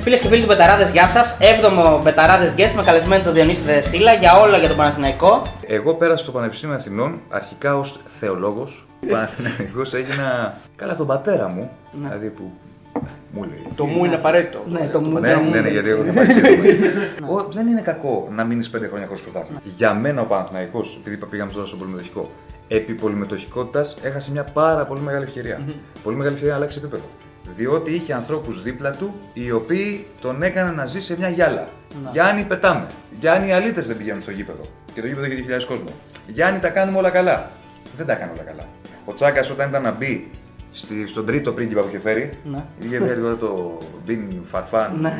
Φίλες και φίλοι του Betarades, γεια σας. 7ο Betarades Guest με καλεσμένο τον Διονύση Δεσύλλα για όλα για τον Παναθηναϊκό. Εγώ πέρασα στο Πανεπιστήμιο Αθηνών αρχικά ως θεολόγος. Παναθηναϊκός έγινα καλά από τον πατέρα μου. Ναι. Δηλαδή που μου λέει. Το μου είναι απαραίτητο. Ναι, το μου Ναι, ναι, ναι, γιατί εγώ δεν Ο- Δεν είναι κακό να μείνεις πέντε χρόνια χωρίς πρωτάθλημα. Για μένα ο Παναθηναϊκός, επειδή πήγαμε τώρα στο πολυμετοχικό, επί πολυμετοχικότητας έχασε μια πάρα πολύ μεγάλη ευκαιρία. Πολύ μεγάλη ευκαιρία να αλλάξει επίπεδο. Διότι είχε ανθρώπους δίπλα του οι οποίοι τον έκαναν να ζει σε μια γυάλα. Γιάννη, πετάμε. Γιάννη, οι αλήτες δεν πηγαίνουν στο γήπεδο. Και το γήπεδο έχει 2.000 κόσμο. Γιάννη, τα κάνουμε όλα καλά. Δεν τα έκανε όλα καλά. Ο Τσάκας όταν ήταν να μπει στη, στον τρίτο πρίγκιπα που είχε φέρει, Ναι. είχε φέρει τώρα το Μπιν Φαρφάν. Ναι.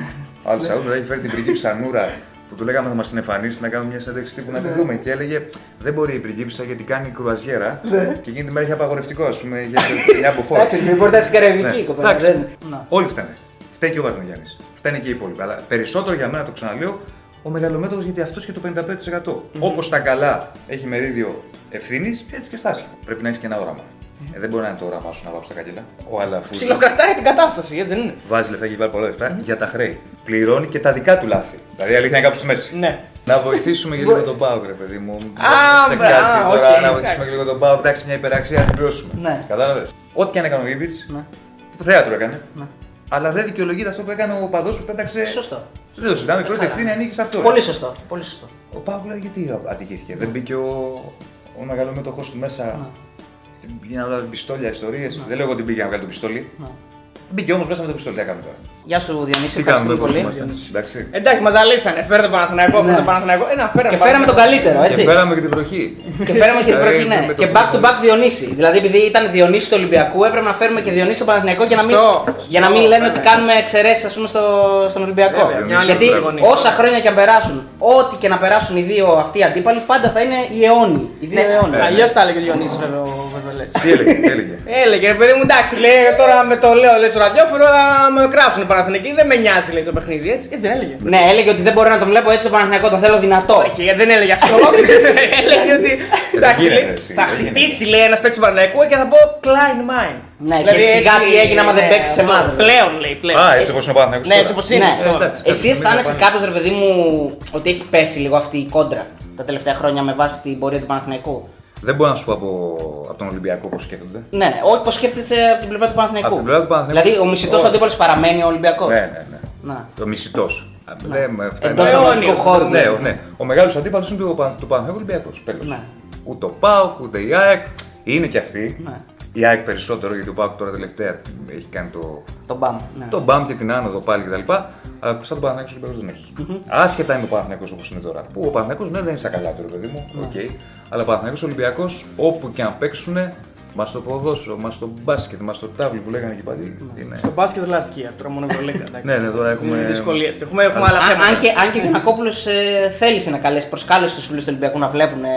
Άλλο Σαούδ, μετά είχε φέρει την πριγκίπισσα Νούρα που του λέγαμε θα μας την εμφανίσει να κάνουμε μια συνέντευξη τύπου να τη δούμε. Και έλεγε Δεν μπορεί η πριγκίπισσα γιατί κάνει κρουαζιέρα και εκείνη τη μέρα είχε απαγορευτικό, ας πούμε, για μια αποφορά. Εντάξει, λοιπόν, μπορεί να είσαι καραϊβική η Ναι. κοπέλα. Εντάξει. δεν- Να. Όλοι φταίνε. Φταίει και ο Βαρδινογιάννης. Φταίνε και οι υπόλοιποι. Αλλά περισσότερο για μένα το ξαναλέω ο μεγαλομέτοχος γιατί αυτός και το 55%. Όπως τα καλά έχει μερίδιο ευθύνης, έτσι και στα. Πρέπει να έχεις και ένα όραμα. Ε, δεν μπορεί να είναι το όραμά σου να βάψεις τα κάγκελα. Ο Αλαφούζος ψιλοκρατάει την κατάσταση, έτσι δεν είναι. βάζει λεφτά και έχει βάλει πολλά λεφτά για τα χρέη. Πληρώνει και τα δικά του λάθη. Δηλαδή η αλήθεια είναι κάπου στη μέση. Ναι. Να βοηθήσουμε και λίγο τον ΠΑΟΚ, ρε παιδί μου. Α, σε μπρα, κάτι α, τώρα, οκ, να βοηθήσουμε εντάξει. και λίγο τον ΠΑΟΚ. Εντάξει, μια υπεραξία να την πληρώσουμε. Ναι. Κατάλαβες. Ό,τι και αν έκανε ο Ίβιτς, Ναι. που θέατρο έκανε. Ναι. Αλλά δεν δικαιολογείται αυτό που έκανε ο παδός που πέταξε. Σωστό. Δεν το συζητάμε. Η πρώτη Καλά. ευθύνη ανήκει σε αυτό. Πολύ σωστό. Πολύ σωστό. Ο Πάουκ λέει γιατί ατυχήθηκε. Δεν μπήκε ο, ο μεγαλομέτωχο του μέσα. Ναι. Για να βγάλει πιστόλια, ιστορίες. Δεν λέω ότι μπήκε να βγάλει το πιστόλι. Ναι. Μπήκε όμως μέσα με το πιστόλι. Τι έκανε τώρα. Γεια σου Διονύση, Τι κάνουμε, ευχαριστούμε πώς πολύ. είμαστε; Εντάξει. Εντάξει, μας ζαλίσανε. Φέρτε τον Παναθηναϊκό, φέρτε τον Παναθηναϊκό. Ένα φέραμε. Ναι. Και φέραμε τον καλύτερο, Και έτσι. φέραμε και την βροχή. Και φέραμε και την Δηλαδή, βροχή, ναι. με το Και που back to το- back Διονύση. Δηλαδή, επειδή ήταν Διονύση του Ολυμπιακού, έπρεπε να φέρουμε και Διονύση στο Παναθηναϊκό για να μην, Σωστό, για να μην σωστό, λένε ναι. ότι κάνουμε εξαιρέσεις, ας πούμε, στο, στον Ολυμπιακό. Βέβαια, μια άλλη Γιατί γωνία. όσα χρόνια και αν περάσουν, ό,τι και να περάσουν οι δύο αυτοί οι αντίπαλοι, πάντα θα είναι οι αιώνιοι. Οι δύο Ναι, αιώνιοι. Αλλιώς τα έλεγε ο Διονύσης, βέβαια, ο Βερβελέ. Τι έλεγε, τι έλεγε; Έλεγε ρε παιδί μου, εντάξει, λέει τώρα με το λέω λέει, στο ραδιόφωνο, αλλά με γράψουν οι Παναθηναϊκοί, δεν με νοιάζει λέει το παιχνίδι, έτσι, έτσι δεν έλεγε. Ναι, έλεγε ότι δεν μπορεί να τον βλέπω έτσι στο Παναθηναϊκό, τον θέλω δυνατό. Όχι, δεν έλεγε αυτό. έλεγε ότι. Εντάξει, γίνεται, λέει, εσύ, θα δεν χτυπήσει λέει ένας παίκτης του Παναθηναϊκού και θα πω Klein Mine. Ναι, και σιγά τι έγινε άμα δεν ναι, παίξεις σε αυτό. εμάς, ρε. Πλέον λέει, πλέον. Α, έτσι όπως είναι ο Παναθηναϊκός Ναι, τώρα. έτσι όπως είναι. Ναι. τώρα. εντάξει. Εσύ Μην αισθάνεσαι πάνε. κάποιος ρε παιδί μου ότι έχει πέσει λίγο αυτή η κόντρα τα τελευταία χρόνια με βάση την πορεία του Παναθηναϊκού; Δεν μπορώ να σου πω από, από τον Ολυμπιακό πώς σκέφτονται. Ναι, ναι, όχι πώς σκέφτεσαι από την πλευρά του Παναθηναϊκού. Από την πλευρά του Παναθηναϊκού. Δηλαδή ο μισητός Όχι. αντίπαλος παραμένει ο Ολυμπιακός. Ναι, ναι, ναι. Να. Το μισητός. Εντός είναι- αγωνιστικού χώρου. Ναι, δηλαδή. ναι. Ο μεγάλος αντίπαλος είναι του Πα- του Παναθηναϊκού Ολυμπιακός. Ναι. Ούτε ο ΠΑΟΚ, ούτε η ΑΕΚ. Είναι και αυτή. Ναι. Η ΑΕΚ περισσότερο γιατί ο ΠΑΟΚ τώρα τελευταία έχει κάνει το, Τον μπαμ. Ναι. το μπαμ και την άνοδο πάλι κτλ. Αλλά σαν τον Παναθηναϊκό Ολυμπιακό δεν έχει. Άσχετα είναι ο Παναθηναϊκός όπως είναι τώρα. Που ο Παναθηναϊκός ναι, δεν είναι στα καλά του, ρε παιδί μου. Ναι. οκ. Αλλά ο Παναθηναϊκός Ολυμπιακός όπου και αν παίξουν, μα στο ποδόσφαιρο, μα στο μπάσκετ, μα στο τάβλι που λέγανε και πάλι. Είναι... Στο μπάσκετ λαστική, τώρα μόνο Ευρωλίγκα. εντάξει. Ναι, ναι, τώρα έχουμε. Δυσκολίες. Έχουμε, έχουμε άλλα Αν, θέματα. αν και, αν και ο Γιανακόπουλο ε, θέλησε να καλέσει, προσκάλεσε τους φίλους του Ολυμπιακού να βλέπουν ε,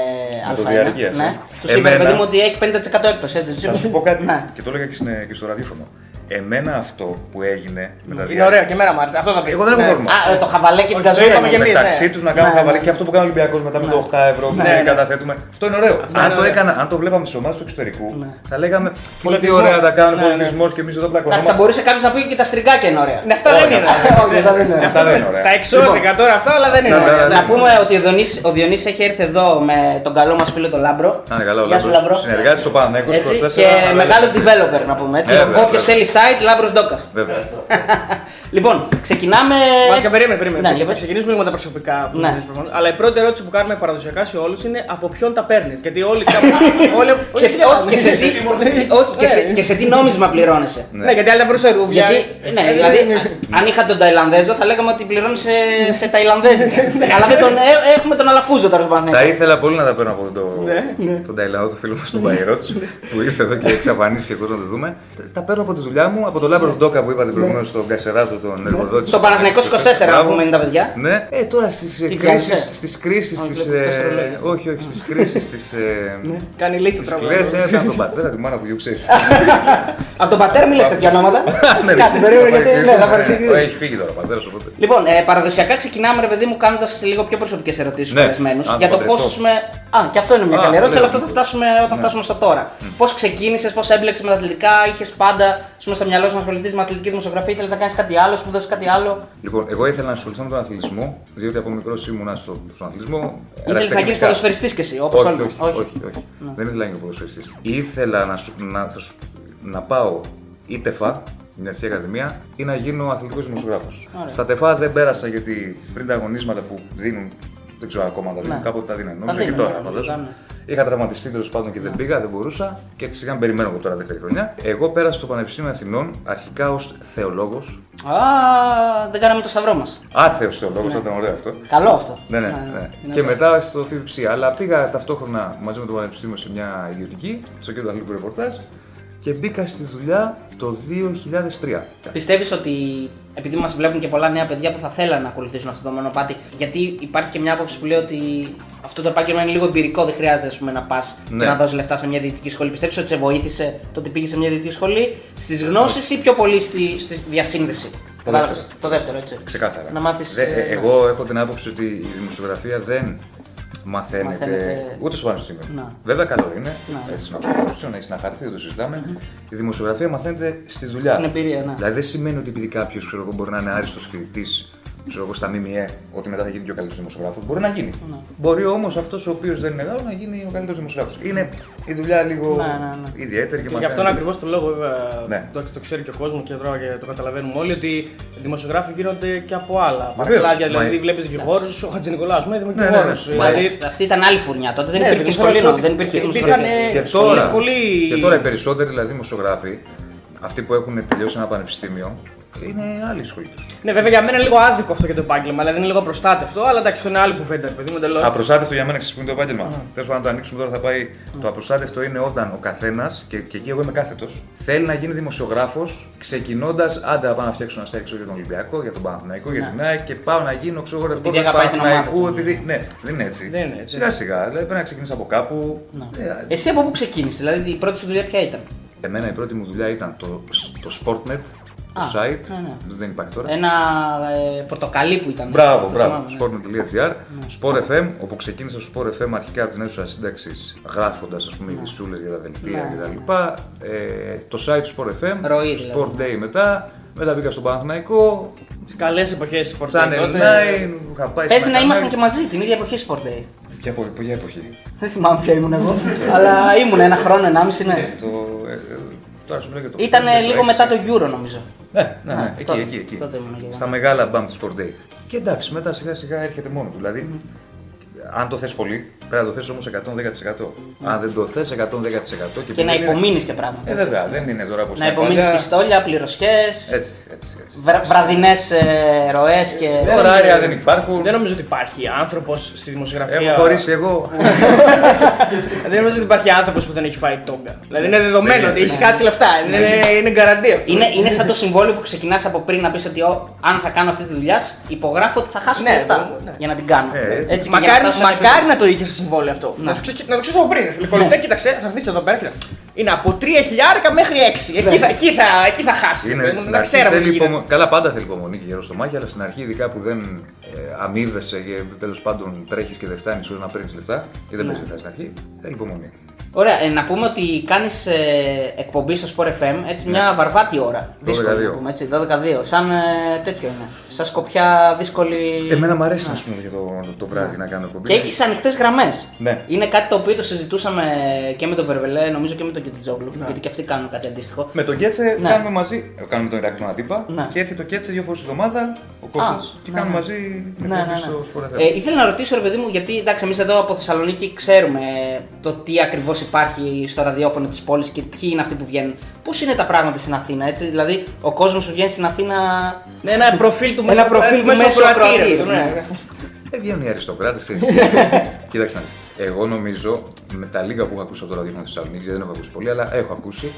Με το Α1. διαρκείας, Ναι. ε. Τους είπε, Εμένα- παιδί μου, ότι έχει 50% έκπτωση. Έτσι. Τους Θα είπε, σου πω κάτι Ναι. και το έλεγα και, στην- και στο ραδιόφωνο. Εμένα αυτό που έγινε με τα Είναι διάρκεια- ωραίο και εμένα μου άρεσε. Αυτό θα πεις. Εγώ δεν έχω πρόβλημα. Α, ε, το χαβαλέ και την Όχι, το καζούρα. είπαμε και εννοείς. εμείς. Μεταξύ ναι. τους να κάνουν Ναι, χαβαλέ ναι. και αυτό που κάνει ο Ολυμπιακός μετά με το 8 ευρώ που Ναι, δεν ναι. καταθέτουμε. Αυτό είναι ωραίο. Αυτό Αν είναι το, ωραίο. έκανα, αν το βλέπαμε στι ομάδες του εξωτερικού, Ναι. θα λέγαμε «Κοίτα τι Πολιτισμός. ωραία τα κάνουν Ναι, ναι. πολιτισμός και εμείς εδώ Εντάξει, θα πλακωνόμαστε. μπορούσε κάποιος να πει και τα στριγκάκια είναι ωραία. Ναι, αυτά Όχι, δεν είναι. αυτά- όχι, αυτά δεν είναι. Αυτά δεν είναι ωραία. Τα εξώδικα τώρα αυτά, αλλά δεν είναι. Αυτά ωραία. δεν Να είναι. πούμε ότι ο Διονύσης, ο Διονύσης έχει έρθει εδώ με τον καλό μας φίλο τον Λάμπρο. Να είναι καλά ο Γεια σου, Λάμπρος, συνεργάτης στο Παναθηναϊκός Έτσι, 24, Και αλλά- μεγάλος developer να πούμε έτσι. Ε, βέβαια, Όποιος βέβαια. θέλει site, Λάμπρος Ντόκας. Βέβαια. Λοιπόν, ξεκινάμε... Βασικά, περίμενε, περίμενε. Ναι, θα για πες. ξεκινήσουμε λίγο με τα προσωπικά. που Ναι. είναι προφανώς. Αλλά η πρώτη ερώτηση που κάνουμε παραδοσιακά σε όλους είναι από ποιον τα παίρνεις. Γιατί όλοι κάπου. όλοι, Και σε, όχι, και, σε τι, όχι, και, σε, και σε τι νόμισμα πληρώνεσαι. Ναι, γιατί άλλοι δεν μπορούσαν να Γιατί, ναι, δηλαδή, αν είχα τον Ταϊλανδέζο θα λέγαμε ότι πληρώνει σε, σε Ταϊλανδέζικα. Αλλά δεν τον, ε, έχουμε τον Αλαφούζο τώρα στο Θα Παναγιώτο. ήθελα πολύ να τα παίρνω από το, Ναι, τον Ταϊλανδό, το φίλο μου στον Παϊρότ, που ήρθε εδώ και εξαφανίστηκε εγώ να το δούμε. Τα- Τα παίρνω από τη δουλειά μου, από τον Λάμπρος τον Ντόκα που είπατε προηγουμένως στον Κασεράτο, τον εργοδότη. Στο Παναθηναϊκός 24 να Μπράβο. πούμε είναι τα παιδιά. Ναι, ε, τώρα στις ε, Τι κρίσεις, βγάζεις, ε; στις κρίσεις Όχι, της, βλέπω ε, τέσσερα λόγια. όχι, όχι, στις κρίσεις της, ε, Κάνει λίστα της τραγούδια. κλαίας έδωνα τον πατέρα, τη μάνα που γιου ξέρεις. Από τον πατέρα μιλες τέτοια ονόματα. Ναι, Κάτσε ναι, περίμενε θα γιατί ναι, θα παρεξηγηθούμε. παρεξηγηθείς. Ε, Έχει φύγει τώρα ο πατέρας οπότε. Λοιπόν, ε, παραδοσιακά ξεκινάμε ρε παιδί μου κάνοντας λίγο πιο προσωπικές ερωτήσεις στους Ναι. καλεσμένους Αν για το το πώς παντρευτώ. Α, και αυτό είναι μια Α, καλή ερώτηση, λέω. αλλά αυτό θα φτάσουμε όταν φτάσουμε στο τώρα. Πώς ξεκίνησες, πώς έμπλεξες με τα αθλητικά, είχες πάντα ας πούμε, στο μυαλό σου να ασχοληθεί με αθλητική δημοσιογραφία, ήθελες να κάνεις κάτι άλλο, σπούδασε κάτι άλλο. Λοιπόν, εγώ ήθελα να ασχοληθώ με τον αθλητισμό, διότι από μικρός ήμουνα στο, στον αθλητισμό. Ήθελε να γίνεις ερασιτεχνικά. ποδοσφαιριστής κι εσύ, όπως όχι, όλοι. όχι, όχι, όχι, Δεν ήθελα να γίνω ποδοσφαιριστής. Ήθελα να, σου- να, θα σου- να πάω ή τεφά, γυμναστική ακαδημία, ή να γίνω αθλητικός δημοσιογράφος. Ωραία. Στα τεφά δεν πέρασα γιατί πριν τα αγωνίσματα που δίνουν, δεν ξέρω ακόμα αν τα δίνουν, Ναι. κάποτε τα δίνουν. Τα Νομίζω και δίνουν, τώρα ναι, φαντάζομαι. ναι. Είχα τραυματιστεί τέλος πάντων και δεν πήγα, δεν μπορούσα και σιγά μην περιμένω από τώρα δεύτερη χρονιά. Εγώ πέρασα στο Πανεπιστήμιο Αθηνών αρχικά ως θεολόγος. Α, δεν κάναμε το σταυρό μας. Άθεο θεολόγος, θα ήταν ωραίο αυτό. Καλό αυτό. Ναι, ναι, ναι. είναι Και ωραίο. μετά στο ΦΥΠΣΙ. Αλλά πήγα ταυτόχρονα μαζί με το Πανεπιστήμιο σε μια ιδιωτική, στο κέντρο αθλητικού ρεπορτάζ και μπήκα στη δουλειά το 2003. Πιστεύεις ότι επειδή μας βλέπουν και πολλά νέα παιδιά που θα θέλανε να ακολουθήσουν αυτό το μονοπάτι, γιατί υπάρχει και μια άποψη που λέει ότι αυτό το επάγγελμα είναι λίγο εμπειρικό, δεν χρειάζεται ας πούμε, να πας Ναι. και να δώσεις λεφτά σε μια διαιτητική σχολή. Πιστεύεις ότι σε βοήθησε το ότι πήγες σε μια διαιτητική σχολή στις γνώσεις ή πιο πολύ στη, στη διασύνδεση; Το Κατάλαβες; δεύτερο. Το δεύτερο, έτσι. Ξεκάθαρα. Να μάθεις, Δε- ε, ε, εγώ έχω την άποψη ότι η δημοσιογραφία δεν μαθαίνεται, Μαθαίνεται- ούτε στο πανεπιστήμιο. Να. Βέβαια, καλό είναι. Να. Έτσι, να σου πω, να έχει ένα χαρτί, δεν το συζητάμε. Η δημοσιογραφία μαθαίνεται στη δουλειά. Στην εμπειρία, ναι. Δηλαδή, δεν σημαίνει ότι επειδή κάποιος μπορεί να είναι άριστος φοιτητής ξέρω εγώ, στα ΜΜΕ, ότι μετά θα γίνει και ο καλύτερος δημοσιογράφος. Μπορεί να γίνει. Ναι. Μπορεί όμως αυτός ο οποίος δεν είναι μεγάλος να γίνει ο καλύτερος δημοσιογράφος. Είναι η δουλειά λίγο Ναι, ναι, ναι. ιδιαίτερη και, Και γι' μαθαίνεται. αυτόν ακριβώς το λόγο, βέβαια, Ναι. το, το ξέρει και ο κόσμος και τώρα και το καταλαβαίνουμε όλοι, ότι οι δημοσιογράφοι γίνονται και από άλλα. Βεβαίως, Παρακλάδια, μα- δηλαδή, βλέπεις δικηγόρου, ο Χατζη Νικολάου, πούμε, Ναι, ναι, ναι. δικηγόρο. Μα- Μάλιστα. Αυτή ήταν άλλη φουρνιά. Τότε δεν Ναι, υπήρχε δεν σχολή, θέλω να νο, δεν υπήρχε υπήρχαν, δημοσιογραφία. Και σχολεία τώρα, πολύ- και τώρα οι περισσότεροι δηλαδή δημοσιογράφοι, αυτοί που έχουν τελειώσει ένα πανεπιστήμιο, είναι άλλη σχολή του. Ναι, βέβαια για μένα είναι λίγο άδικο αυτό και το επάγγελμα. Δηλαδή είναι λίγο απροστάτευτο, αλλά εντάξει, αυτό είναι άλλη κουβέντα. Παιδί μου, εντελώς. Απροστάτευτο για μένα ξέρεις που είναι το επάγγελμα. Τέλος πάντων, να το ανοίξουμε τώρα θα πάει. Το απροστάτευτο είναι όταν ο καθένας, και, και εκεί εγώ είμαι κάθετος, θέλει να γίνει δημοσιογράφος ξεκινώντας. Άντε να πάω να φτιάξω ένα site για τον Ολυμπιακό, για τον Παναθηναϊκό, για Ναι. την ΑΕΚ και πάω να γίνω ξέρω εγώ ρεπόρτερ του αγαπάει την ομάδα Παναθηναϊκού. του. Επειδή... Ναι, δεν είναι έτσι. Δεν είναι έτσι. Σιγά σιγά. Δηλαδή πρέπει να ξεκινήσεις από κάπου. Ναι. Ε, Εσύ από πού ξεκίνησες, δηλαδή η πρώτη σου δουλειά ποια ήταν; Εμένα η πρώτη μου δουλειά ήταν το, το Sportnet, το Α, site. ναι, ναι. Δεν υπάρχει τώρα. Ένα ε, πορτοκαλί που ήταν. Μπράβο, Το μπράβο. θυμάμαι, ναι. Sport.gr. Sport FM, όπου ξεκίνησα στο Sport FM αρχικά από την αίθουσα σύνταξης, γράφοντας ας πούμε ειδισούλε για τα δελτία Ναι. κτλ. Ε, το site του Sport FM, Ροή, δηλαδή. Sport Day μετά, μετά μπήκα στον Παναθηναϊκό, Τι καλές εποχές τη Channel 9, Πορτογαλία. είχα πάει Παίζει στα να ήμασταν κανάλια. και μαζί την ίδια εποχή Sport Day. Ποια εποχή, ποια εποχή; Δεν θυμάμαι ποια ήμουν εγώ, αλλά ήμουν ένα χρόνο, ενάμιση, ναι. Το, ε, ε, τώρα σου μιλάω για το Ήταν 5, το λίγο 6. μετά το Euro νομίζω. Ναι, ναι, ναι, Α, εκεί, τότε, εκεί, εκεί. τότε ήμουν και εγώ. Στα μεγάλα μπαμ του Sport Day. Και εντάξει, μετά σιγά σιγά έρχεται μόνο του. Δηλαδή, αν το θες πολύ, πρέπει να το θες όμως 110%. Αν δεν το θες 110% και, Και να επειδή είναι- υπομείνεις και πράγματα. Ε, βέβαια, δεν είναι τώρα όπως Να ήταν υπομείνεις παλιά. πιστόλια, πληροσιέ, Έτσι, έτσι, έτσι. βραδινές ροές και. Ε, Ωράρια δεν υπάρχουν. Δεν νομίζω ότι υπάρχει άνθρωπος στη δημοσιογραφία. Έχω χωρίσει εγώ. Δεν νομίζω ότι υπάρχει άνθρωπος που δεν έχει φάει τόγκα. Δηλαδή είναι δεδομένο Δεν ότι είναι. έχει χάσει λεφτά. Είναι, είναι γκαραντί αυτό. Είναι, είναι σαν το συμβόλαιο που ξεκινάς από πριν να πεις ότι ο, αν θα κάνω αυτή τη δουλειά, υπογράφω ότι θα χάσω Ναι, τα λεφτά ναι, ναι. για να την κάνω. Ε, Έτσι, και για να Μακάρι, φτάσω σε ένα μακάρι επίπεδο. να το είχε σε συμβόλαιο αυτό. Ναι. Να το ξέρει να το ξέρεις από πριν. Φίλε, Κολλητέ, κοίταξε, θα έρθει εδώ πέρα. κοίτα. Είναι από 3 χιλιάρικα μέχρι 6. Εκεί, θα, εκεί, θα, εκεί θα χάσει. Είναι, στην να αρχή ξέραμε τι θέλει γίνεται. υπομονή. Καλά, πάντα θέλει υπομονή και γερό στο μάχη, αλλά στην αρχή, ειδικά που δεν ε, αμείβεσαι και τέλος πάντων τρέχεις και δεν φτάνεις ώστε να παίρνεις λεφτά ή δεν Ναι. παίζει λεφτά στην αρχή, θέλει υπομονή. Ωραία, ε, να πούμε ότι κάνεις ε, εκπομπή στο Sport FM έτσι μια βαρβάτη ώρα. Δύσκολη να 12-2. πούμε έτσι, 12-2. Σαν ε, τέτοιο είναι. Σαν σκοπιά δύσκολη. Εμένα μου αρέσει να πούμε για το, το βράδυ να κάνω εκπομπή. Και έχεις ανοιχτές γραμμές. Ναι. Είναι κάτι το οποίο το συζητούσαμε και με τον Βερβελέ, νομίζω και με τον Κετιτζόγλου. Γιατί και αυτοί κάνουν κάτι αντίστοιχο. Με τον Κέτσε Ναι. κάνουμε μαζί. ε, Κάνουμε τον Ηράκλειο Αντίπα Ναι. και έρχεται ο Κέτσε δύο φορές τη εβδομάδα, ο Κώστας, και ναι, κάνουμε ναι. μαζί την Ναι, ναι, εκπομπή ναι. στο Sport FM. Ε, ήθελα να ρωτήσω, ρε παιδί μου, γιατί εντάξει, εμείς εδώ από Θεσσαλονίκη ξέρουμε το τι ακριβώς υπάρχει στο ραδιόφωνο της πόλης και ποιοι είναι αυτοί που βγαίνουν. Πώς είναι τα πράγματα στην Αθήνα, έτσι. Δηλαδή, ο κόσμος που βγαίνει στην Αθήνα. Ναι, Ένα προφίλ του Ένα μέσω- προφίλ του μέσω μέσω ακροατήριου, ακροατήριου, ναι. ναι. Δεν βγαίνουν οι αριστοκράτες, Κοίταξε να δεις. Εγώ νομίζω, με τα λίγα που έχω ακούσει από το ραδιόφωνο της Θεσσαλονίκης, δεν έχω ακούσει πολύ, αλλά έχω ακούσει,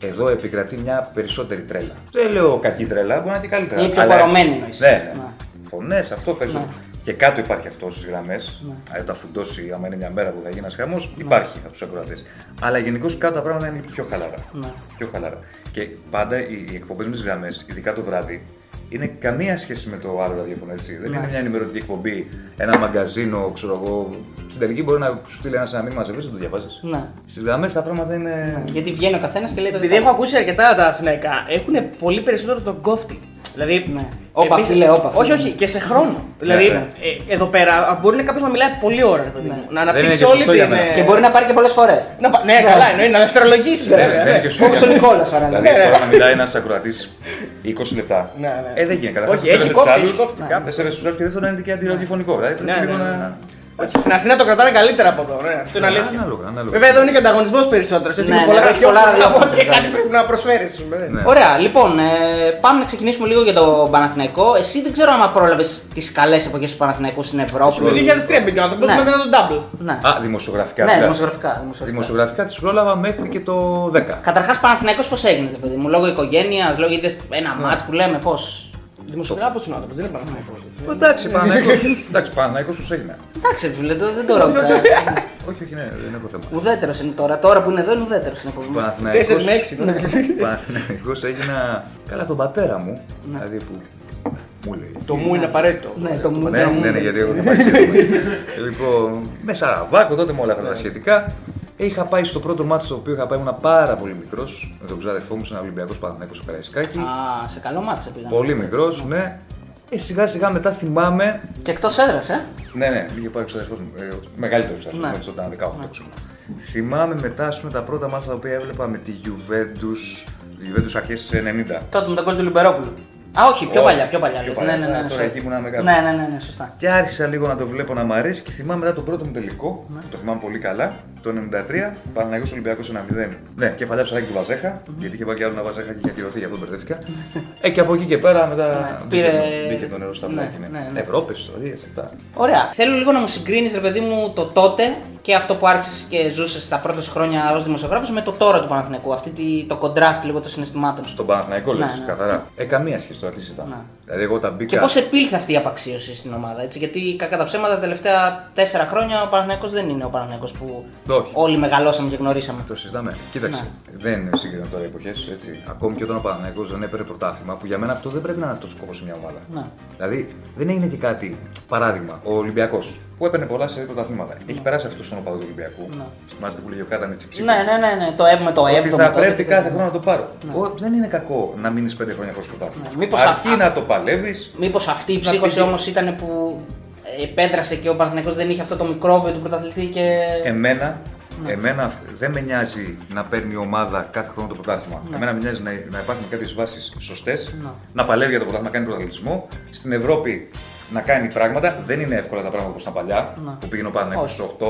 εδώ επικρατεί μια περισσότερη τρέλα. Δεν λέω κακή τρέλα, μπορεί να είναι και καλή τρέλα. Είναι πιο αλλά- πορωμένη, εννοείς. Ναι, ναι. Ναι. Φωνές, αυτό παίζουν. Ναι. Και κάτω υπάρχει αυτός στις γραμμές. Ναι. Αν τα φουντώσει, άμα είναι μια μέρα που θα γίνει ένας χαμός, υπάρχει από του ακροατέ. Αλλά γενικώ κάτω τα πράγματα είναι πιο χαλαρά. Ναι. Πιο χαλαρά. Και πάντα οι, οι εκπομπές με τις γραμμές, ειδικά το βράδυ, είναι καμία σχέση με το άλλο ραδιόφωνο. Έτσι. Δεν Ναι. είναι μια ενημερωτική εκπομπή, ένα μαγκαζίνο, ξέρω εγώ. Στην τελική μπορεί να σου στείλει ένας ένα μήνυμα σε βρει, να το διαβάζει. Ναι. Στις γραμμές τα πράγματα είναι. Γιατί βγαίνει ο καθένας και λέει το Επειδή δικό έχω του. ακούσει αρκετά τα αθηναϊκά, έχουν πολύ περισσότερο τον κόφτη. Δηλαδή. Ναι. Όπα, επίσης- φίλε, όπα, φίλε. Όχι, όχι, και σε χρόνο. δηλαδή, ναι. ε, εδώ πέρα μπορεί κάποιος να μιλάει πολύ ώρα, ρε παιδί μου. Να είναι αναπτύξει και όλη σωστό την. για μένα. ε, Και μπορεί να πάρει και πολλές φορές. να πα- Ναι, καλά, εννοεί, να δευτερολογήσει. Δεν- βέβαια, δεν είναι ναι. και σωστό Όπως για ο μένα. Νικόλας, παράδειγμα. Δηλαδή, Ναι, ναι. τώρα να μιλάει ένας ακροατής 20 λεπτά. Ναι, ναι. Ε, δεν γίνεται. Καταρχάς, Όχι, δεν έχει σέβεσαι κόφτη, τους έχει άλλους, κόφτη, ναι. κάπου. Δεν σέβεσαι τους άλλους και δεν θέλω να είναι και αντιραδιοφωνικό. Δηλαδή πρέπει Ναι, λίγο ναι, να. ναι. Όχι, στην Αθήνα το κρατάνε καλύτερα από εδώ. Ναι, αυτό είναι Ναι, αλήθεια. ανάλογα, ανάλογα. Βέβαια εδώ είναι και ανταγωνισμός περισσότερο. Έτσι Ναι, είναι ναι, πολλά έχει πολλά ραδιόφωνα από ραδιόφωνα, ότι κάτι ναι. πρέπει να προσφέρεις. Ναι. Ωραία, λοιπόν, ε, πάμε να ξεκινήσουμε λίγο για το Παναθηναϊκό. Εσύ δεν ξέρω αν πρόλαβες τις καλές εποχές του Παναθηναϊκού στην Ευρώπη. Το 2003 μπήκε ο άνθρωπος Ναι. με μετά τον double. Ναι, Α, δημοσιογραφικά. ναι μιλάς. δημοσιογραφικά. δημοσιογραφικά. Δημοσιογραφικά τη πρόλαβα μέχρι και το 10. Καταρχάς, Παναθηναϊκός πώς έγινε, παιδί μου, λόγω οικογένειας, λόγω είδες ένα Ναι. μάτς που λέμε, πώς; Δημοσιογράφος είναι ο άνθρωπος, δεν είναι Παναθηναϊκός. Εντάξει, Παναγιώ. Εντάξει, Παναγιώ πώ έγινε. Εντάξει, φίλε, το- δεν το ρώτησα. Όχι, όχι, ναι, δεν έχω θέμα. ουδέτερος είναι τώρα. Τώρα που είναι εδώ είναι ουδέτερος είναι πολύ. Τέσσερις με έξι. ναι. Παναθηναϊκός έγινα καλά τον πατέρα μου. Δηλαδή που μου λέει. Το μου είναι απαραίτητο. Ναι, το μου Ναι, ναι, ναι, γιατί εγώ θα πάει Λοιπόν, με Σαραβάκο τότε με όλα αυτά τα σχετικά. Είχα πάει στο πρώτο μάτι στο οποίο είχα πάει, ήμουν πάρα πολύ μικρός με τον ξάδερφό μου σε ένα Ολυμπιακός Παναθηναϊκός στο Καραϊσκάκι. Α, σε καλό μάτι σε πήγαμε. Πολύ μικρός, ναι. Ε, σιγά σιγά μετά θυμάμαι. Και εκτός έδρας, ε; Ναι, ναι, είχε πάει ο ξαδερφός μου. Ε, μεγαλύτερος ξαδερφός Ναι. μου, έτσι όταν 18 ξέρω. Θυμάμαι μετά ας πούμε, τα πρώτα μάτια τα οποία έβλεπα με τη Juventus. Τη Juventus αρχέ 90. Τότε με τον κόσμο του Λιμπερόπουλου. Α, όχι, πιο Όχι, παλιά, πιο παλιά. πιο λες. παλιά. Ναι, ναι, ναι. Τώρα sorry. εκεί ήμουνα μεγάλος. Ναι, ναι, ναι, ναι, σωστά. Και άρχισα λίγο να το βλέπω να μ' αρέσει και θυμάμαι μετά τον πρώτο μου τελικό, το θυμάμαι πολύ καλά, το 93, Παναγιώτος Ολυμπιακός 1-0. Ναι, κεφαλιά ψαράκι του Βαζέχα, γιατί είχε πάει και άλλο ένα Βαζέχα και είχε ακυρωθεί, γι' αυτό μπερδεύτηκα. ε, και από εκεί και πέρα μετά Ναι, μπήκε, πήρε- το, μπήκε το νερό στα Ναι, βλάκια. Ναι, ναι, ναι. Ευρώπη, ιστορίες, αυτά. Ωραία. Θέλω λίγο να μου συγκρίνεις, ρε παιδί μου, το τότε και αυτό που άρχισες και ζούσες στα πρώτα σου χρόνια ως δημοσιογράφος με το τώρα του Παναθηναϊκού. Αυτή τη, το κοντράστ λίγο των συναισθημάτων. Στον Παναθηναϊκό λες, Ναι, ναι. καθαρά. Ε, καμία σχέση τώρα, τι συζητάμε. Ναι. Δηλαδή, εγώ όταν μπήκα. Και πώς επήλθε αυτή η απαξίωση στην ομάδα, έτσι. Γιατί κακά τα ψέματα τα τελευταία τέσσερα χρόνια ο Παναθηναϊκός δεν είναι ο Παναθηναϊκός που Όχι. όλοι μεγαλώσαμε και γνωρίσαμε. Το συζητάμε. Κοίταξε, δεν είναι σύγκρινα τώρα εποχές. Ακόμη και όταν ο Παναγενικό δεν έπαιρνε πρωτάθλημα, που για μένα αυτό δεν πρέπει να είναι αυτός ο σκοπός σε μια ομάδα. Ναι. Δηλαδή δεν έγινε και κάτι. Παράδειγμα, ο Ολυμπιακός που έπαιρνε πολλά σε πρωταθλήματα. Έχει περάσει αυτός στον οπαδό του Ολυμπιακού. Ναι. Θυμάστε που λέγει ο Κάταν έτσι ψήφος. Ναι, ναι, ναι, ναι. Το έβδομο, το Ότι έβδομο. θα το πρέπει το- κάθε χρόνο να το πάρω. Ναι. Ο- δεν είναι κακό να μείνεις πέντε χρόνια χωρίς πρωτάθλημα. Ναι, μήπως Αρκεί α- να το παλεύεις. Μήπως αυτή η Να ψύχωση πει- όμως ήταν που επέτρασε και ο Παναθηναϊκός δεν είχε αυτό το μικρόβιο του πρωταθλητή και. Εμένα, Ναι. εμένα δεν με νοιάζει να παίρνει η ομάδα κάθε χρόνο το πρωτάθλημα. Ναι. Εμένα με νοιάζει να, να υπάρχουν κάποιες βάσεις σωστές, Ναι. να παλεύει για το πρωτάθλημα, να κάνει πρωταθλητισμό. Στην Ευρώπη να κάνει πράγματα. Δεν είναι εύκολα τα πράγματα όπως ήταν παλιά, Ναι. που πήγαινε ο Παναθηναϊκός Όχι. στους 8,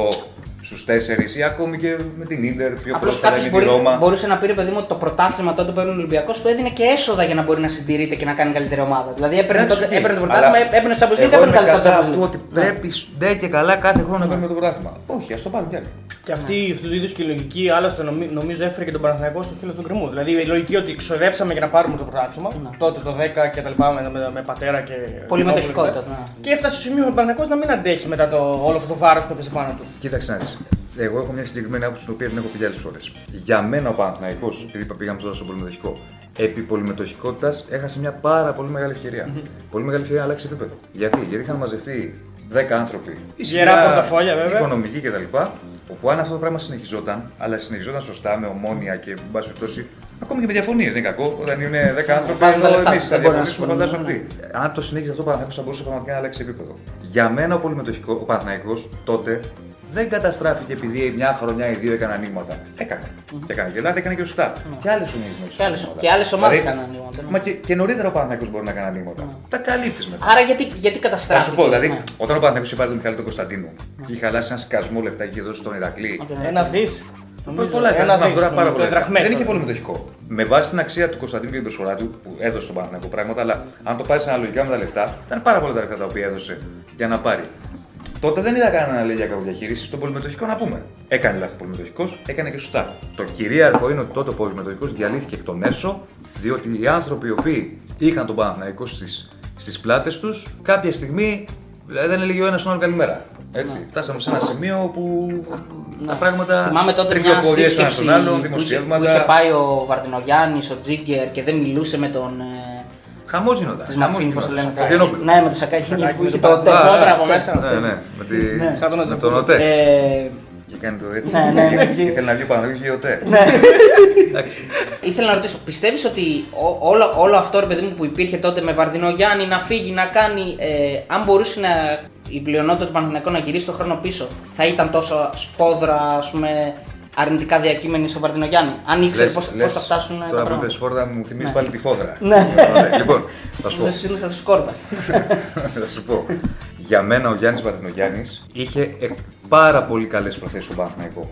στους 4 ή ακόμη και με την ντερ πιο Απλώς πρόσφατα κάποιος με τη Ρώμα. μπορούσε να πει ρε παιδί μου ότι το πρωτάθλημα τότε που έπαιρνε ο Ολυμπιακός του έδινε και έσοδα για να μπορεί να συντηρείται και να κάνει καλύτερη ομάδα. Δηλαδή έπαιρνε, Εντάξει, τότε, οκ. έπαιρνε το πρωτάθλημα, Αλλά έπαιρνε στο Champions League, Εγώ έπαιρνε είμαι τα λεφτά κατά του αυτού Champions ότι League. πρέπει ντε και καλά κάθε χρόνο να Ναι. παίρνουμε το πρωτάθλημα. Όχι, ας το πάρουν κι άλλοι. Και αυτή, αυτούς τους είδους και η λογική, άλλωστε νομι- νομίζω έφερε και τον Παναθηναϊκό στο χείλος του γκρεμού. Δηλαδή η λογική ότι ξοδέψαμε για να πάρουμε το πρωτάθλημα, Ναι. τότε το 10 και τα λοιπά με, με, με πατέρα και. Πολυμετοχικότητα, ναι. Και έφτασε στο σημείο ο Παναθηναϊκός να μην αντέχει μετά το, όλο αυτό το βάρος που έπεσε πάνω του. Κοίταξε να δεις. Εγώ έχω μια συγκεκριμένη άποψη την οποία την έχω πει άλλες φορές. Για μένα ο Παναθηναϊκός, επειδή πήγαμε τώρα στο πολυμετοχικό, επί πολυμετοχικότητας έχασε μια πάρα πολύ μεγάλη ευκαιρία. πολύ μεγάλη ευκαιρία να αλλάξει επίπεδο. Γιατί, Γιατί είχαν μαζευτεί 10 άνθρωποι, Γερά ισχυρά, πορτοφόλια, βέβαια. οικονομικοί κτλ. Όπου αν αυτό το πράγμα συνεχιζόταν, αλλά συνεχιζόταν σωστά, με ομόνια και εν πάση περιπτώσει, ακόμη και με διαφωνίες, δεν είναι κακό. Όταν είναι 10 άνθρωποι, βάζουν τα ενώ λεφτά εμεί τους, θα δεν μπορεί να διαφωνήσουμε, συμφωνούν, φαντάζομαι αυτοί. Αν το συνέχιζε αυτό ο Παναθηναϊκός θα μπορούσε πραγματικά να αλλάξει επίπεδο. Για μένα ο πολυμετοχικό, ο Παναθηναϊκός τότε δεν καταστράφηκε επειδή μια χρονιά ή δύο έκανε ανοίγματα. Έκανε. Και έκανε και λάθη, έκανε και σωστά. Και άλλες ομάδες. Και άλλες- και άλλες ομάδες έκαναν ανοίγματα, ναι. Μα και, και νωρίτερα ο Παναθηναϊκός μπορεί να κάνει ανοίγματα. Τα καλύπτεις μετά. Άρα γιατί, γιατί Θα καταστράφηκε. σου πω, δηλαδή, ναι. όταν ο Παναθηναϊκός είχε πάρει τον Μιχάλη τον Κωνσταντίνο και είχε χαλάσει ένα σκασμό λεφτά και είχε δώσει στον Ηρακλή. Οκ, ναι. Ένα δις. Πολλά λεφτά, ένα θυμάμαι δις, τώρα πάρα νομίζω, πολλά λεφτά. δραχμές Δεν είχε τότε. πολύ μετοχικό. Με βάση την αξία του Κωνσταντίνου και την προσφορά του, που έδωσε στον Παναθηναϊκό πράγματα, αλλά αν το πάρει αναλογικά με τα λεφτά, ήταν πάρα πολλά τα λεφτά τα οποία έδωσε για να πάρει. Τότε δεν είδα κανένα να λέει για κακοδιαχείριση. Στον πολυμετοχικό να πούμε. Έκανε λάθη πολυμετοχικό, έκανε και σωστά. Το κυρίαρχο είναι ότι τότε ο πολυμετοχικό διαλύθηκε εκ των έσω, διότι οι άνθρωποι οι οποίοι είχαν τον Παναθηναϊκό στις, στις πλάτες τους, κάποια στιγμή δηλαδή, δεν έλεγε ο ένας τον άλλο καλημέρα. Έτσι. Φτάσαμε σε ένα σημείο που τα πράγματα Ναι. Θυμάμαι τότε μια τρικλοπορίες ο ένας σύσκεψη τον άλλον, που είχε, που δημοσιεύματα. είχε πάει ο Βαρδινογιάννης, ο Τζίγκερ και δεν μιλούσε με τον, ε, Χαμός γινόταν. Τη Χαμός Μαφίνη, πώς το γινόταν. λένε. Στο Γενόπουλο. Ναι, με το σακάκι Σακάκι που με είχε το το πα- τεφόδρα πόδρα από από μέσα. μέσα. Ναι, ναι, με, τη... Ναι. Σαν τον με Οτέ. τον ΟΤΕ. Ε, Και κάνει το έτσι. Ναι, ναι, ναι. Ήθελε να βγει πάνω, είχε ΟΤΕ. Ναι. Εντάξει. Ήθελα να ρωτήσω, πιστεύεις ότι ό- όλο, όλο αυτό ρε παιδί μου που υπήρχε τότε με Βαρδινό Γιάννη να φύγει, να κάνει. Ε, αν μπορούσε να, η πλειονότητα του Παναθηναϊκού να γυρίσει το χρόνο πίσω, θα ήταν τόσο σφόδρα, ας πούμε, αρνητικά διακείμενη στο Βαρδινό Γιάννη. Αν ήξερε Λες- πώ λες, θα φτάσουν τα Τώρα που πράγματα. είπες φόρδα μου θυμίζει Ναι. πάλι τη φόδρα. Ναι. Ωραία, Λοιπόν, θα σου πω. Δεν σου σύνδεσα στο σκόρτα. Θα σου πω. Για μένα ο Γιάννης Βαρδινογιάννης είχε ε, πάρα πολύ καλές προθέσεις στον παναθηναικο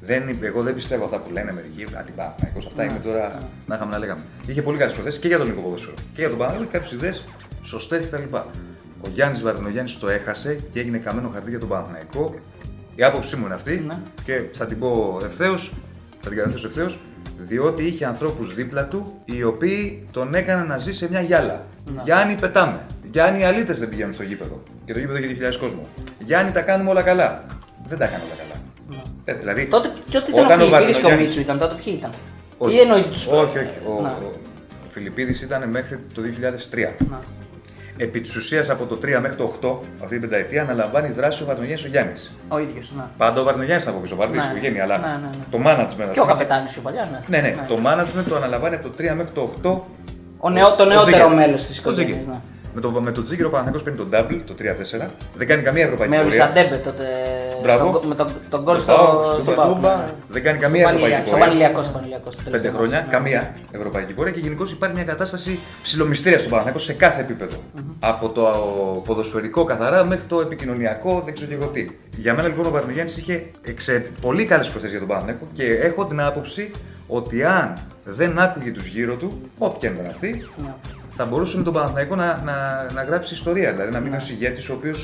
Δεν, εγώ δεν πιστεύω αυτά που λένε μερικοί αντιπαναθηναϊκός. Αυτά είναι τώρα να είχαμε να λέγαμε. Είχε πολύ καλές προθέσεις και για τον ελληνικό ποδόσφαιρο. Και για τον Παναθηναϊκό και κάποιες ιδέες σωστές κτλ. Ο Γιάννης Βαρδινογιάννης το έχασε και έγινε καμένο χαρτί για τον Παναθηναϊκό. Η άποψή μου είναι αυτή Ναι. και θα την πω ευθέως. Θα την καταθέσω ευθέως. Διότι είχε ανθρώπους δίπλα του οι οποίοι τον έκαναν να ζει σε μια γυάλα. Ναι. Γιάννη, πετάμε. Γιάννη, οι αλήτες δεν πηγαίνουν στο γήπεδο. Και το γήπεδο έχει 2.000 κόσμο. Γιάννη, τα κάνουμε όλα καλά. Δεν τα έκανε όλα καλά. Ε, δηλαδή, τότε ποιο ήταν ο όταν Φιλιππίδης και ο Βαρδινογιάννης- Μίτσου ήταν, τότε ποιοι ήταν; Όχι. Ή εννοείς τους Όχι, όχι. Ο, Να. ο, ο Φιλιππίδης ήταν μέχρι το 2003. Να. Επί της ουσίας από το 3 μέχρι το 8, αυτή την πενταετία, αναλαμβάνει δράση ο Βαρνογιάννης ο Γιάννης. Ο ίδιος. Ναι. Πάντα ο Βαρνογιάννης θα πω πίσω, ο Βαρδί, Ναι, η οικογένεια, αλλά ναι, ναι, ναι. το management. ας Και ο πούμε, καπετάνιο πιο παλιάς, ναι. Ναι, ναι, το management το αναλαμβάνει από το 3 μέχρι το 8. Ο νεό, το ο νεότερο Τζίγκερ. μέλος της Ο οικογένειας. Τζίγκερ. Ναι. Με το, με το Τζίγκερο ο Παναθηναϊκός παίρνει τον double, το 3-4. Δεν κάνει καμία ευρωπαϊκή Με πορεία. Ολισαντέμπε τότε. Μπράβο. στο- με τον, τον γκολ Μπράβο, στο, στον στο Μπαμπά. Μπάουκ, ναι. Δεν κάνει καμία ευρωπαϊκή Στο πορεία. Πανηλιακό, στο Πανηλιακό. στο Πέντε τελευταίο χρόνια, μας, ναι. καμία ευρωπαϊκή πορεία και γενικώς υπάρχει μια κατάσταση ψηλομυστήρια στον Παναθηναϊκό σε κάθε επίπεδο. Από το ποδοσφαιρικό καθαρά μέχρι το επικοινωνιακό, δεν ξέρω και εγώ τι. Για μένα λοιπόν ο Βαρνογιάννης είχε εξαιρετ... πολύ καλές προθέσεις για τον Παναθηναϊκό και έχω την άποψη ότι αν δεν άκουγε τους γύρω του, όποια ήταν αυτή, Ναι. Θα μπορούσε με τον Παναθηναϊκό να, να, να γράψει ιστορία. Δηλαδή να μείνει ω ηγέτης ο οποίος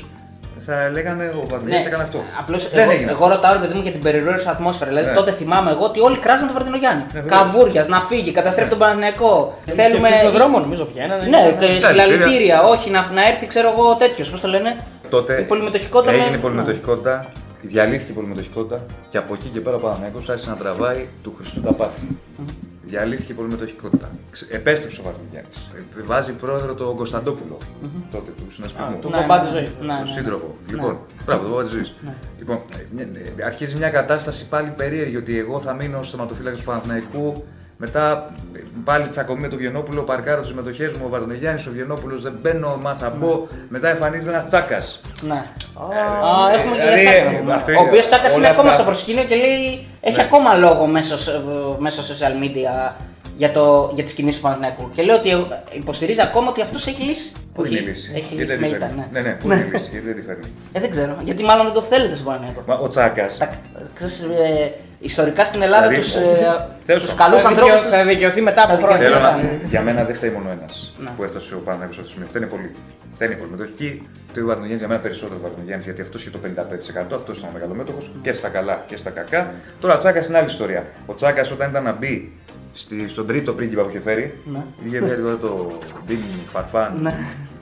θα λέγανε ο Βαρνογιάννη έκανε αυτό. Απλώς Δεν εγώ, έγινε. εγώ ρωτάω ρε παιδί μου για την περιρροή ατμόσφαιρα. Δηλαδή Ναι. τότε θυμάμαι εγώ ότι όλοι κράζαν τον Βαρδινογιάννη. Ναι, βέβαια. Καβούριας, να φύγει, καταστρέφει τον Παναθηναϊκό. Θέλουμε. Και στον δρόμο νομίζω βγαίνανε. Ναι, και Στα συλλαλητήρια. Όχι, να, να έρθει, ξέρω εγώ, τέτοιος. Πώς το λένε. Τότε Η πολυμετοχικότητα έγινε με- πολυμετοχικότητα, διαλύθηκε η πολυμετοχικότητα και από εκεί και πέρα ο Παναθηναϊκός άρχισε να τραβάει του Χριστού τα πάθη. Διαλύθηκε η πολυμετοχικότητα. Ξε- Επέστρεψε ο Βαρδινογιάννης. Ε, Βάζει πρόεδρο τον κωνσταντοπουλο τότε του συνασπισμού. του Ναι, κομπά ναι, της ζωής. ναι, ναι, τον ναι. σύντροφο. Ναι. Λοιπόν, μπράβο, το τη ζωής. Λοιπόν, ε, μια- ε, αρχίζει μια κατάσταση πάλι περίεργη ότι εγώ θα μείνω στο θεματοφύλακα του Παναθηναϊκού. Μετά ε, πάλι τσακωμή με τον Βιενόπουλο, παρκάρω τις μετοχέ μου. Ο Βαρδινογιάννη, ο Βιενόπουλος δεν μπαίνω, μα θα μπω. Μετά εμφανίζεται ένας τσάκας. Ναι. Α, έχουμε και δηλαδή, για ε, Τσάκα. αυτό Ο είναι- οποίος Τσάκας όλα είναι ακόμα αυτά. στο προσκήνιο και λέει έχει Ναι. ακόμα λόγο μέσω, σ- μέσω social media για, το, για τις κινήσεις του Παναθηναϊκού. Και λέει ότι ε, υποστηρίζει ακόμα ότι αυτός έχει λύσει. Πού είναι η Έχει- λύση; Έχει Γιατί λύσει δεν με τη ήττα, φέρνει; ναι. Ναι, ναι, πού είναι η λύση, γιατί δεν τη φέρνει; Ε, δεν ξέρω. Γιατί μάλλον δεν το θέλετε στον Παναθηναϊκό. Μα ο Τσάκας. Τα, ξέρεις, ε, ιστορικά στην Ελλάδα Δηλαδή, τους, ε, τέλος τους πάντων. καλούς Θα ανθρώπους... δικαιω- Θα δικαιωθεί μετά από Θα χρόνια. Θέλω να, Ναι. για μένα δεν φταίει μόνο ένας Ναι. που έφτασε ο Παναγιώτο στο σημείο. Φταίνει πολύ. Φταίνει πολύ. Μετοχική φταίει ο Βαρνογιάννη για μένα περισσότερο ο Βαρνογιάννη γιατί αυτός είχε το 55%. Αυτός ήταν ο μεγαλομέτωχος και στα καλά και στα κακά. Τώρα ο Τσάκας είναι άλλη ιστορία. Ο Τσάκας όταν ήταν να μπει στη, στον τρίτο πρίγκιπα που είχε φέρει, Ναι. είχε φέρει εδώ το Μπιν Φαρφάν. Ναι.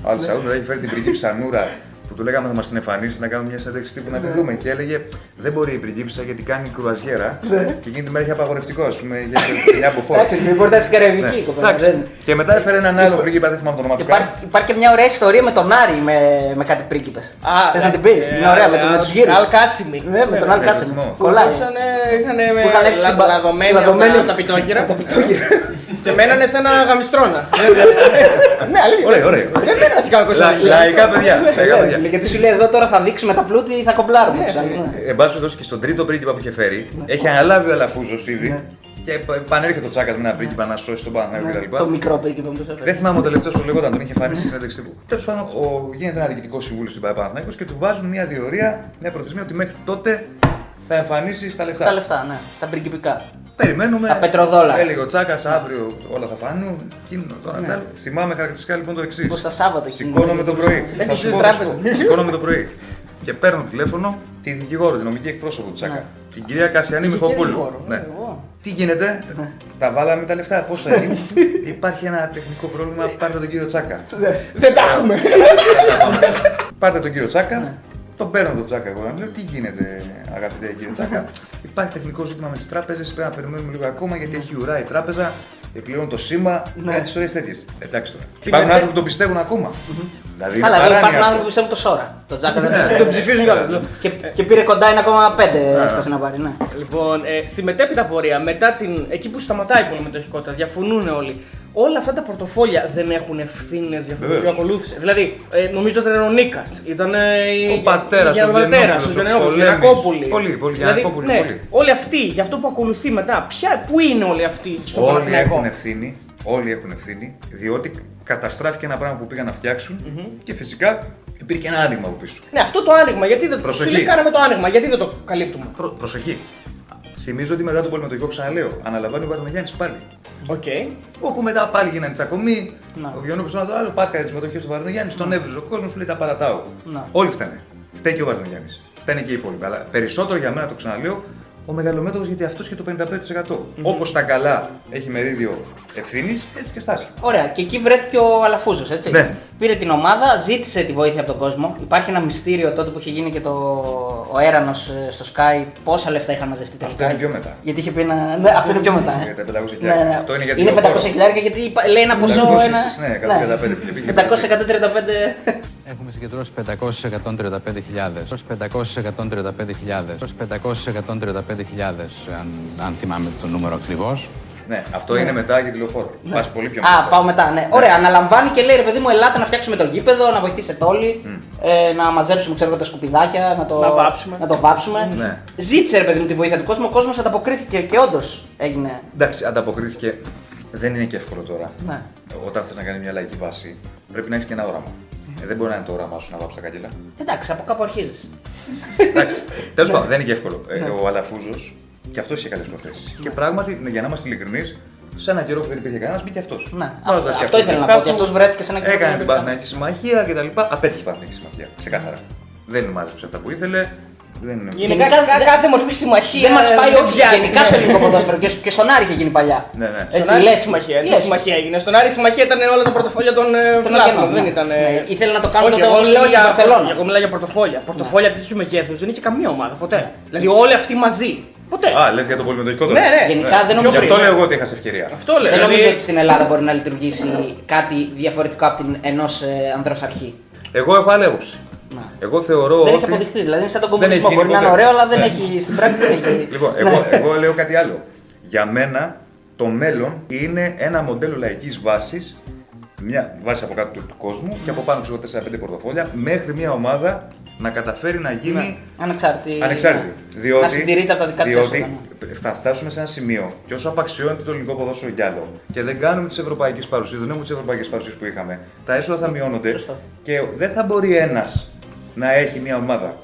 Άλλη Σαούδ, δηλαδή είχε φέρει την πριγκίψα Νούρα που του λέγαμε θα μας την εμφανίσει να κάνουμε μια συνέντευξη τύπου να Ναι. τη δούμε. Και έλεγε δεν μπορεί η πριγκίψα γιατί κάνει κρουαζιέρα και εκείνη τη μέρα είχε απαγορευτικό, ας πούμε, για μια από φόρμα. Εντάξει, η πόρτα στην Καραϊβική Ναι. η κοπέλα. Εντάξει. δεν- Και μετά έφερε έναν άλλο πρίγκιπα, δεν θυμάμαι το όνομα του. καν. Υπάρχει, υπάρχει και μια ωραία ιστορία με τον Άρη με, με κάτι πρίγκιπες. Α, Θες να ε, την πεις, ε, είναι ωραία με, το- με Αλ- τους γύρους. Αλκάσιμη. Ναι, με τον ναι, Αλκάσιμ. θυμάμαι. Κολλάει. Είχαν, είχαν με Που είχαν έξι λα- μπα- λαδωμένοι λαδωμένοι- από τα πιτόγυρα. Και μένανε σε ένα γαμιστρώνα. Ναι, αλήθεια. Ωραία, ωραία. Δεν μένανε σε κανένα Λα- κοσμάκι. Λαϊκά παιδιά. Λαϊκά Ναι, παιδιά. Γιατί σου λέει εδώ τώρα θα δείξουμε τα πλούτη ή θα κομπλάρουμε τους άλλους, ναι. Ε, Εν πάση περιπτώσει και στον τρίτο πρίγκιπα που είχε φέρει, έχει αναλάβει ο Αλαφούζος ήδη και πα- πανέρχεται ο Τσάκα με ένα πρίγκιπα να σώσει τον Παναγιώτο Ναι, κτλ. Το μικρό πρίγκιπα που τους έφερε. Δεν θυμάμαι ο τελευταίος που λεγόταν, τον είχε φανεί στη συνέντευξη τύπου. Τέλος πάντων, ο- γίνεται ένα διοικητικό συμβούλιο στην Παναθυναϊκό και του βάζουν μια διορία, μια προθεσμία ότι μέχρι τότε θα εμφανίσει τα λεφτά. Τα λεφτά, ναι. Τα πριγκιπικά. Περιμένουμε. Τα πετροδόλαρα. Έλεγε ο Τσάκας αύριο όλα θα φανούν. Εκείνο τώρα Ναι. τ' άλλο. Θυμάμαι χαρακτηριστικά λοιπόν το εξής. Όπως τα Σάββατα εκείνη. Σηκώνομαι το πρωί. Δεν Θα σου κλείσεις πω, θα σου τράπεζα. πω. Σηκώνομαι το πρωί. Και παίρνω τηλέφωνο τη δικηγόρο, την νομική εκπρόσωπο του Τσάκα. Ναι. Την κυρία Κασιανή Είχε και Μιχοπούλου. δικηγόρο, Ναι. Εγώ. Τι γίνεται, τα βάλαμε τα λεφτά, πώς θα γίνει; Υπάρχει ένα τεχνικό πρόβλημα, πάρτε τον κύριο Τσάκα. Δεν τα έχουμε. Πάρτε τον κύριο Τσάκα, Ναι. Τον παίρνω τον Τσάκα εγώ. να Λέω τι γίνεται, αγαπητέ κύριε Τσάκα. Υπάρχει τεχνικό ζήτημα με τις τράπεζες. Πρέπει να περιμένουμε λίγο ακόμα γιατί έχει ουρά η τράπεζα Επιπλέον το σήμα, Ναι. κάτι ιστορίε τέτοιες. Εντάξει τώρα. Τι Υπάρχουν λέτε; άνθρωποι που το πιστεύουν ακόμα. Δηλαδή, είναι Καλά, εδώ παράνοια υπάρχουν αυτό. άνθρωποι που πιστεύουν το Σόρα. Το Τζάκα δεν Ναι. Το ψηφίζουν κιόλα. και, και πήρε κοντά 1,5 έφτασε να πάρει, ναι. Λοιπόν, ε, στη μετέπειτα πορεία, μετά την, εκεί που σταματάει η πολυμετοχικότητα, διαφωνούν όλοι. Όλα αυτά τα πορτοφόλια δεν έχουν ευθύνες για αυτό το οποίο Βεβαίως. ακολούθησε. Δηλαδή, ε, νομίζω ότι ήταν ο Νίκας, ήταν ε, η- Ο πατέρας, η- ο ο πατέρας, Γιαννόπουλος, ο ο Γιαννόπουλος, ο Πολέμης. Γιαννακόπουλη. Πολύ, πολύ, δηλαδή, Γιαννακόπουλη, ναι, πολύ. Όλοι αυτοί, για αυτό που ακολουθεί μετά, ποια, πού είναι όλοι αυτοί στο Όλοι Παναθηναϊκό. έχουν ευθύνη. Όλοι έχουν ευθύνη, διότι καταστράφηκε ένα πράγμα που πήγαν να φτιαξουν και φυσικά υπήρχε ένα άνοιγμα από πίσω. Ναι, αυτό το άνοιγμα, γιατί δεν Προσοχή. σου λέει κάναμε το άνοιγμα, γιατί δεν το καλύπτουμε; Προ, προσοχή. Θυμίζω ότι μετά το πολυμετοχικό ξαναλέω, αναλαμβάνει ο Βαρδινογιάννης πάλι. Οκ. Όπου μετά πάλι γίνανε τσακωμοί, Να. ο Βγενόπουλος ένα το άλλο, πάρ' τη τη συμμετοχή του Βαρδινογιάννη, τον έβριζε ο κόσμος, σου λέει τα παρατάω. Να. Όλοι φταίνε. Φταίει και ο Βαρδινογιάννη. Φταίνε και οι υπόλοιποι. Αλλά περισσότερο για μένα το ξαναλέω, ο μεγαλομέτωχος γιατί αυτός και το 55%. Όπως τα καλά έχει μερίδιο ευθύνης, έτσι και στάση. Ωραία, και εκεί βρέθηκε ο Αλαφούζος, έτσι. Ναι. Πήρε την ομάδα, ζήτησε τη βοήθεια από τον κόσμο. Υπάρχει ένα μυστήριο τότε που είχε γίνει και το... ο Έρανο στο Sky. Πόσα λεφτά είχαν μαζευτεί τελικά; Αυτό είναι πιο μετά. Γιατί είχε πει ένα. Ναι, αυτό είναι πιο μετά. ε. Για τα 500 χιλιάρικα. Αυτό είναι για την είναι 500 λεωφόρο. χιλιάρικα γιατί είπα- λέει ένα ποσό. 500, Ένα... ναι, 135 είχε πει και 500-135. Έχουμε συγκεντρώσει 535.000. Ως 535.000. Ως 535.000, αν, αν θυμάμαι το νούμερο ακριβώς. Ναι, αυτό είναι μετά για τη λεωφόρο. Πας πολύ πιο Α, πάω μετά, ναι. Ωραία, αναλαμβάνει και λέει ρε παιδί μου, ελάτε να φτιάξουμε το γήπεδο, να βοηθήσετε όλοι, ε, να μαζέψουμε ξέρω, εγώ, τα σκουπιδάκια, να το, Να βάψουμε. Να το βάψουμε. Ναι. Ζήτησε ρε παιδί μου τη βοήθεια του κόσμου, ο κόσμος ανταποκρίθηκε και όντως έγινε. Εντάξει, ανταποκρίθηκε. Δεν είναι και εύκολο τώρα. Ναι. Όταν θες να κάνει μια λαϊκή βάση, πρέπει να έχεις και ένα όραμα. Ε, δεν μπορεί να είναι το όραμά σου να βάψει τα καγγελά. Εντάξει, από κάπου αρχίζεις. Εντάξει. Τέλος πάντων, δεν είναι και εύκολο. Ε, ο Αλαφούζος και αυτός είχε καλές προθέσεις. Και πράγματι, ναι, για να είμαστε ειλικρινείς, σε ένα καιρό που δεν υπήρχε κανένας, μπήκε αυτός. Ναι, αυτό- αυτό ήθελα να πω, ότι αυτός βρέθηκε σε ένα καιρό που Έκανε δεν την υπήρχε Παναθηναϊκή συμμαχία κτλ. Απέτυχε η Παναθηναϊκή συμμαχία. Ξεκάθαρα. Δεν μάζεψε αυτά που ήθελε. Δεν είναι. Γενικά, Γενικά, κα- δεν- κάθε μορφή συμμαχία. Δεν μας πάει δεν όχι πιάνει, γενικά ναι. στο ελληνικό ποδόσφαιρο και, και στον Άρη είχε γίνει παλιά. Ναι, ναι. Στον Έτσι, Άρη λες, συμμαχία. Τι λες. συμμαχία έγινε. Στον Άρη συμμαχία ήταν όλα τα πορτοφόλια των ε, Των φιλάθλων. Αγγελών, Δεν ναι. ήταν. ε, Ναι, ήθελε να το κάνουν Όχι, τότε εγώ όπως μιλάω στην για Μπαρσελόνα. Εγώ μιλάω για πορτοφόλια. Πορτοφόλια τέτοιου μεγέθου δεν είχε καμία ομάδα ποτέ. Δηλαδή όλοι αυτοί μαζί. Ποτέ. Α, λες για το πολυμετοχικό τώρα. Ναι, ναι. Γενικά δεν Γι' νομίζω. αυτό πριν, λέω ναι. εγώ ότι έχασες ευκαιρία. Αυτό λέω. Δεν νομίζω δηλαδή- ότι στην Ελλάδα μπορεί να λειτουργήσει κάτι διαφορετικό από την ενός ανδρός αρχή. Εγώ έχω άλλη άποψη. Να. Εγώ θεωρώ Δεν ότι. έχει αποδειχθεί. Δηλαδή είναι σαν τον Δεν κομμουνισμό. έχει Μπορεί να γίνει είναι ποτέ. ωραίο, αλλά δεν Ναι. έχει. Στην πράξη δεν έχει. Λοιπόν, Ναι. εγώ, εγώ λέω κάτι άλλο. Για μένα το μέλλον είναι ένα μοντέλο λαϊκής βάσης, μια βάση από κάτω του, του κόσμου και από πάνω ξέρω 4-5 πορτοφόλια, μέχρι μια ομάδα να καταφέρει να γίνει Ναι. Ανεξάρτητη. ανεξάρτητη. ναι. Διότι, Να συντηρείται από τα δικά της διότι θα φτάσουμε σε ένα σημείο και όσο απαξιώνεται το ελληνικό ποδόσφαιρο κι άλλο και δεν κάνουμε τις ευρωπαϊκές παρουσίες, δεν έχουμε τις ευρωπαϊκές παρουσίες που είχαμε, τα έσοδα θα μειώνονται Σωστό. και δεν θα μπορεί ένας να έχει μια ομάδα.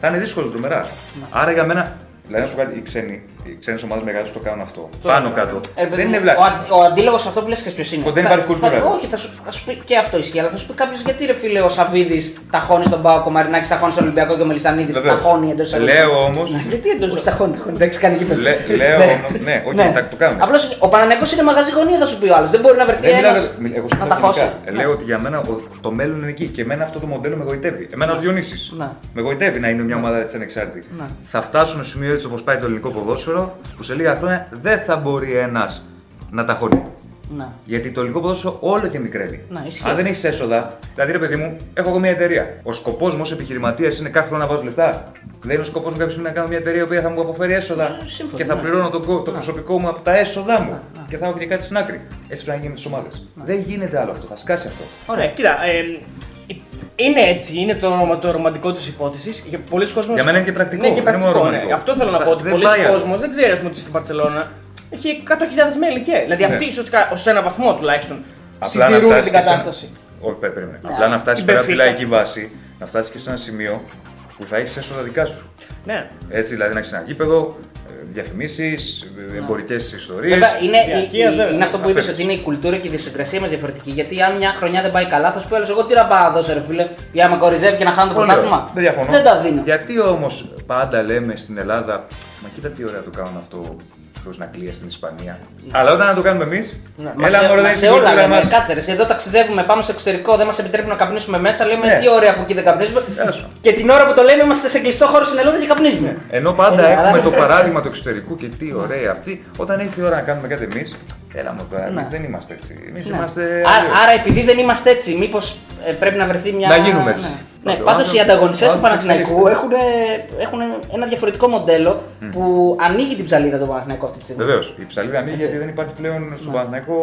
Θα είναι δύσκολο τρομερά. Ναι. Άρα για μένα, δηλαδή να σου πω κάτι, οι ξένοι, οι ξένες ομάδες μεγάλες το κάνουν αυτό. Το Πάνω έκαναν. κάτω. Ε, παιδί δεν μου, είναι βλάκα. Ο, αν- ο αντίλογος αυτό που λες και ποιος είναι. Ότι δεν Θα- υπάρχει κουλτούρα. θα- όχι, θα σου, θα σου πει και αυτό ισχύει, αλλά θα σου πει κάποιος γιατί ρε φίλε ο Σαββίδης ταχώνει στον Πάο, ο Μαρινάκη ταχώνει στον Ολυμπιακό και ο Μελισανίδης Βεβαίως. ταχώνει εντός Λέω όμω. Γιατί εντό Όχι ταχώνει, ταχώνει, δεν έχει κάνει κύπελο. Λέ- λέω όμως, ναι, όχι, τα- το κάνουμε. Απλώς ο Παναναναϊκός είναι μαγαζί γωνία, θα σου πει ο άλλος. Δεν μπορεί να βρεθεί Δεν μιλάω, ένας μιλ- εγώ σου να μιλάω ταχώσει. γενικά. Ναι. Λέω ότι για μένα ο- το μέλλον είναι εκεί και εμένα αυτό το μοντέλο με γοητεύει. Εμένα ως Διονύσης. Ναι. Με γοητεύει να είναι μια ομάδα έτσι ανεξάρτητη. Ναι. Θα φτάσουν στο σημείο έτσι όπως πάει το ελληνικό ποδόσφαιρο που σε λίγα χρόνια δεν θα μπορεί ένας να ταχώνει. Ναι. Γιατί το ελληνικό ποδόσφαιρο όλο και μικραίνει. Ναι, ισχύει. Αν δεν έχεις έσοδα, δηλαδή ρε παιδί μου, έχω εγώ μια εταιρεία. Ο σκοπός μου ως επιχειρηματίας είναι κάθε χρόνο να βάζω λεφτά. Δεν είναι ο σκοπός μου κάποια στιγμή να κάνω μια εταιρεία που θα μου αποφέρει έσοδα Ε, σύμφωνα, και θα ναι. πληρώνω το, κο- το Ναι. προσωπικό μου από τα έσοδα μου Ναι, ναι. και θα έχω και κάτι στην άκρη. Έτσι πρέπει να γίνει τις ομάδες. Δεν γίνεται άλλο αυτό, θα σκάσει αυτό. Ωραία, κοίτα. ε, είναι έτσι, είναι το, το ρομαντικό της υπόθεσης. Για πολλοί κόσμος... Για μένα είναι και πρακτικό, Ναι, και δεν είναι μόνο πρακτικό, ναι. ρομαντικό. Αυτό θέλω να Θα- πω. Ότι δεν πολλοί πάει άλλο. κόσμος δεν ξέρει ας πούμε, ότι στην Παρσελώνα έχει 100.000 μέλη και. Δηλαδή Ναι. αυτοί ουσιαστικά ως ένα βαθμό τουλάχιστον Απλά να συντηρούν φτάσεις την και σε ένα- κατάσταση. Όχι, πέ- περίμενε. Ναι. Απλά να φτάσεις Η πέρα από τη Μπενφίκα. λαϊκή βάση, να φτάσεις και σε ένα σημείο που θα έχεις έσοδα δικά σου. Ναι. Έτσι, δηλαδή να έχεις ένα γήπεδο, διαφημίσεις, εμπορικές ιστορίες. Βέβαια, είναι, Διαρκείας, η- η- βέβαια. είναι αυτό που είπες Αφαίρεσες. ότι είναι η κουλτούρα και η ιδιοσυγκρασία μας διαφορετική. Γιατί αν μια χρονιά δεν πάει καλά, θα σου πει άλλος: Εγώ τι να πάω να δώσω, ρε φίλε, για να με κορυδεύει και να χάνω το πρωτάθλημα. Δεν διαφωνώ. Δεν τα δίνω. Γιατί όμως πάντα λέμε στην Ελλάδα, Μα κοίτα τι ωραία το κάνουν αυτό προς Νακλία στην Ισπανία. Αλλά όταν να το κάνουμε εμείς, Μα έλα σε, μωρέ, μα δεν σε είναι η όλα κουλτούρα λέμε, μας. κάτσε ρε, εσύ εδώ ταξιδεύουμε, πάμε στο εξωτερικό, δεν μας επιτρέπουν να καπνίσουμε μέσα, λέμε Ναι. τι ωραία που εκεί δεν καπνίζουμε. Έσω. Και την ώρα που το λέμε είμαστε σε κλειστό χώρο στην Ελλάδα και καπνίζουμε. Ενώ πάντα Ε, έχουμε αλλά- το παράδειγμα του εξωτερικού και τι ωραία αυτή, όταν ήρθε η ώρα να κάνουμε κάτι εμείς, Έλα μου τώρα, εμείς Ναι. δεν είμαστε έτσι. Εμείς Ναι. είμαστε. Άρα, αλλιώς. άρα, επειδή δεν είμαστε έτσι, μήπως πρέπει να βρεθεί μια. Να γίνουμε έτσι. Ναι, Πάντως, ναι. ο πάντως οι άνθρωπος- ανταγωνιστές ο του άνθρωπος Παναθηναϊκού εξελίσσεται. έχουν, έχουν ένα διαφορετικό μοντέλο που ανοίγει την ψαλίδα του Παναθηναϊκού αυτή τη στιγμή. Βεβαίως. Η ψαλίδα ανοίγει Έτσι. γιατί δεν υπάρχει πλέον στον Ναι. Παναθηναϊκό.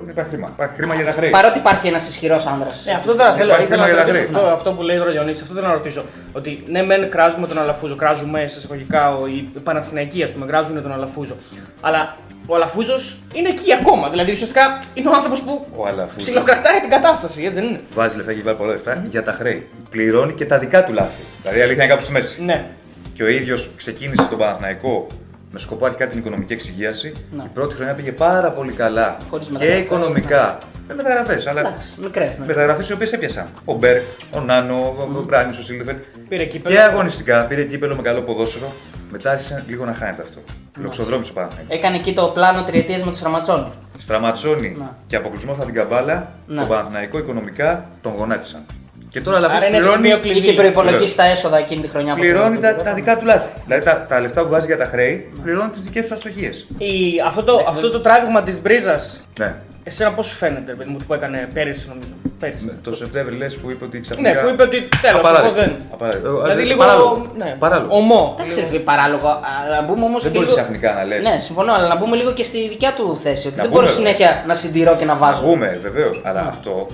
Δεν υπάρχει χρήμα. Υπάρχει χρήμα για τα χρέη. Παρότι υπάρχει ένας ισχυρός άνδρας. Ναι, αυτό τώρα θέλω, Υπάρχει ήθελα να θέμα για τα ρωτήσω χρέη. αυτό, αυτό που λέει ο Διονύση, αυτό θέλω να ρωτήσω. Ότι ναι, μεν κράζουμε τον Αλαφούζο, κράζουμε σε εισαγωγικά ο- οι Παναθηναϊκοί, ας πούμε, κράζουν τον Αλαφούζο. Αλλά ο Αλαφούζος είναι εκεί ακόμα. Δηλαδή ουσιαστικά είναι ο άνθρωπος που Ο Αλαφούζος. ψιλοκρατάει την κατάσταση, έτσι δεν είναι. Βάζει λεφτά και βάλει πολλά λεφτά για τα χρέη. Πληρώνει και τα δικά του λάθη. Δηλαδή η αλήθεια είναι κάπου στη μέση. Ναι. Και ο ίδιος ξεκίνησε τον Παναθηναϊκό με σκοπό αρχικά την οικονομική εξυγίαση. Ναι. Η πρώτη χρονιά πήγε πάρα πολύ καλά Χωρίς και μεταγραφές. οικονομικά. Με μεταγραφές, αλλά Εντάξει, μικρές. Ναι. μεταγραφές οι οποίες έπιασαν. Ο Μπέρκ, ο Νάνο, ο Μπράνι, ο Σίλβερ. Πήρε κύπελο. Και αγωνιστικά πήρε κύπελο με καλό ποδόσφαιρο. Μετά άρχισε λίγο να χάνεται αυτό. Λοξοδρόμησε ο Παναθηναϊκός. Έκανε εκεί το πλάνο τριετίας με του Ραματσόνη. Στραματσόνη Ναι. και αποκλεισμό από την καμπάλα, Ναι. τον Παναθηναϊκό οικονομικά τον γονάτισαν. Και τώρα αλλά Άρα είναι πληρώνει, σημείο κλειδί. Είχε προπολογίσει τα έσοδα εκείνη τη χρονιά που πληρώνει το- τα, τα δικά του λάθη. Δηλαδή τα, τα λεφτά που βάζει για τα χρέη πληρώνει τις δικές του αστοχίες. Η, αυτό, το, αυτό το τράβηγμα της μπρίζας, Ναι. Εσένα πώς σου φαίνεται, ρε παιδί μου, που έκανε πέρυσι νομίζω. Πέρυσι. Με- Το Σεπτέμβρη λες που είπε ότι ξαφνικά. Ναι, που είπε ότι τέλος, εγώ Απαράδεκτο. δεν. Απαράδεκτο. Ε, Δηλαδή ε, λίγο. παράλογο. Ναι, Παράλογο. Ομό. Εντάξει, ρε φίλε, παράλογο. Αλλά να μπούμε όμως. Δεν μπορείς ξαφνικά να λες. Ναι, συμφωνώ, αλλά να μπούμε λίγο και στη δικιά του θέση. Ότι Να δεν μπούμε, μπορώ βέβαια. συνέχεια να συντηρώ και να Να βάζω. βγούμε βεβαίως. Αλλά Ναι. αυτό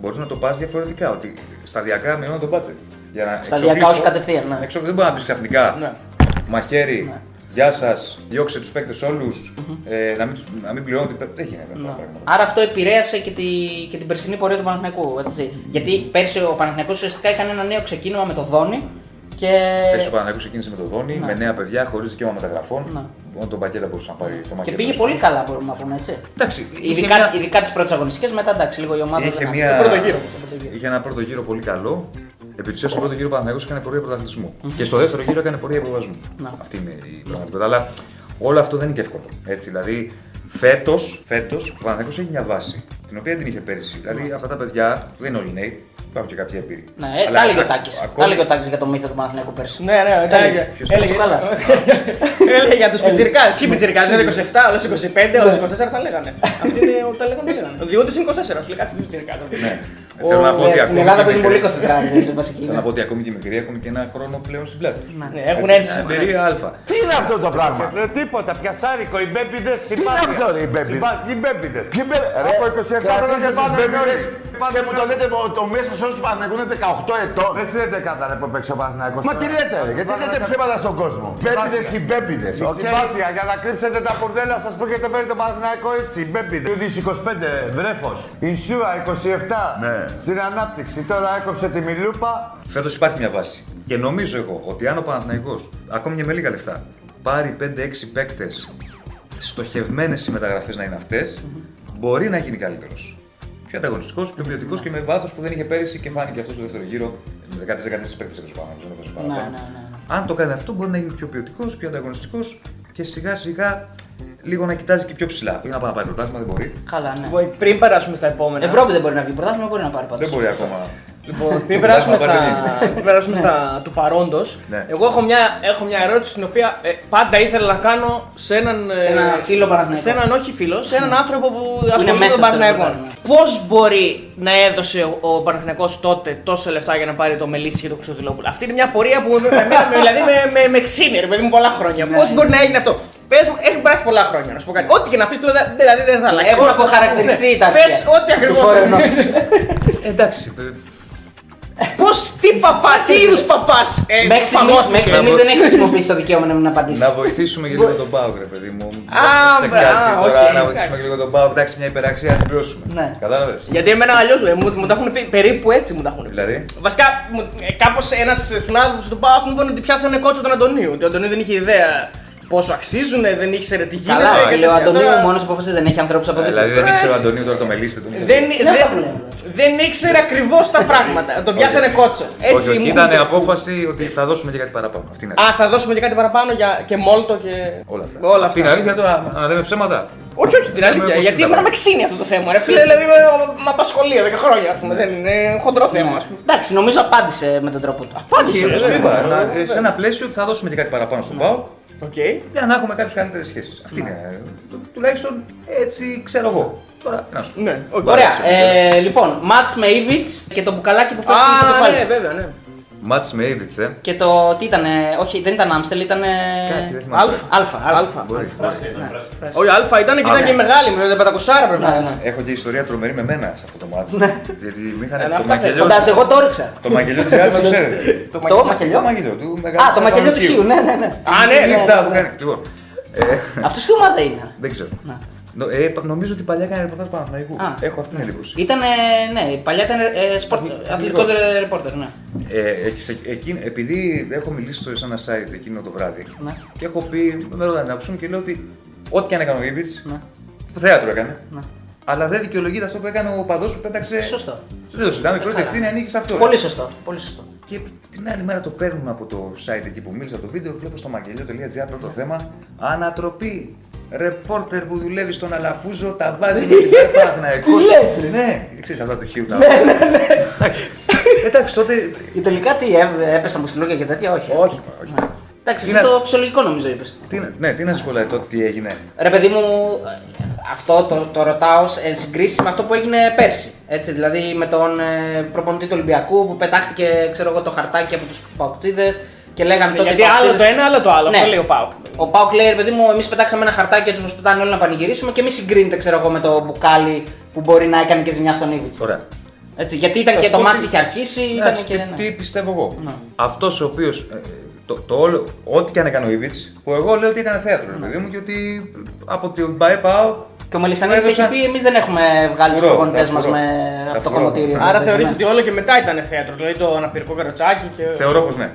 μπορείς να το πας διαφορετικά. Ότι σταδιακά μειώνω το budget. Για να Σταδιακά, εξοφλήσω- όχι κατευθείαν, ναι. να εξοφλήσω. Δεν μπορεί να πεις ξαφνικά. Ναι. Μαχαίρι, Ναι. Γεια σας, διώξε τους παίκτες όλους. Ε, να, μην, τους- να μην πληρώνω. Δεν γίνεται αυτό Ναι. το πράγμα. Άρα αυτό επηρέασε και, τη, και την περσινή πορεία του Παναθηναϊκού. Έτσι. Γιατί πέρσι ο Παναθηναϊκός ουσιαστικά έκανε ένα νέο ξεκίνημα με το Δόνι και. Πέρσι ο Παναγιώτο ξεκίνησε με το Δόνι, Ναι. με νέα παιδιά, χωρίς δικαίωμα μεταγραφών. Ναι. Μόνο τον Πακέτα μπορούσε να πάρει το Και Μακέτα. πήγε πολύ καλά, μπορούμε να πούμε έτσι. Εντάξει, είχε Ειδικά, μια- ειδικά τις πρώτες αγωνιστικές, μετά εντάξει, λίγο η ομάδα Είχε δεν μια... Στον πρώτο γύρο. στον πρώτο γύρο. Είχε ένα πρώτο γύρο πολύ καλό. Επί της ουσίας, στον πρώτο γύρο ο Παναγιώτο έκανε πορεία πρωταθλητισμού. Και στο δεύτερο γύρο έκανε πορεία υποβασμού. Να. Αυτή είναι η πραγματικότητα. Αλλά όλο αυτό δεν είναι και εύκολο. Έτσι, δηλαδή, φέτος φέτος, ο Παναγιώτο έχει μια βάση την οποία δεν την είχε πέρυσι. Δηλαδή, αυτά τα παιδιά που δεν είναι όλοι νέοι, υπάρχουν και κάποιοι εμπειροί. Ναι, ε, Αλλά τα έλεγε ο α- Τάκη. ακόμη- Τα έλεγε ο Τάκης για το μύθο του Παναθηναϊκού πέρσι. Ναι, ναι, τα έλεγε. ποιος Έλεγε το χαλάς. Έλεγε για τους πιτσιρικάδε. Ποιοι πιτσιρικάδε, είναι 27, όλο 25, όλο 24 τα λέγανε. Αυτοί είναι τα λέγανε. τα λέγανε. Ο Διόντος είναι 24, σου λέει κάτσε την πιτσιρικάδε. Ναι. Θέλω να πω ότι Στην ακόμη Ελλάδα και παίζουν πολύ μικροί- 24 στην βασική. Θέλω να πω ότι ακόμη και οι μικροί έχουν και ένα χρόνο πλέον στην πλάτη τους. Ναι, έχουν έτσι. Εμπειρία Α. Τι είναι αυτό το πράγμα; Δεν τίποτα, πιασάρικο, οι μπέμπιδες Τι είναι συμπάθεια. αυτό ρε, οι μπέμπιδες; Συμπά- Οι μπέμπιδες. Ποιοι μπε- Ρε, Από 27 κρατήστε χρόνια τους πάνω μπέμπιδες Πάμε Και μου με- το λέτε ο- το μέσος όρος του Παναθηναϊκού είναι 18 ετών. Εσύ δεν κατάλαβες που παίξει ο Παναθηναϊκός. Μα τι λέτε ρε, γιατί λέτε ψέματα στον κόσμο. Μπέμπιδες και οι μπέμπιδες. Η οκ. συμπάθεια για να κρύψετε τα μπουρδέλα σας που έχετε φέρει το Παναθηναϊκό έτσι. οι Μπέμπιδες. 25 βρέφος. Ινσούα 27. Ναι. Στην ανάπτυξη. Τώρα έκοψε τη μιλούπα. Φέτος υπάρχει μια βάση. Και νομίζω εγώ ότι αν ο Παναθηναϊκός, ακόμη και με λίγα λεφτά, πάρει 5-6 παίκτες στοχευμένες οι μεταγραφέ να είναι αυτές, μπορεί να γίνει καλύτερος. Πιο ανταγωνιστικό, πιο ποιοτικός και με βάθος που δεν είχε πέρυσι και φάνηκε αυτός στο δεύτερο γύρο. Με 13-14 παίκτες έπαιζε πάνω. δεν έπαιζε Ναι, παραπάνω. ναι, ναι. Αν το κάνει αυτό, μπορεί να γίνει πιο ποιοτικός, πιο ανταγωνιστικός και σιγά σιγά λίγο να κοιτάζει και πιο ψηλά. Όχι να πάει να πάρει πρωτάθλημα, δεν μπορεί. Καλά, ναι. Λοιπόν, Πριν περάσουμε στα επόμενα. Ευρώπη δεν μπορεί να βγει, πρωτάθλημα μπορεί να πάρει πάντως. Δεν μπορεί ακόμα. Λοιπόν, πριν περάσουμε στα, Πρωτάθλημα πριν περάσουμε στα του παρόντος, Ναι. εγώ έχω μια, έχω μια ερώτηση την οποία ε, πάντα ήθελα να κάνω σε έναν. Σε ένα ε, φίλο Παναθηναϊκό. Σε έναν όχι φίλο, σε έναν άνθρωπο που ασχολείται μέσα με τον στο Παναθηναϊκό. πρωτάθλημα. Πώς μπορεί να έδωσε ο, ο Παναθηναϊκός τότε τόσα λεφτά για να πάρει το Μελίσι και το Χρυστοδηλόπουλο. Αυτή είναι μια πορεία που με, εμένα, με- δηλαδή με, με, με ξύνει, ρε παιδί μου, πολλά χρόνια. Ναι. Πώς μπορεί να έγινε αυτό; Πες μου, έχει περάσει πολλά χρόνια να σου πω κάτι. Ό,τι και να πεις πλέον, δηλαδή δεν θα αλλάξει. Έχουν αποχαρακτηριστεί τα Πες αρχεία ό,τι του ακριβώς. φορενός. Εντάξει. Ε, Πώς, τι παπά, τι είδους παπάς ε, Μέχρι στιγμής- φαγώθηκε. μέχρι στιγμής δεν έχει χρησιμοποιήσει το δικαίωμα να μην απαντήσει. Να βοηθήσουμε και λίγο τον Πάουκ, ρε παιδί μου. Α, Σε μπρα, κάτι α, τώρα, οκ, να βοηθήσουμε εντάξει. και λίγο τον Πάουκ. Εντάξει, μια υπεραξία να την πληρώσουμε. Ναι. Κατάλαβες; Γιατί εμένα αλλιώς μου, μου τα έχουν πει περίπου έτσι μου τα έχουν πει. Δηλαδή; Βασικά, κάπως ένας συνάδελφος του Πάουκ μου είπε ότι πιάσανε κότσο τον Αντωνίου. Ότι ο Αντωνίου δεν είχε ιδέα πόσο αξίζουν, δεν ήξερε τι γίνεται. Καλά, και λέει ο τέτοια. Αντωνίου Τώρα, μόνος απόφαση δεν έχει ανθρώπους από Δηλαδή δίπλα. δεν ήξερε ο έτσι. Αντωνίου τώρα το μελίστη του. Δεν, Είναι αυτά που δεν, λέμε. δεν ήξερε ακριβώς τα πράγματα. Τον πιάσανε κότσο. Όχι, Έτσι όχι, μου ήταν είπε. απόφαση ότι θα δώσουμε και κάτι παραπάνω. Αυτή είναι. Α, θα δώσουμε και κάτι παραπάνω για και μόλτο και. Όλα αυτά. Όλα Αυτή είναι αυτά. αλήθεια τώρα, να λέμε ψέματα. Όχι, όχι, την Λέμε αλήθεια. πώς Γιατί είναι τα εμένα με ξύνει αυτό το θέμα. Ρε φίλε, δηλαδή με, με απασχολεί 10 χρόνια. Ας πούμε, δεν είναι χοντρό θέμα. ας πούμε. Εντάξει, νομίζω απάντησε με τον τρόπο του. Όχι, ρε, σου ναι, είπα, ναι, να- ναι. σε ένα πλαίσιο ότι θα δώσουμε και κάτι παραπάνω στον ΠΑΟΚ. για να έχουμε κάποιες καλύτερες σχέσεις. Αυτή είναι. ε, το- Τουλάχιστον έτσι ξέρω εγώ. Τώρα τι να σου πω. Ναι, οκ. Ωραία. Ωραία, Ε, λοιπόν, ματς με Ίβιτς και το μπουκαλάκι που πέφτει στο Α, κεφάλι. ναι, βέβαια, ναι. Ματς με Ίβιτς, ε. Και το τι ήταν, όχι δεν ήταν Άμστελ, ήταν. Κάτι δεν θυμάμαι. Άλφα. Άλφα. Άλφα. Άλφα. Μπορεί. Ναι, πράσινο. Όχι, Α ήταν και ήταν Α, και ναι. μεγάλη, με πεντακοσάρα πρέπει να Ναι, είναι. ναι. Έχω και ιστορία τρομερή με μένα σε αυτό το μάτς. Γιατί με είχαν Ε, το αυτά μακελιό. Φαντάζεσαι, εγώ το έριξα. Το μακελιό της Real το ξέρετε. Το Το μαγικό. μακελιό. Το μακελιό του μεγάλου Α, το μακελιό του Χίου, ναι, ναι, ναι. Α, ναι, ναι. Αυτά που κάνει. Λοιπόν, ε, Αυτός τι ομάδα είναι; δεν ξέρω. Να. Νο- ε, πα- Νομίζω ότι παλιά έκανε ρεπορτάζ Παναθηναϊκού. Α. Έχω αυτή την εντύπωση. Ήταν, ναι, παλιά ήταν ε, σπορτ, αθλητικός ρεπόρτερ, ναι. Ε, έχεις, εκ- εκείνη- επειδή έχω μιλήσει στο- σε ένα site εκείνο το βράδυ Ναι. και έχω πει, με ρωτάνε να ψούν και λέω ότι ό,τι και αν έκανε ο Ήβιτς, Ναι. που θέατρο έκανε, Ναι. αλλά δεν δικαιολογείται αυτό που έκανε ο παδός που πέταξε. Σωστό. Δεν το συζητάμε, η πρώτη Καλά. ευθύνη ανήκει σε αυτό. Πολύ σωστό. Πολύ σωστό. Και την άλλη μέρα το παίρνουμε από το site εκεί που μίλησα το βίντεο, βλέπω στο μαγγελίο.gr πρώτο θέμα. Ανατροπή. Ρεπόρτερ που δουλεύει στον Αλαφούζο, τα βάζει με την Παναθηναϊκό. Τι λες, ρε. Ναι, ξέρεις αυτά το χείου. τα- Εντάξει. Εντάξει, τότε. Και τελικά τι, έ- έπεσαν μου στη λόγια και τέτοια, όχι. Όχι, όχι. Εντάξει, Είναι- εσύ το φυσιολογικό νομίζω είπες. Τι, να- ναι, τι να σου πω δηλαδή, τότε τι έγινε. Ρε παιδί μου, αυτό το, το ρωτάω σε συγκρίση με αυτό που έγινε πέρσι. Έτσι, δηλαδή με τον ε, προπονητή του Ολυμπιακού που πετάχτηκε ξέρω εγώ, το χαρτάκι από τους παοκτσήδες και λέγανε τότε. Γιατί οι άλλο παοκτσήδες- το ένα, άλλο το άλλο. Ναι. Αυτό λέει ο ΠΑΟΚ. Ο ΠΑΟΚ λέει, ρε παιδί μου, εμείς πετάξαμε ένα χαρτάκι έτσι όπως πετάνε όλοι να πανηγυρίσουμε και μη συγκρίνετε, ξέρω εγώ, με το μπουκάλι που μπορεί να έκανε και ζημιά στον Ίβιτς. Ωραία. Έτσι, γιατί ήταν Θα και σου το πω μάτσι τι- είχε αρχίσει, ήταν Εντάξει, και. τι, ναι. τι πιστεύω εγώ. Ναι. Αυτός ο οποίος. το, το όλο, ό,τι και αν έκανε ο Ήβιτ, που εγώ λέω ότι έκανε θέατρο, ρε παιδί μου, και ότι από την ΠαΕ ΠΑΟΚ Και ο Μελισανίδης έχει Έδωσαν- πει: Εμείς δεν έχουμε βγάλει τους Φουρό, προπονητές τα μας φουρό. με Τα από το φουρό. κομμωτήριο. Άρα Ναι. θεωρείς ότι όλο και μετά ήταν θέατρο, δηλαδή το αναπηρικό καροτσάκι και. θεωρώ πως ναι.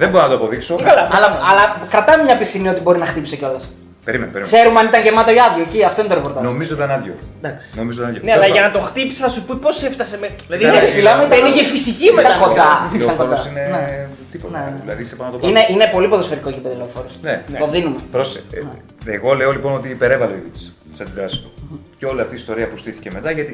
Δεν μπορώ να το αποδείξω. Καλά. Αλλά, αλλά κρατάμε μια πισινή ότι μπορεί να χτύπησε κιόλας. Περίμενε, περίμενε. Ξέρουμε αν ήταν γεμάτο ή άδειο εκεί, αυτό είναι το ρεπορτάζ. Νομίζω ήταν άδειο. Εντάξει. Νομίζω ήταν άδειο. Ναι, αλλά Τέλος για να πάντων. το χτύψει θα σου πει πώς έφτασε με. Δηλαδή Ναι, είναι- ρε, φίλε, άμα δεν ήταν- είχε φυσική ήταν μετά. κοντά. Η Ήταν λεωφόρος κοντά. είναι Ναι. τίποτα. Ναι, ναι. Δηλαδή είσαι πάνω από το πάνω. Είναι, είναι πολύ ποδοσφαιρικό γήπεδο λεωφόρος. Ναι. Το δίνουμε. Πρόσε. ε, Εγώ λέω λοιπόν ότι υπερέβαλε ο Ιβιτ τις αντιδράσεις του. Και όλη αυτή η ιστορία που στήθηκε μετά γιατί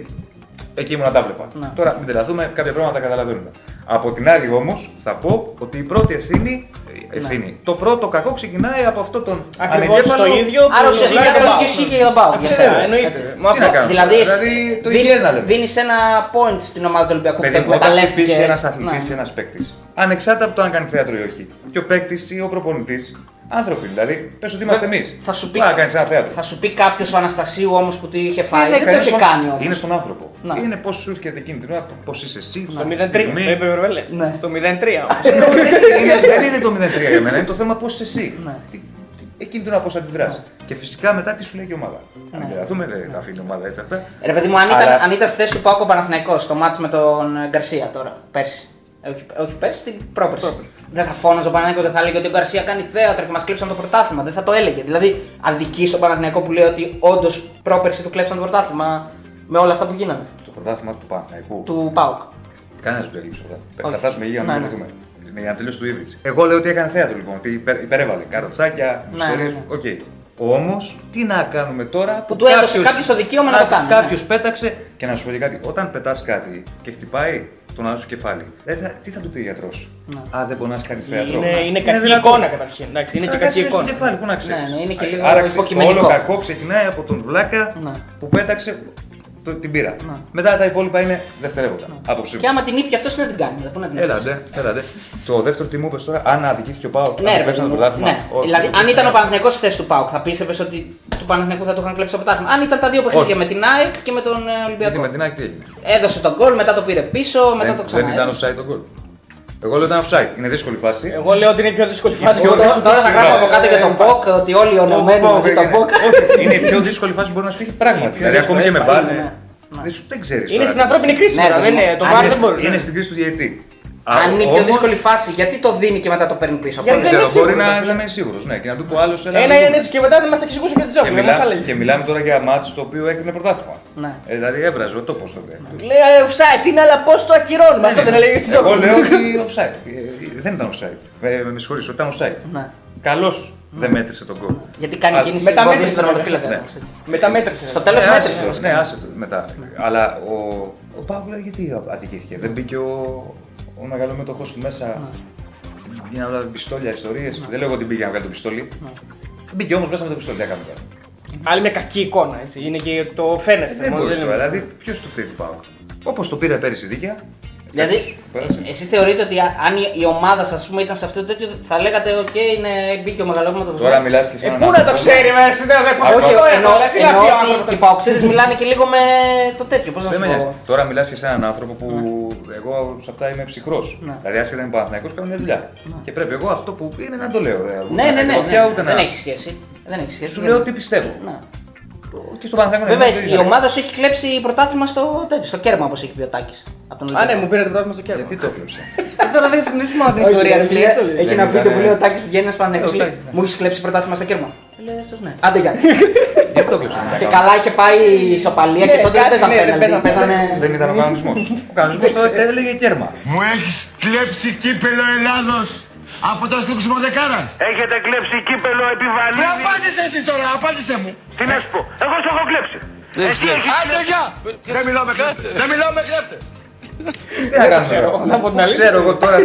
εκεί ήμουν να τα βλέπα. Ναι. Τώρα μην τρελαθούμε, κάποια πράγματα τα καταλαβαίνουμε. Από την άλλη όμως θα πω ότι η πρώτη ευθύνη. ε, ευθύνη. Το πρώτο κακό ξεκινάει από αυτό τον Ακριβώς ανεγκέφαλο- το ίδιο. Άρα που ουσιαστικά λέει το και ο ίδιο Πάουκ. ισχύει και για τον Πάουκ. Φυσικά, εννοείται. Μα Τι να αυτό- κάνω. Δηλαδή, Δηλαδή, το ίδιο να λέμε. δίνει ένα point στην ομάδα του Ολυμπιακού που Παιδί το μου, όταν εκμεταλλεύτηκε. χτυπήσει ένας αθλητής Ναι. ή ένας παίκτης, ανεξάρτητα από το αν κάνει θέατρο ή όχι, και ο παίκτης ή ο προπονητής, άνθρωποι δηλαδή, πες ότι είμαστε εμείς. Θα σου πει, να κάνεις ένα θέατρο. θα σου πει κάποιος ο Αναστασίου όμως που τι είχε φάει. Είναι δεν το κανείς είχε στον- κάνει όμως. Είναι στον άνθρωπο. Να. Είναι πώς σου έρχεται εκείνη την ώρα, πώς είσαι εσύ. Στο στη 0-3. στιγμή. Το είπε ο Ρεβέλε. Ναι. Στο 0-3 όμως. Είναι- Δεν είναι το 0-3 για μένα, είναι το θέμα πώς είσαι εσύ. Ναι. Τι- τι- Εκείνη την ώρα πώς αντιδράς. Και φυσικά μετά τι σου λέει και η ομάδα. Αν Ναι. τρελαθούμε, δεν τα αφήνει η ομάδα έτσι αυτά. Ρε παιδί μου, αν ήταν, Αλλά- αν ήταν στη θέση του ΠΑΟΚ ο Παναθηναϊκός στο μάτς με τον ε, Γκαρσία τώρα, πέρσι. Ε, Όχι, όχι πέρσι, την πρόπερση. Δεν θα φώναζε ο Παναθηναϊκός, δεν θα έλεγε ότι ο Γκαρσία κάνει θέατρο και μας κλέψαν το πρωτάθλημα. Δεν θα το έλεγε. Δηλαδή, αδικεί τον Παναθηναϊκό που λέει ότι όντως πρόπερση του κλέψαν το πρωτάθλημα με όλα αυτά που γίνανε. Το πρωτάθλημα του Παναθηναϊκού. Του ΠΑΟΚ. Κανένας δεν το έκλεψε αυτό. Όχι. Θα φτάσουμε εκεί για να Ναι, μην ναι. βρεθούμε. Με για να τελειώσει του Ίβιτς. Εγώ λέω ότι έκανε θέατρο λοιπόν, ότι υπερ, υπερέβαλε. Καροτσάκια, Ναι, ιστορίες. ναι, ναι. Οκ. Όμως, τι να κάνουμε τώρα Που του έδωσε κάποιος το δικαίωμα να το κάνει, ναι. Κάποιο πέταξε και να σου πω και κάτι. Όταν πετάς κάτι και χτυπάει τον άλλο σου κεφάλι, δεν θα, τι θα του πει ο γιατρός; Ναι. Α, δεν μπορεί να κάνει θέατρο. Είναι, είναι κακή δυνατό. εικόνα καταρχήν. Εντάξει, είναι και Άρα, κακή είναι στο εικόνα. κεφάλι, πού να ξέρει. Ναι, ναι, είναι και λίγο Άρα ξε- υποκειμενικό. όλο κακό ξεκινάει από τον βλάκα Ναι. που πέταξε το, την πύρα. Ναι. Μετά τα υπόλοιπα είναι δευτερεύοντα. Άποψή μου. Και άμα την ήπια αυτός δεν την κάνει. Πού να την αφήσει. Έλατε, έλατε. Το δεύτερο τι μου είπες τώρα, αν αδικήθηκε ο Πάοκ, Ναι, αν ρε, κλέψαν παιδί το μου, πρωτάθλημα. ναι. όχι, Δηλαδή, όχι, αν όχι. ήταν ο Παναθηναϊκός στη θέση του Πάουκ, θα πίστευες ότι του Παναθηναϊκού θα το είχαν κλέψει το πρωτάθλημα. Αν ήταν τα δύο παιχνίδια Όχι. με την ΑΕΚ και με τον ε, Γιατί Ολυμπιακό. με την ΑΕΚ τι έγινε; Έδωσε τον γκολ, μετά το πήρε πίσω, μετά δεν, το ξανά. δεν ήταν offside το γκολ. Εγώ λέω ήταν offside. Είναι δύσκολη φάση. Εγώ λέω ότι είναι η πιο δύσκολη φάση. πιο που Τώρα, δύσκολη- τώρα θα γράφω από κάτω για τον Ε, Ποκ ότι όλοι οι ονομμένοι Το μαζί POK τον είναι- Ποκ. όχι, Είναι η πιο δύσκολη φάση που μπορεί να σου έχει πράγματι. Δηλαδή, δύσκολη, ακόμη και με ε, βάρ. είναι, ναι. Δεν σου δεν ξέρεις. Είναι στην ανθρώπινη κρίση Ναι, τώρα. ρε, Δεν ναι. είναι. Το Αν βάρ είναι δεν μπορεί. Είναι στην κρίση του διαιτή. Α, Αν είναι η πιο όμως, δύσκολη φάση, γιατί το δίνει και μετά το παίρνει πίσω. Αυτό Γιατί είναι Δεν δεν ξέρω, είναι μπορεί σίγουρος, να φίλε. να είμαι σίγουρος. Ναι, και να του πω άλλος Ένα είναι και μετά να μας τα εξηγούσουν και την Και, τζόκη. μιλά, Δεν θα λέγει. και μιλάμε τώρα για μάτς το οποίο έκρινε πρωτάθλημα. Ναι. Ε, δηλαδή έβραζε ο τόπο τότε. Λέει ε, offside είναι, αλλά πώς το ακυρώνουμε; Αυτό δεν έλεγε στη Εγώ τζόκη. λέω ότι offside. Ε, Δεν ήταν offside. Ε, Με συγχωρείς, ότι ήταν offside. Ναι. Καλώς δεν μέτρησε τον γκολ. Γιατί κάνει Α, κίνηση μετά εμποδίζει μέτρησε, τον τερματοφύλακα. ναι. όμως, έτσι. Μετά μέτρησε. Στο τέλος Ναι, μέτρησε. άσε το, Ναι, άσε το μετά. Αλλά ο, ο Παύλο γιατί αδικήθηκε. Δεν μπήκε ο, ο μεγαλομέτωχος του μέσα. Ναι. Την Γίνανε όλα πιστόλια, ιστορίες. Δεν λέω ότι μπήκε να βγάλει το πιστόλι. Μπήκε όμως μέσα με το πιστόλι, τι έκανε τώρα. Άλλη μια κακή εικόνα, έτσι. Είναι και το φαίνεστε. Δεν μόνο, μπορείς δεν τώρα. είναι- Δηλαδή, ποιος του φταίει του πάω. Όπως το πήρε πέρυσι δίκαια. Δηλαδή, φέτος πέρασε. εσείς θεωρείτε ότι α- αν η- η ομάδα σας ήταν σε αυτό το τέτοιο, θα λέγατε: Οκ, είναι, μπήκε ο μεγαλόματο. Τώρα μιλάς και σε Ε, έναν πού να το άνθρωπο. ξέρει, βέβαια, εσύ δεν δεν Όχι, το εννοώ, έβαλε. Τι να εννοώ πει ο ότι άνθρωπος. και οι παοξίδες μιλάνε και λίγο με το τέτοιο. Πώς να Δεν σου με πω. νοιάζει. Τώρα μιλάς και σε έναν άνθρωπο που εγώ σε αυτά είμαι ψυχρός. Ναι. Δηλαδή, άσχετα είμαι Παναθυναϊκό, κάνω μια δουλειά. Και πρέπει εγώ αυτό που είναι να το λέω. δε, ούτε Ναι, να ναι, ναι. κάνω ναι. πια, ούτε Δεν να- έχει σχέση. Δεν έχει σχέση. Σου δεν- λέω τι πιστεύω. Ναι. Και στο Παναθηναϊκό Βέβαια, είναι η ίδιο. ομάδα σου έχει κλέψει πρωτάθλημα στο, τέτοιο, στο κέρμα όπως έχει πει ο Τάκης. Α, ναι, μου πήρε το πράγμα στο κέρμα. Γιατί το έκλεψε. Ε, Τώρα δεν δεν θυμάμαι την Όχι, ιστορία. ρε, ρε, φίλε, το λέει. Έχει Δεν ένα ήταν, βίντεο που ε, λέει ο Τάκης πηγαίνει ένας Παναγιώτο. Ε, ο Τάκης, ναι. Μου έχεις κλέψει πρωτάθλημα στο κέρμα. Λέει αυτός ναι. Άντε για. Γιατί το έκλεψε. Και καλά είχε πάει η ισοπαλία και Ναι, τότε δεν κάτι, παίζανε ναι, δεν πέναλτι, παίζανε παίζανε- Δεν ήταν ο κανονισμός. Ο κανονισμός τότε έλεγε κέρμα. Μου έχεις κλέψει κύπελο Ελλάδος από το στρίψιμο δεκάρας. Έχετε κλέψει κύπελο Ρε επιβαλή. απάντησε εσύ τώρα, απάντησε μου. Τι να σου πω, εγώ σου έχω κλέψει. Εσύ έχεις Άντε γεια. Δεν μιλάω με κλέφτες. Δεν μιλάω με κλέφτες. Τι να κάνουμε. ξέρω, τώρα. να πω την Πού αλήθεια. Ξέρω εγώ τώρα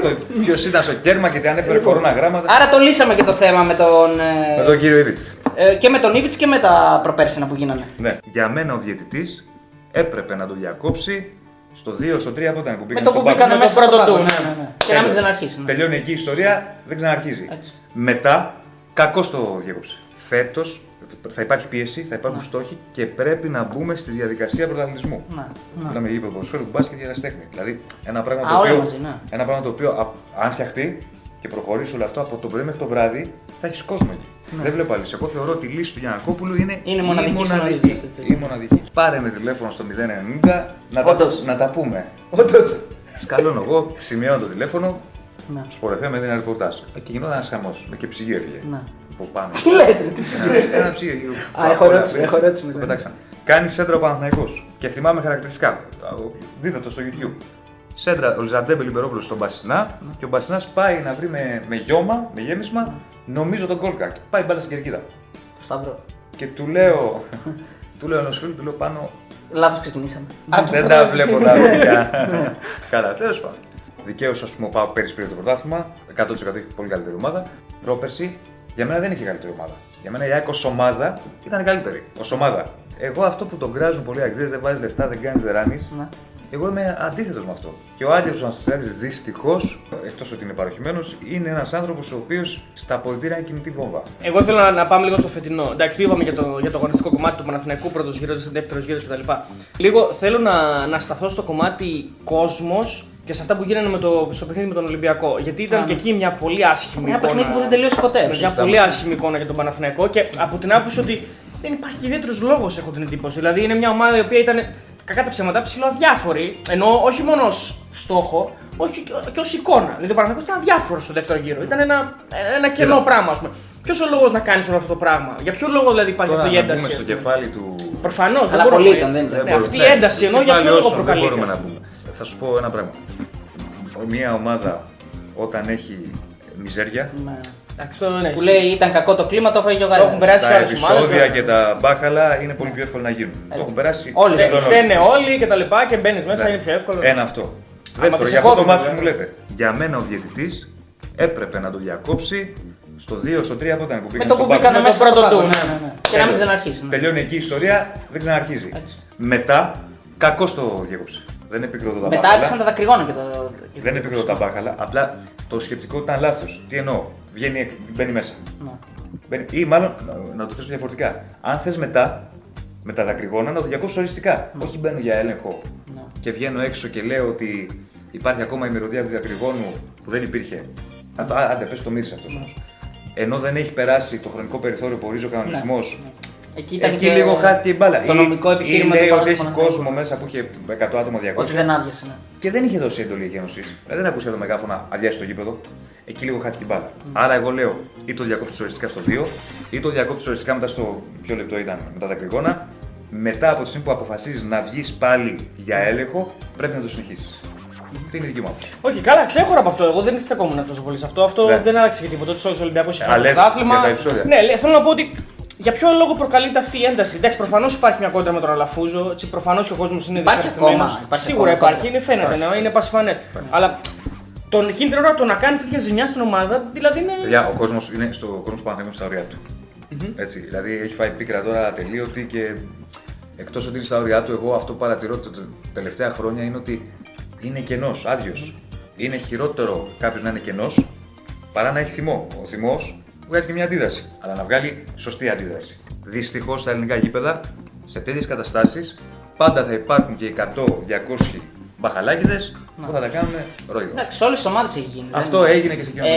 ποιος ήταν στο κέρμα και τι ανέφερε κορώνα γράμματα. Άρα το λύσαμε και το θέμα με τον. ε, Με τον κύριο Ιβιτ. ε, και με τον Ήβιτ και με τα προπέρσινα που γίνανε. Ναι. Για μένα ο διαιτητής έπρεπε να το διακόψει στο 2, στο 3 από όταν που Με πήγαν το στον που πάγκο. μπήκανε Με το μέσα στο πρώτο πάγκο, του, ναι, ναι, ναι. Και να μην Τέλος. ξαναρχίσει. ναι. Τελειώνει εκεί η ιστορία, δεν ξαναρχίζει. Έτσι. Μετά, κακό το διέκοψε. Φέτος θα υπάρχει πίεση, θα υπάρχουν στόχοι και πρέπει να μπούμε στη διαδικασία πρωταθλητισμού. Ναι, ναι. Μιλάμε για ποδοσφαίρου, μπάσκετ και ερασιτέχνη. Δηλαδή, ένα πράγμα, Α, το όλα οποίο, μαζί, ναι. ένα πράγμα το οποίο, α- αν φτιαχτεί και προχωρήσει όλο αυτό από το πρωί μέχρι το βράδυ, θα έχεις κόσμο εκεί. Δεν βλέπω άλλη. Εγώ θεωρώ ότι η λύση του Γιανακόπουλου είναι, Ναι. Είναι μοναδική η στην μοναδική. ορίζοντα, έτσι. Η μοναδική. Πάρε με τηλέφωνο στο 090 να, τα, Όντως. να τα πούμε. Όντως. Σκαλώνω εγώ, σημειώνω το τηλέφωνο, Ναι. Σπορεφέ με δίνει ρεπορτάζ. Και γινόταν ένας χαμός. Και ψυγείο έφυγε. Ναι. Από πάνω. Τι λες, ρε, τι Ένα- Ένα ψυγείο. Α, έχω ερώτηση, έχω ερώτηση Το μετά. πετάξαν. Κάνει σέντρα ο Παναθηναϊκός Και θυμάμαι χαρακτηριστικά. Δείτε το στο YouTube. Σέντρα ο Λιζαντέμπε Λιμπερόπουλο στον Μπασινά και ο Μπασινά πάει να βρει με, με γιώμα, με γέμισμα, νομίζω τον κόλκα. Και πάει μπάλα στην κερκίδα. Το Σταυρό. Και του λέω, του λέω ενό φίλου, του λέω πάνω. Λάθος ξεκινήσαμε. Δεν τα βλέπω τα παιδιά. Καλά, τέλος πάντων. Δικαίως, ας πούμε, ο Πάο πέρυσι πήρε το πρωτάθλημα. 100% έχει πολύ καλύτερη ομάδα. Πρόπερση, για μένα δεν είχε καλύτερη ομάδα. Για μένα η ΑΕΚ ως ομάδα ήταν καλύτερη. Ω ομάδα. Εγώ αυτό που τον κράζουν πολύ αγγλίδε, δεν βάζεις λεφτά, δεν κάνεις, δεν ράνεις. Ναι. Εγώ είμαι αντίθετος με αυτό. Και ο Άγγελος Αναστασιάδη δυστυχώς, εκτός ότι είναι παροχημένος, είναι ένας άνθρωπος ο οποίος στα αποδητήρια είναι κινητή βόμβα. Εγώ θέλω να, να πάμε λίγο στο φετινό. Εντάξει, είπαμε για το, για το αγωνιστικό κομμάτι του Παναθηναϊκού, πρώτος γύρος, δεύτερος γύρος κτλ. Λίγο θέλω να, να σταθώ στο κομμάτι κόσμος και σε αυτά που γίνανε με το, στο παιχνίδι με τον Ολυμπιακό. Γιατί ήταν Α, και ναι. εκεί μια πολύ άσχημη Ένα εικόνα. παιχνίδι που δεν τελείωσε ποτέ. Μια Συζητάμε. πολύ άσχημη εικόνα για τον Παναθηναϊκό και από την άποψη ότι δεν υπάρχει ιδιαίτερος λόγος, έχω την εντύπωση. Δηλαδή είναι μια ομάδα η οποία ήταν κακά τα ψέματα ψηλό αδιάφορη, ενώ όχι μόνο ως στόχο, όχι και- και ως εικόνα. Δηλαδή ο Παναθηναϊκός ήταν αδιάφορος στο δεύτερο γύρο. Ήταν ένα, ένα κενό Κοίτα. πράγμα, ας πούμε. Ποιος ο λόγος να κάνεις όλο αυτό το πράγμα, Για ποιο λόγο δηλαδή υπάρχει Τώρα αυτή η να ένταση. μπούμε στο ας πούμε; κεφάλι του. Προφανώς δεν Αλλά μπορούμε. πολύ ήταν, δεν ήταν. Ναι, μπορούμε. αυτή η Ναι, ένταση ενώ για κεφάλι ποιο λόγο όσων Δεν μπορούμε να προκαλείται. πούμε. Θα σου πω ένα πράγμα. Μια ομάδα όταν έχει μιζέρια, Ναι. Εντάξει, αυτό ναι, Που λέει ήταν κακό το κλίμα, το έφαγε ο Το έχουν Γάλλος. περάσει τα και άλλε ομάδε. επεισόδια και τα μπάχαλα είναι πολύ πιο εύκολο να γίνουν. Το έχουν περάσει Όλοι σχεδόν όλοι. Φταίνε όλοι και τα λοιπά και μπαίνεις μέσα, Ναι. είναι πιο εύκολο. Ένα αυτό. Άμα Δεύτερο, και για σε αυτό το κόβει, μάτι που βέβαια. μου λέτε. Για μένα ο διαιτητής έπρεπε να το διακόψει στο 2, στο 3 από όταν που Με πήγαν το στον που πάγκο. μπήκανε Με το μέσα στο πρώτο πάγκο. του, ναι, ναι. ναι, ναι. Και να μην Τέλος. ξαναρχίσει. ναι. Τελειώνει εκεί η ιστορία, δεν ξαναρχίζει. Έτσι. Μετά, κακώ το διέκοψε. Δεν επικροτώ τα Μετά μπάχαλα. άρχισαν τα δακρυγόνα και το. Δεν επικροτώ τα μπάχαλα. Απλά το σκεπτικό ήταν λάθος. Τι εννοώ, βγαίνει, μπαίνει μέσα. Ναι. Μπαίνει, ή μάλλον να- να το θέσω διαφορετικά. Αν θες μετά, με τα δακρυγόνα, να το διακόψεις οριστικά. Όχι μπαίνω για έλεγχο Ναι. και βγαίνω έξω και λέω ότι υπάρχει ακόμα η μυρωδία του δακρυγόνου που δεν υπήρχε. Α, α, άντε, πες το μύρισε αυτός όμως. Ενώ δεν έχει περάσει το χρονικό περιθώριο που ορίζει ο κανονισμός. Εκεί ήταν Εκεί και λίγο χάθηκε η μπάλα. Το Ή- νομικό επιχείρημα ή λέει του ότι έχει Παναθηναϊκού. κόσμο μέσα που είχε 100 άτομα 200. Ότι δεν άδειασε. Ναι. Και δεν είχε δώσει εντολή η Ένωση. Δηλαδή δεν ακούσε το μεγάφωνα αδειάσει το γήπεδο. Εκεί λίγο χάθηκε η μπάλα. Άρα εγώ λέω ή το διακόπτεις οριστικά στο 2 ή το διακόπτεις οριστικά μετά στο ποιο λεπτό ήταν με τα δακρυγόνα. Μετά από τη στιγμή που αποφασίζεις να βγεις πάλι για έλεγχο, πρέπει να το συνεχίσεις. Αυτή είναι η δική μου άποψη. Όχι, καλά, ξέχωρα από αυτό. Εγώ δεν στεκόμουν τόσο πολύ σε αυτό. Αυτό Ναι. δεν άλλαξε και τίποτα. Τους Ολυμπιακούς είχε Α, πάρει το λες πρωτάθλημα. για τα επεισόδια. Ναι, λέ- θέλω να πω ότι για ποιο λόγο προκαλείται αυτή η ένταση; Εντάξει, προφανώς υπάρχει μια κόντρα με τον Αλαφούζο. Προφανώς και ο κόσμος είναι Υπάρχει δυσαρεστημένος. ακόμα, υπάρχει Σίγουρα ακόμα υπάρχει, είναι, φαίνεται, ναι, είναι πασιφανές. Αλλά Τον εκείνη την ώρα το να κάνεις τέτοια ζημιά στην ομάδα, δηλαδή είναι. Παιδιά, ο κόσμος είναι στο κόσμος του Παναθηναϊκού στα όρια του. Έτσι, δηλαδή έχει φάει πίκρα τώρα ατελείωτη και εκτός ότι είναι στα όρια του, εγώ αυτό που παρατηρώ τα τελευταία χρόνια είναι ότι είναι κενός, άδειος. Είναι χειρότερο κάποιος να είναι κενός παρά να έχει θυμό. Ο θυμός βγάζει και μια αντίδραση, αλλά να βγάλει σωστή αντίδραση. Δυστυχώς στα ελληνικά γήπεδα, σε τέτοιες καταστάσεις, πάντα θα υπάρχουν και 100-200 μπαχαλάκιδε που θα τα κάνουν ρόιδο. Εντάξει, σε όλε τι ομάδε έχει γίνει. Αυτό δεν- έγινε και σε εκείνο Ε,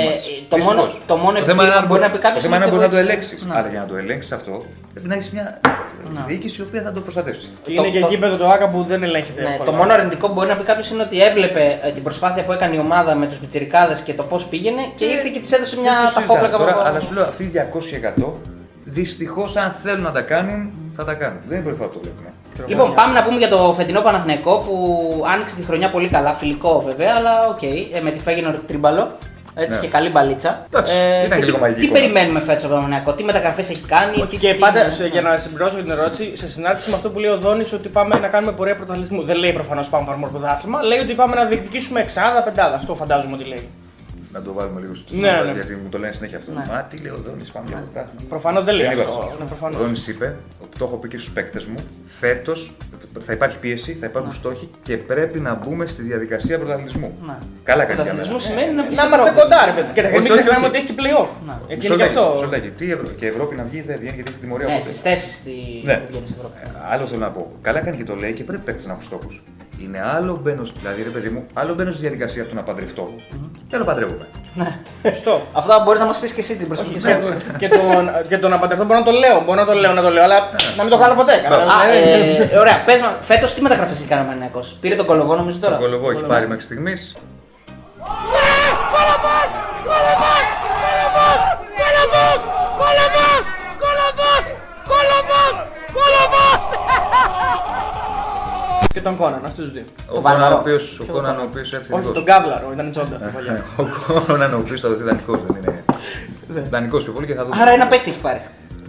το μόνο, το μόνο θέμα είναι επιχείρημα αν μπορεί να πει κάποιο. Το θέμα είναι αν μπορεί να το ελέγξει. Ναι. Αλλά για να το ελέγξει αυτό, πρέπει να έχει μια Ναι. διοίκηση η οποία θα το προστατεύσει. Και είναι το- και το- γήπεδο το άκα που δεν ελέγχεται. Ναι, εύκολα. το μόνο αρνητικό που μπορεί να πει κάποιο είναι ότι έβλεπε ε, την προσπάθεια που έκανε η ομάδα με του πιτσιρικάδες και το πώς πήγαινε και ήρθε και τη έδωσε μια Δεν το συζητάω. ταφόπλακα Τώρα, από- Αλλά σου λέω αυτοί οι 200% δυστυχώς αν θέλουν να τα κάνουν, θα τα κάνουν. Δεν είναι η πρώτη φορά που το βλέπουμε. Λοιπόν, πάμε να πούμε για το φετινό Παναθηναϊκό που άνοιξε τη χρονιά πολύ καλά, φιλικό βέβαια, αλλά οκ, ε, με τη Φέγενορντ τριάμπαλο. Έτσι Ναι. και καλή μπαλίτσα. Εντάξει, ήταν και τι- λίγο μαγική Τι εικόνα. περιμένουμε φέτος από το Παναθηναϊκό, τι μεταγραφές έχει κάνει. Όχι, τι- και τι- πάντα, ναι. σε- για να συμπληρώσω την ερώτηση, σε συνάρτηση με αυτό που λέει ο Δόνης ότι πάμε να κάνουμε πορεία πρωταθλητισμού. Δεν λέει προφανώς πάμε να πάρουμε πρωτάθλημα, λέει ότι πάμε να διεκδικήσουμε εξάδα, πεντάδα. Αυτό φαντάζομαι ότι λέει. Να το βάλουμε λίγο στου Ναι, ναι. γιατί μου το λένε συνέχεια αυτό. Ναι. Μα τι λέει ο Δόνη, πάμε για πρωτάθλημα. Προφανώς δεν λέει Δεν είπε αυτό. αυτός. Ναι, Ο προφανώς. Δόνη είπε, ότι το έχω πει και στους παίκτες μου, φέτος θα υπάρχει πίεση, θα υπάρχουν στόχοι και πρέπει να μπούμε στη διαδικασία πρωταθλητισμού. Ναι. Καλά κάνει για Πρωταθλητισμού μένα. σημαίνει να βγει Να είμαστε κοντά, ρε παιδί. Και Όχι, μην όχι, ξεχνάμε όχι. ότι έχει και playoff. Ναι. Έτσι είναι γι' Σολτάκι, αυτό. Σολτάκι. Τι Ευρω... Και η Ευρώπη να βγει δεν βγαίνει γιατί έχει τιμωρία Ναι, ποτέ. στις θέσεις στη... Ναι. που βγαίνει στην Ευρώπης. Ε, Άλλο θέλω να πω. Καλά κάνει και το λέει και πρέπει παίκτες να έχουν στόχους. Είναι άλλο μπαίνω, δηλαδή ρε παιδί μου, άλλο μπαίνω στη διαδικασία του να παντρευτώ και άλλο παντρεύομαι. Σωστό. Αυτό μπορείς να μας πεις και εσύ την προσωπική σου Και, άποψη. και, το, και το να παντρευτώ μπορώ να το λέω. Μπορώ να το λέω, να το λέω, αλλά να μην το κάνω ποτέ. Μπράβο. Α, καταλαβαίνεις. ε, ωραία, πες μας, φέτος τι μεταγραφές έχει κάνει ο Παναθηναϊκός. Πήρε τον κολοβό νομίζω τώρα; Το κολοβό έχει πάρει μέχρι στιγμής. Και τον Κόναν, αυτούς τους δύο. Ο Κόναν Βαρβαρό. ο οποίος- ο Ποιο Κόναν ο Κόναν; οποίος έρθει Όχι, εδώ. τον Καύλαρο, ήταν τσόντα αυτό παλιά. Ο Κόναν ο οποίος θα δοθεί δανεικός, δεν είναι. Δανεικός πιο πολύ και θα δούμε. Άρα ένα παίχτη έχει πάρει.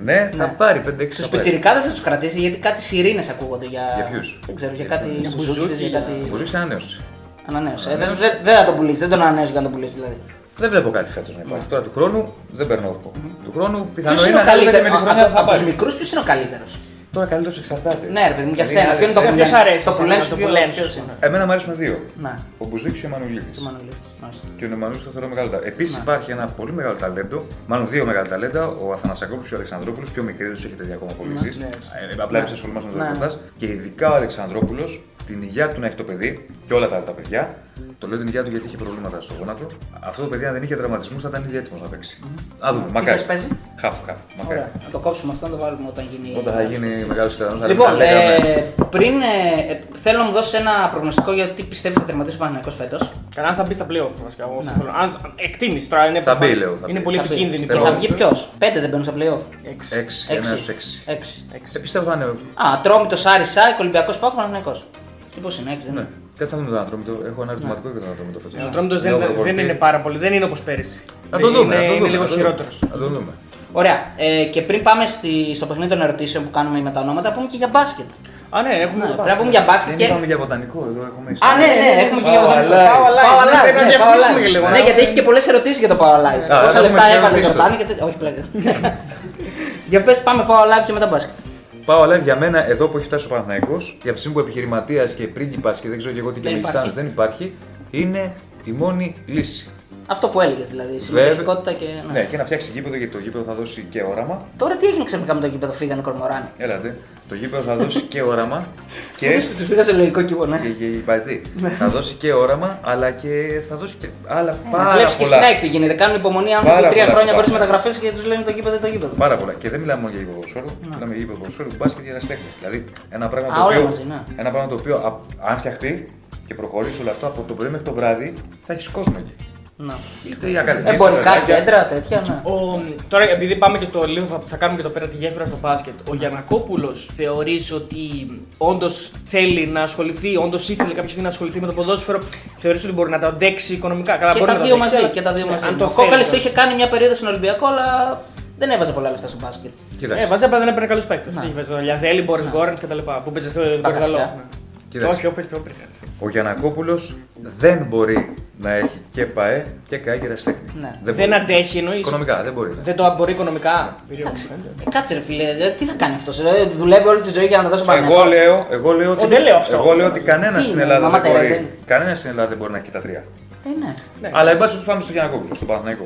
Ναι, θα Ναι. πάρει 5-6 Στους θα πάρει. πιτσιρικάδες θα τους κρατήσει γιατί κάτι σιρήνες ακούγονται για. Για ποιους; Δεν ξέρω, για Για κάτι ποιους; Σουζούκιδες, για για- κάτι. Ο Μπουζούκης ανανέωσε. Ανανέωσε. Ε, Δεν δεν- δεν θα τον πουλήσεις, δεν τον ανανέωσε για να τον πουλήσεις δηλαδή. Δεν βλέπω κάτι φέτος να υπάρχει. Τώρα του χρόνου δεν παίρνω όρκο. Του χρόνου πιθανό Ποιος είναι είναι ο να ανέβει καλύτερο. με τη χρονιά θα Από τους πάρει. μικρούς, ποιος είναι ο καλύτερος; Τώρα καλύτερος εξαρτάται. Ναι, ρε παιδί μου, για Δηλαδή, σένα. είναι Ποιο είναι το άλλες- που Ποιος λένε. αρέσει Το που εσένα, λένε το σου που λένε ποιος σου. είναι; Εμένα μου αρέσουν δύο. Ναι, Ο Μπουζούκης και ο Μανουλίδης. το Μανουλίδης. Μάλιστα. Και ο Νεμανούς το θεωρώ μεγάλο ταλέντο. Επίσης υπάρχει ένα πολύ μεγάλο ταλέντο, μάλλον δύο μεγάλα ταλέντα, ο Αθανασακόπουλο και ο Αλεξανδρόπουλος. Πιο μικροί δεν τους έχετε δει ακόμα πωλήσει. Ναι. Ε, απλά εμεί ασχολούμαστε με το Ναι. ρεπορτάζ. Και ειδικά ο Αλεξανδρόπουλος, την υγεία του να έχει το παιδί και όλα τα άλλα τα παιδιά. Το λέω την υγεία του γιατί είχε προβλήματα στο γόνατο. Αυτό το παιδί αν δεν είχε τραυματισμούς θα ήταν ήδη έτοιμος να παίξει. Α δούμε, Τι μακάρι. θες παίζει; Χαφ, χαφ. Μακάρι. Ωραία, να το κόψουμε αυτό, να το βάλουμε όταν γίνει. Όταν θα γίνει μεγάλος Ιταλό. Λοιπόν, ε, πριν ε, ε, θέλω να μου δώσεις ένα προγνωστικό για τι πιστεύεις θα τερματίσει ο Παναγενικό φέτος. Καλά, αν θα μπει στα playoff βασικά. εγώ αυτό θέλω. Αν- Εκτίμηση τώρα είναι Θα μπει, προφανές. λέω, θα Είναι μπει. πολύ Θα μπει. επικίνδυνη Και Στέλνω. θα τώρα. βγει ποιος; Πέντε δεν μπαίνουν στα playoff. Έξι. 6, ένα Έξι. στου 6. Έξι. Έξι. Ε, πιστεύω θα είναι. Α, Ατρόμητο Άρης Σάικ, Ολυμπιακός Πάο, Παναγενικό. Τι πώς είναι, έξι δεν Ναι. είναι; Κάτι θα δούμε τον Ατρόμητο. Έχω ένα ερωτηματικό για τον Ατρόμητο φέτο. Ο Ατρόμητος δεν, δεν είναι πάρα πολύ, δεν είναι όπως πέρυσι. Να το δούμε. Είναι, να το είναι δούμε, λίγο να το δούμε. χειρότερος. Να το δούμε. Ωραία. Ε, και πριν πάμε στη, στο παιχνίδι των ερωτήσεων που κάνουμε με τα ονόματα, πούμε και για μπάσκετ. Α, ναι, έχουμε Ναι, το πρέπει να πούμε για μπάσκετ Δεν και. είπαμε για βοτανικό, εδώ έχουμε Α, ναι, ναι, έχουμε και για Power βοτανικό. Alive. Power Alive. Power Alive, Πρέπει να ναι, διαφημίσουμε Power και λίγο, Alive. Ναι, να- γιατί έχει και πολλές ερωτήσεις για το Power Live. Α, Πόσα έχουμε λεφτά και έβαλε ερωτήσεις. Ζορτάνη και τέτοια. Όχι, πλέον. Για πες, πάμε Power Live και μετά μπάσκετ. Πάω live για μένα εδώ που έχει φτάσει ο Παναθηναϊκός για τη στιγμή που επιχειρηματίας και πρίγκιπας και δεν ξέρω και εγώ τι και Δεν με υπάρχει. δεν υπάρχει, είναι η μόνη λύση. Αυτό που έλεγες δηλαδή. Συμμετοχικότητα και. ναι. Ναι, και να φτιάξει γήπεδο γιατί το γήπεδο θα δώσει και όραμα. Τώρα τι έγινε ξαφνικά με το γήπεδο, φύγανε οι κορμοράνοι. Έλατε. Το γήπεδο θα δώσει και όραμα και. Τους πήγα σε λογικό κύβο, ναι. και, και η Παϊτή. θα δώσει και όραμα, αλλά και θα δώσει και άλλα Να πάρα βλέπει και στην πολλά. ΑΕΚ τι γίνεται. Κάνουν υπομονή άνθρωποι Πάρα τρία πολλά χρόνια χωρίς πράγματα. μεταγραφές και τους λένε το γήπεδο το γήπεδο. Πάρα πολλά. Και δεν μιλάμε μόνο για γήπεδο ποδοσφαίρου, μιλάμε για γήπεδο ποδοσφαίρου, μπάσκετ και ερασιτέχνη. Δηλαδή ένα πράγμα, Α, το όλα οποίο, μαζί, ναι. ένα πράγμα το οποίο α- αν φτιαχτεί και προχωρήσει όλο αυτό από το πρωί μέχρι το βράδυ, θα έχεις κόσμο εκεί. Να. Είτε οι ακαδημίες, Εμπορικά τα παιδάκια. κέντρα, τέτοια, ναι. Ο, τώρα, επειδή πάμε και στο λίγο, θα, θα κάνουμε και το πέρα τη γέφυρα στο μπάσκετ. Ο Γιανακόπουλος θεωρείς ότι όντως θέλει να ασχοληθεί, όντως ήθελε κάποια στιγμή να ασχοληθεί με το ποδόσφαιρο. Θεωρείς ότι μπορεί να το αντέξει οικονομικά; Καλά, Και μπορεί τα να δύο το αντέξει, μαζί. αλλά- Και τα δύο Ναι, μαζί. Αν το Ο Κόκαλης το θέλει, είχε κάνει μια περίοδο στον Ολυμπιακό, αλλά δεν έβαζε πολλά λεφτά στο μπάσκετ. Κοίταξε. Ε, βάζει απλά δεν έπαιρνε καλούς παίκτες. Ναι. Είχε παίζει το Λιαδέλη, Μπόρι Γκόρεν κτλ. Που παίζει στο Μπακατσιά. Γκορδαλό. Κοίταξε. Όχι, όπερ και όπερ. Ο Γιανακόπουλος δεν μπορεί να έχει και ΠαΕ και ΚΑΕ και ερασιτέχνη. Ναι. Δεν μπορεί. αντέχει εννοείς; Οικονομικά δεν μπορεί. Δεν το μπορεί οικονομικά; Ε, Κάτσε ρε φίλε, ε, τι θα κάνει αυτός. δουλεύει όλη τη ζωή για να τα δώσει Εγώ Παναγιώτο. λέω, εγώ λέω ότι, Ε, δεν λέω αυτό. εγώ λέω ότι κανένα Τι στην είναι, Ελλάδα Μαμά δεν μπορεί, Τερέζα είναι. κανένας στην Ελλάδα δεν μπορεί να έχει και τα τρία. Ε, ναι. Ναι. Αλλά εν πάση περιπτώσει πάμε στο Γιαννακόπουλο, στον Παναθηναϊκό.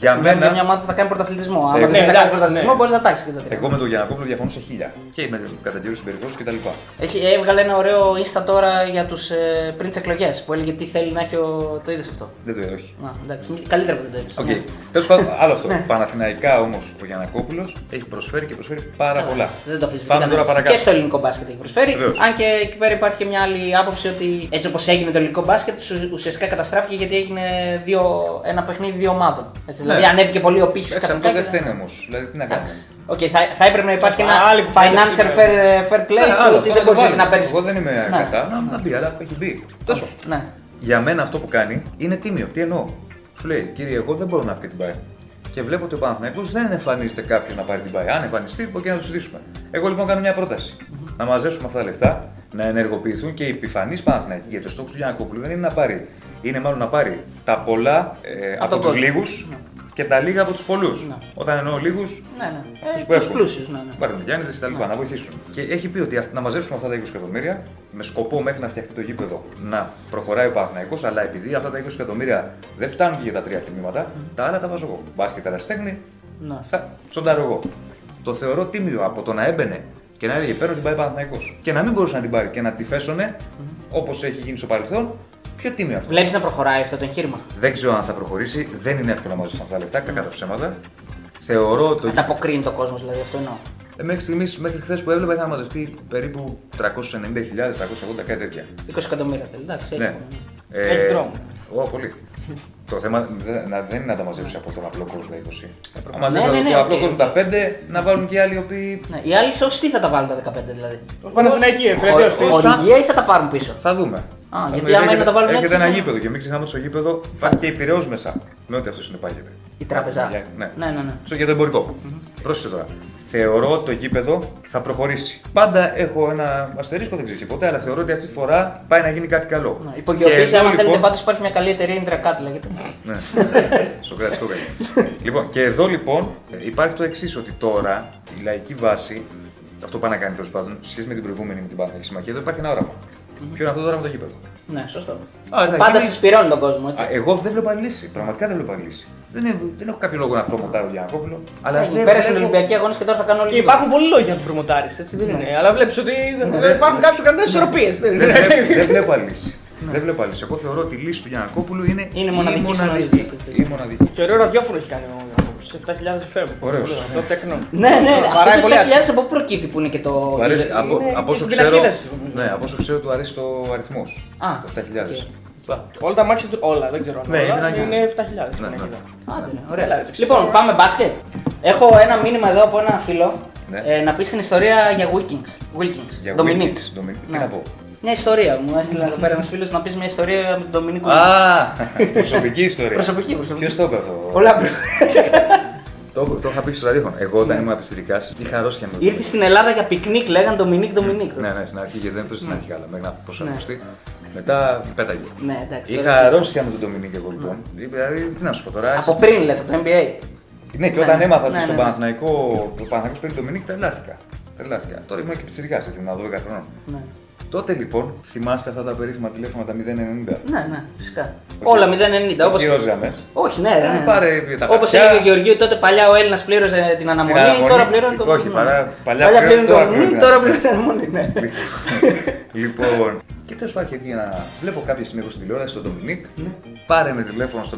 Για Μιλάμε για μια μένα, ομάδα που θα κάνει πρωταθλητισμό. Αν Εγώ- δεν Ναι, θα κάνει εντάξει, πρωταθλητισμό, ναι. μπορείς να τάξεις και τα τρία. εγώ με τον Γιαννακόπουλο διαφωνώ σε χίλια. Και με καταγγελίες συμπεριφορές κτλ. Έχει, έβγαλε ένα ωραίο insta τώρα για τους ε, πριν τις εκλογές που έλεγε τι θέλει να έχει ο. Το είδες αυτό. Δεν το είδα, όχι. Α, εντάξει, μη- καλύτερα που δεν το είδες. Οκ. Τέλος πάντων, άλλο αυτό. Παναθηναϊκά όμως ο Γιαννακόπουλος έχει προσφέρει και προσφέρει πάρα πολλά. Δεν το αφήσεις Πάμε τώρα παρακάτω. Και στο ελληνικό μπάσκετ έχει προσφέρει. Βεβαίως. Αν και εκεί πέρα υπάρχει και μια άλλη άποψη ότι έτσι όπως έγινε το ελληνικό μπάσκετ, ουσ- ουσιαστικά καταστράφηκε γιατί έγινε δύο, ένα παιχνίδι δύο ομάδων. Έτσι, δηλαδή Ναι. ανέβηκε πολύ ο πήχης Έτσι, αυτό δεν φταίνει όμως. Δηλαδή τι να κάνουμε. Οκ, θα, θα έπρεπε να υπάρχει ένα Άλλη κουβέντα, financial τι fair, fair play Ναι, που άλλο, ότι αυτό δεν να το μπορείς βάλουμε. να παίρνει. Εγώ δεν είμαι Ναι. κατά. Να, να μπει, αλλά έχει μπει. Τόσο. Ναι. Για μένα αυτό που κάνει είναι τίμιο. Τι εννοώ; Σου λέει, κύριε, εγώ δεν μπορώ να πει την ΠΑΕ. Και βλέπω ότι ο Παναθηναϊκός δεν εμφανίζεται κάποιος να πάρει την ΠΑΕ. Αν εμφανιστεί, μπορεί και να τους ζητήσουμε. Εγώ λοιπόν κάνω μια πρόταση. Να μαζέψουμε αυτά τα λεφτά, να ενεργοποιηθούν και οι επιφανείς Παναθηναϊκοί. Γιατί ο στόχος του Γιανακόπουλου δεν είναι να πάρει. Είναι μάλλον να πάρει τα πολλά ε, από τον τους κόσμο. λίγους και τα λίγα από τους πολλούς. Ναι. Όταν εννοώ λίγους, Ναι, ναι. Αυτούς Ε, που τους έχουν. πλούσιους, ναι, ναι. Πάρουν Γιάννη και τα λοιπά, να βοηθήσουν. Και έχει πει ότι αυ- να μαζέψουμε αυτά τα 20 εκατομμύρια με σκοπό μέχρι να φτιαχτεί το γήπεδο να προχωράει ο Παναθηναϊκός, αλλά επειδή αυτά τα 20 εκατομμύρια δεν φτάνουν και για τα τρία τμήματα, τα άλλα τα βάζω εγώ. Μπάσκετ αεραστέχνη, Ναι. θα τσοντάρω εγώ. Το θεωρώ τίμιο από το να έμπαινε και να έλεγε παίρνω την πάει Παναθηναϊκός και να μην μπορούσε να την πάρει και να τη φέσωνε όπως έχει γίνει στο παρελθόν. Πιο τίμιο αυτό; Βλέπεις να προχωράει αυτό το εγχείρημα; Δεν ξέρω αν θα προχωρήσει, δεν είναι εύκολο να μαζέψουν αυτά τα λεφτά, κακά τα ψέματα. Θεωρώ το Ανταποκρίνει το κόσμος, δηλαδή αυτό εννοώ. Ε, μέχρι στιγμής, μέχρι χθες που έβλεπα, είχαν μαζευτεί περίπου 390.000, 380 κάτι τέτοια. 20 εκατομμύρια θέλεις. Εντάξει, έχει Ναι. ακόμα. Έχεις δρόμο. Ω, πολύ. το θέμα δεν, να- δεν είναι να τα μαζέψει από τον απλό κόσμο τα 20. Αν Ναι, μαζέψει ναι, από ναι, τον οκ. απλό κόσμο τα 5, να βάλουν και οι άλλοι οι οποίοι. Ναι. Οι άλλοι σε ως τι θα τα βάλουν τα 15 δηλαδή; Παναθηναϊκή, ε, φιλετέο Χω- Χορηγία ή θα τα πάρουν πίσω; Θα δούμε. Α, Θα γιατί δούμε. άμα είναι να τα βάλουν Έρχεται έτσι, ένα ναι. γήπεδο και μην ξεχνάμε ότι στο γήπεδο υπάρχει και η Πυραιός μέσα. Με ό,τι αυτό συνεπάγεται. Η τράπεζα. Ναι. Ναι, ναι, ναι. Στο για το εμπορικό. Πρόσεχε τώρα. Θεωρώ ότι το γήπεδο θα προχωρήσει. Πάντα έχω ένα αστερίσκο, δεν ξέρεις ποτέ, αλλά θεωρώ ότι αυτή τη φορά πάει να γίνει κάτι καλό. Ναι, Και Υπογειοποίηση, εδώ, άμα θέλετε λοιπόν- πάντως υπάρχει μια καλή εταιρεία, Ιντρακάτ λέγεται. Ναι, σοκρατικό κάτι. λοιπόν, και εδώ λοιπόν υπάρχει το εξής, ότι τώρα η λαϊκή βάση, αυτό πάει να κάνει τέλος πάντων, σε σχέση με την προηγούμενη με την Παναθηναϊκή Συμμαχία, εδώ υπάρχει ένα όραμα. Ποιο είναι αυτό το όραμα το γήπεδο; Ναι, σωστό. Α, θα Πάντα γίνει- συσπηρώνει τον κόσμο, έτσι. Α, εγώ δεν βλέπω άλλη λύση. Πραγματικά δεν βλέπω άλλη λύση. Δεν, έχω- δεν έχω κάποιο λόγο να προμοτάρω για Γιανακόπουλο. Αλλά Έγινε, δεν Πέρασε οι βλέπω- Ολυμπιακοί αγώνες και τώρα θα κάνουν όλοι. Και υπάρχουν πολλοί λόγοι για να τον προμοτάρεις, έτσι δεν είναι. Αλλά βλέπεις ότι δεν- δεν υπάρχουν κάποιοι κανένα ισορροπίες. Δεν βλέπω- δεν βλέπω άλλη λύση. Δεν βλέπω άλλη λύση. Εγώ θεωρώ ότι η λύση του Γιανακόπουλου είναι, Είναι μοναδική η στην μοναδική. ζωή, έτσι. Η μοναδική. Και ωραίο ραδιόφωνο έχει κάνει ο Γιανακόπουλος, σε 7.000 FM. Ωραίος. Το τεκνό. Ναι, ναι, Βαράει αυτό το πολύ 7.000 από πού προκύπτει που είναι και το. Του αρέσει, είναι από, και από όσο στις ξέρω, πινακίδες. ναι, από όσο ξέρω του αρέσει το αριθμός. Α, Το 7.000. Όλα τα μάξια του, όλα, δεν ξέρω αν Ναι, όλα, είναι ένα είναι 7.000. Ναι, ναι. πινακίδα. Άντε, ναι, Έλα, ωραία. το ξέρω. Λοιπόν, πάμε μπάσκετ. Έχω ένα μήνυμα εδώ από ένα φίλο Ναι. ε, να πεις την ιστορία για Wilkins. Wilkins. Για Dominic. Wilkins, Dominic. Τι Ναι. να πω. Μια ιστορία μου έστειλε εδώ πέρα ένας φίλος να πεις μια ιστορία με τον Dominic. Α, προσωπική ιστορία. Προσωπική, προσωπική. Ποιος το είπε αυτό; Πολλά Το, το είχα πει στο ραδιόφωνο. Εγώ όταν ήμουν πιτσιρικάς είχα αρρώστια με Ήρθε στην Ελλάδα για πικνίκ, λέγαν Dominic Dominic. Ναι, ναι, στην αρχή γιατί δεν το στην αρχή καλά, μέχρι να προσαρμοστεί. Ναι. Μετά πέταγε. Ναι, εντάξει. τώρα Είχα εσύ- αρρώστια με τον Dominic εγώ λοιπόν. Δηλαδή, τι να σου πω τώρα. Από πριν λες, από το NBA. Ναι, και Ναι, όταν ναι. έμαθα Ναι, ότι στον ναι. Παναθηναϊκό, το Παναθηναϊκός παίρνει τον Ντομινίκ, τρελάθηκα. Τρελάθηκα. Τώρα ήμουν και πιτσιρικάς, έτσι, να 12 χρονών. Ναι. Τότε λοιπόν, θυμάστε αυτά τα περίφημα τηλέφωνα τα 090. Ναι, ναι, φυσικά. Όλα 0,90 όπως. Όχι ως γραμμές. Όχι, ναι, ναι. Ε, πάρε τα Όπως χαρτιά. έλεγε ο Γεωργίου, τότε παλιά ο Έλληνας πλήρωσε την αναμονή, Την αναμονή. τώρα πληρώνει το Όχι, ναι. παρά- παλιά παλιά πλήρωνε, πλήρωνε το τώρα μνημ, πληρώνει. τώρα πληρώνει την αναμονή. Ναι. λοιπόν, και τέλος πάντων και πήγαινα. Βλέπω κάποια στιγμή εγώ στην τηλεόραση στον Ντομινίκ. Πάρε με τηλέφωνο στο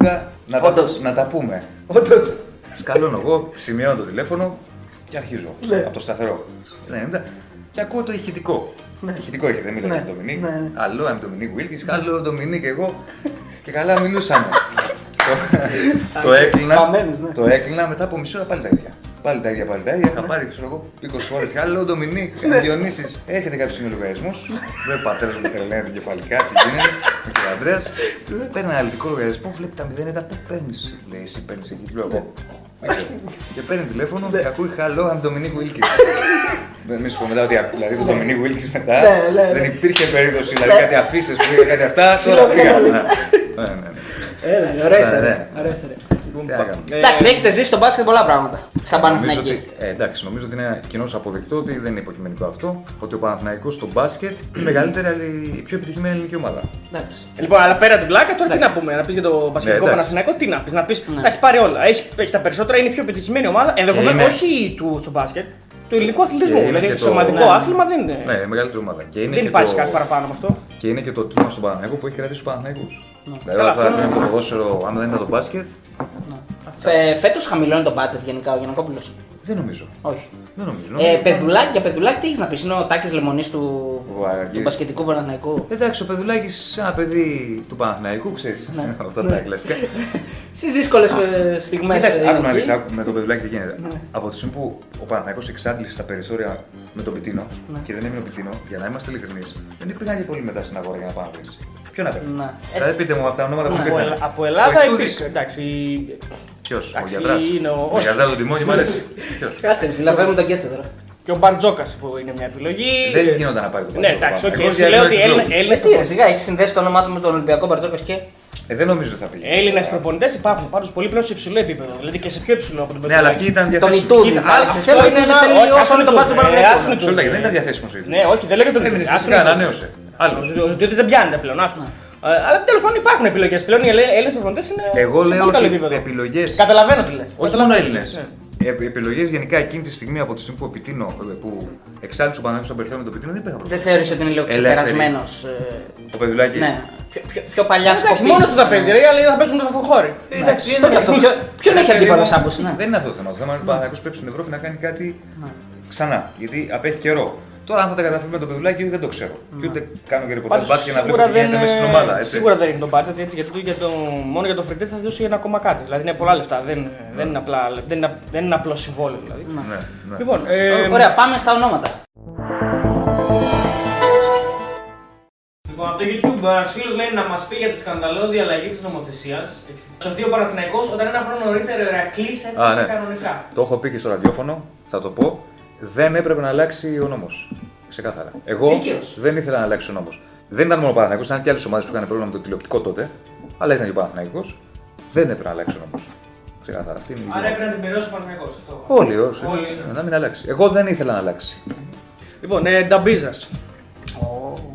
090 να, τα, Όντως. να τα πούμε. Όντως. Σκαλώνω εγώ, σημειώνω το τηλέφωνο και αρχίζω. Ναι. Από το σταθερό. 90, και ακούω το ηχητικό. Ηχητικό είχε, δεν μιλάει Ναι. για τον Ντομινίκ. Ναι, ναι. Αλλό, I'm Dominic Wilkins. Άλλο, Ντομινίκ, εγώ. Και καλά μιλούσαμε. το, το έκλεινα. Καμένος, ναι. Το έκλεινα μετά από μισή ώρα πάλι τα ίδια. Πάλι τα ίδια, πάλι τα ίδια. Είχα πάρει ξέρω εγώ 20 φορές. Άλλο, Ντομινίκ, Διονύσης. Έχετε κάποιους λογαριασμού. Βλέπει ο πατέρα μου τρελαίνει κεφαλικά. Τι γίνεται. Ο κ. Αντρέα. Παίρνει ένα αλητικό λογαριασμό. Βλέπει τα 0 πού παίρνεις. Λέει εσύ παίρνεις εκεί. Λέω εγώ. Δεν ξέρω. Και παίρνει τηλέφωνο και ακούει Hello, I'm Dominic Wilkins. Δεν μη σου πω μετά ότι δηλαδή το Dominic Wilkes μετά Ναι, ναι, ναι. δεν υπήρχε περίπτωση. Δηλαδή κάτι αφήσεις που είχα κάτι αυτά. Τώρα πήγα. Ναι, ναι, ναι. Έλα, Ναι, ωραία ναι. Ωραία Τι να κάνουμε. Εντάξει, έχετε ζήσει στον μπάσκετ πολλά πράγματα. Σαν Νομίζω Παναθηναϊκή. ότι, ε, εντάξει, νομίζω ότι είναι κοινώ αποδεκτό ότι δεν είναι υποκειμενικό αυτό. Ότι ο Παναθηναϊκός στο μπάσκετ είναι η μεγαλύτερη, αλλά η πιο επιτυχημένη ελληνική ομάδα. Εντάξει. Λοιπόν, αλλά πέρα την πλάκα, τώρα τι να πούμε, να πεις για το πασχετικό Ναι, εντάξει. Παναθηναϊκό, τι να πεις, να πεις Ναι. τα έχει πάρει όλα. Έχει, έχει τα περισσότερα, είναι η πιο επιτυχημένη ομάδα, ενδεχομένως είναι- όχι του στο μπάσκετ, του ελληνικού αθλητισμού. Και είναι Δηλαδή, και το- σωματικό Ναι. άθλημα δεν είναι. Ναι, η μεγαλύτερη ομάδα. Και είναι δεν και υπάρχει το... κάτι παραπάνω από αυτό. Και είναι και το τμήμα στον Παναθηναϊκό που έχει κρατήσει τους Παναθηναϊκούς. Δηλαδή, Ναι. Καλά, όλα αυτά αυτό είναι είναι- το ποδόσφαιρο, αν δεν ήταν το μπάσκετ, Φέτος χαμηλώνει το budget γενικά ο Γιανακόπουλο. δεν νομίζω. Όχι. Δεν νομίζω. Ε, παιδουλάκι, για παιδουλάκι τι έχεις να πεις, είναι ο Τάκης Λεμονής του, Ο Αγγέλης. του μπασκετικού Παναθηναϊκού. Εντάξει, ο Πεδουλάκης, ένα παιδί του Παναθηναϊκού, ξέρεις. Ναι. Αυτά τα κλασικά. Στις δύσκολες στιγμές. Κοίταξε, άκου να δεις, άκου με τον Πεδουλάκη τι γίνεται. Από τη στιγμή που ο Παναθηναϊκός εξάντλησε τα περιθώρια με τον Πιτίνο Ναι. και δεν έμεινε ο Πιτίνο, για να είμαστε ειλικρινείς, δεν υπήρχαν και πολύ μετά στην αγορά για να πάνε να βρει. Ποιο να παίρνει. Ναι. Δηλαδή πείτε μου από τα ονόματα που Ναι. Από, υπήρχαν. Ελλά- από Ελλάδα Ο Ιτούδης. υπήρχε. Εντάξει. Ποιος, ο Εντάξει, Γιατράς; είναι ο- Ο όχι. Γιατράς του τιμόνι, μου αρέσει. Ποιος; Κάτσε, συλλαβαίνουμε τον Κέτσε τώρα. Και ο Μπαρτζόκας που είναι μια επιλογή. Δεν γινόταν να πάρει το Ναι, Παναθηναϊκό. εντάξει, οκ. Εγώ Σου για λέω ότι δύο Έλληνα- λόγους. Ε, Έλληνες τι ρε, σιγά, έχεις συνδέσει το όνομά του με τον Ολυμπιακό Μπαρτζόκας και. Ε, δεν νομίζω ότι θα πήγε. Έλληνε προπονητές υπάρχουν πάντως πολύ πλέον σε υψηλό επίπεδο. Δηλαδή και σε πιο υψηλό από τον Ναι, αλλά ποιοι ήταν Τον διαθέσιμοι. Ιτούδη. Κοίτα, θα άλλο- έλεγξες. αυτό Θέλω είναι να ένα- στέλνει όχι, όσο αυτό είναι το είναι μπάτσο το- Παναθηναϊκού. ε, άστον Σου έλεγα, δεν ήταν διαθέσιμος ο Ναι, όχι, δεν λέω για τον Έμεινε Ιτούδη. στη σιγά, ανανέωσε. Άλλος. Διότι δεν πιάνεται πλέον. άστο. Ε, Αλλά τέλο πάντων υπάρχουν επιλογές. Πλέον οι Έλληνες προπονητές είναι. Εγώ σε λέω πολύ καλό ότι επίπεδο. επιλογέ. Καταλαβαίνω τι λες. Όχι μόνο Έλληνες. Επιλογές γενικά εκείνη τη στιγμή από τη στιγμή που ο Πιτίνο ε, που εξάλληψε ο Παναγιώτο στον περιθώριο με τον Πιτίνο δεν υπήρχαν Δεν πρόβλημα. θεωρείς ότι είναι λίγο Ελεύθερη. ξεπερασμένο. Ο Πεδουλάκη. Ναι, πιο, πιο, πιο παλιά Εντάξει, σκοπής. μόνος του τα παίζει, ρε, αλλά θα παίζουν το κακοχώρι. Ε, Εντάξει, στο είναι αυτό. ποιο- ποιον έχει Ρε, αντίπαλος παιδί μου, άποψη, ναι. Δεν είναι αυτό το θέμα. Το θέμα είναι ότι ο Παναγιώτο πρέπει στην Ευρώπη να κάνει κάτι ξανά. Γιατί απέχει καιρό. Τώρα, αν θα τα καταφέρει με το Πεδουλάκη, δεν το ξέρω. Και ούτε κάνω και ρεπορτάζ Πάντως, μπάσκετ να βλέπω σίγουρα τι γίνεται δεν, μέσα στην ομάδα. Έτσι. σίγουρα δεν είναι το budget έτσι, γιατί το, για το, μόνο για το φρεντέ θα δώσει ένα ακόμα κάτι. Δηλαδή είναι πολλά λεφτά. Δεν, δεν, είναι, απλά, δεν, είναι, δεν είναι απλό συμβόλαιο. Δηλαδή. Ναι, ναι. Λοιπόν, ε, Ωραία, πάμε στα ονόματα. Λοιπόν, από το YouTube ένας φίλος λέει να μας πει για τη σκανδαλώδη αλλαγή της νομοθεσίας. Σωθεί ο Παναθηναϊκός όταν ένα χρόνο νωρίτερα ο Ερακλής Α, έπεσε ναι. κανονικά. Το έχω πει και στο ραδιόφωνο, θα το πω. Δεν έπρεπε να αλλάξει ο νόμος. Ξεκάθαρα. Εγώ Δίκαιος. δεν ήθελα να αλλάξει ο νόμος. Δεν ήταν μόνο ο Παναγιακό, ήταν και άλλες ομάδες που είχαν πρόβλημα με το τηλεοπτικό τότε. Αλλά ήταν και ο Παναγιακό. Δεν έπρεπε να αλλάξει ο νόμος. Ξεκάθαρα. Αυτή είναι η Άρα γνώμη. έπρεπε να την πληρώσει ο Παναθηναϊκός. αυτό. Όλοι, όσοι. Όλοι. Ε, Να μην αλλάξει. Εγώ δεν ήθελα να αλλάξει. Λοιπόν, ε, Νταμπίζας.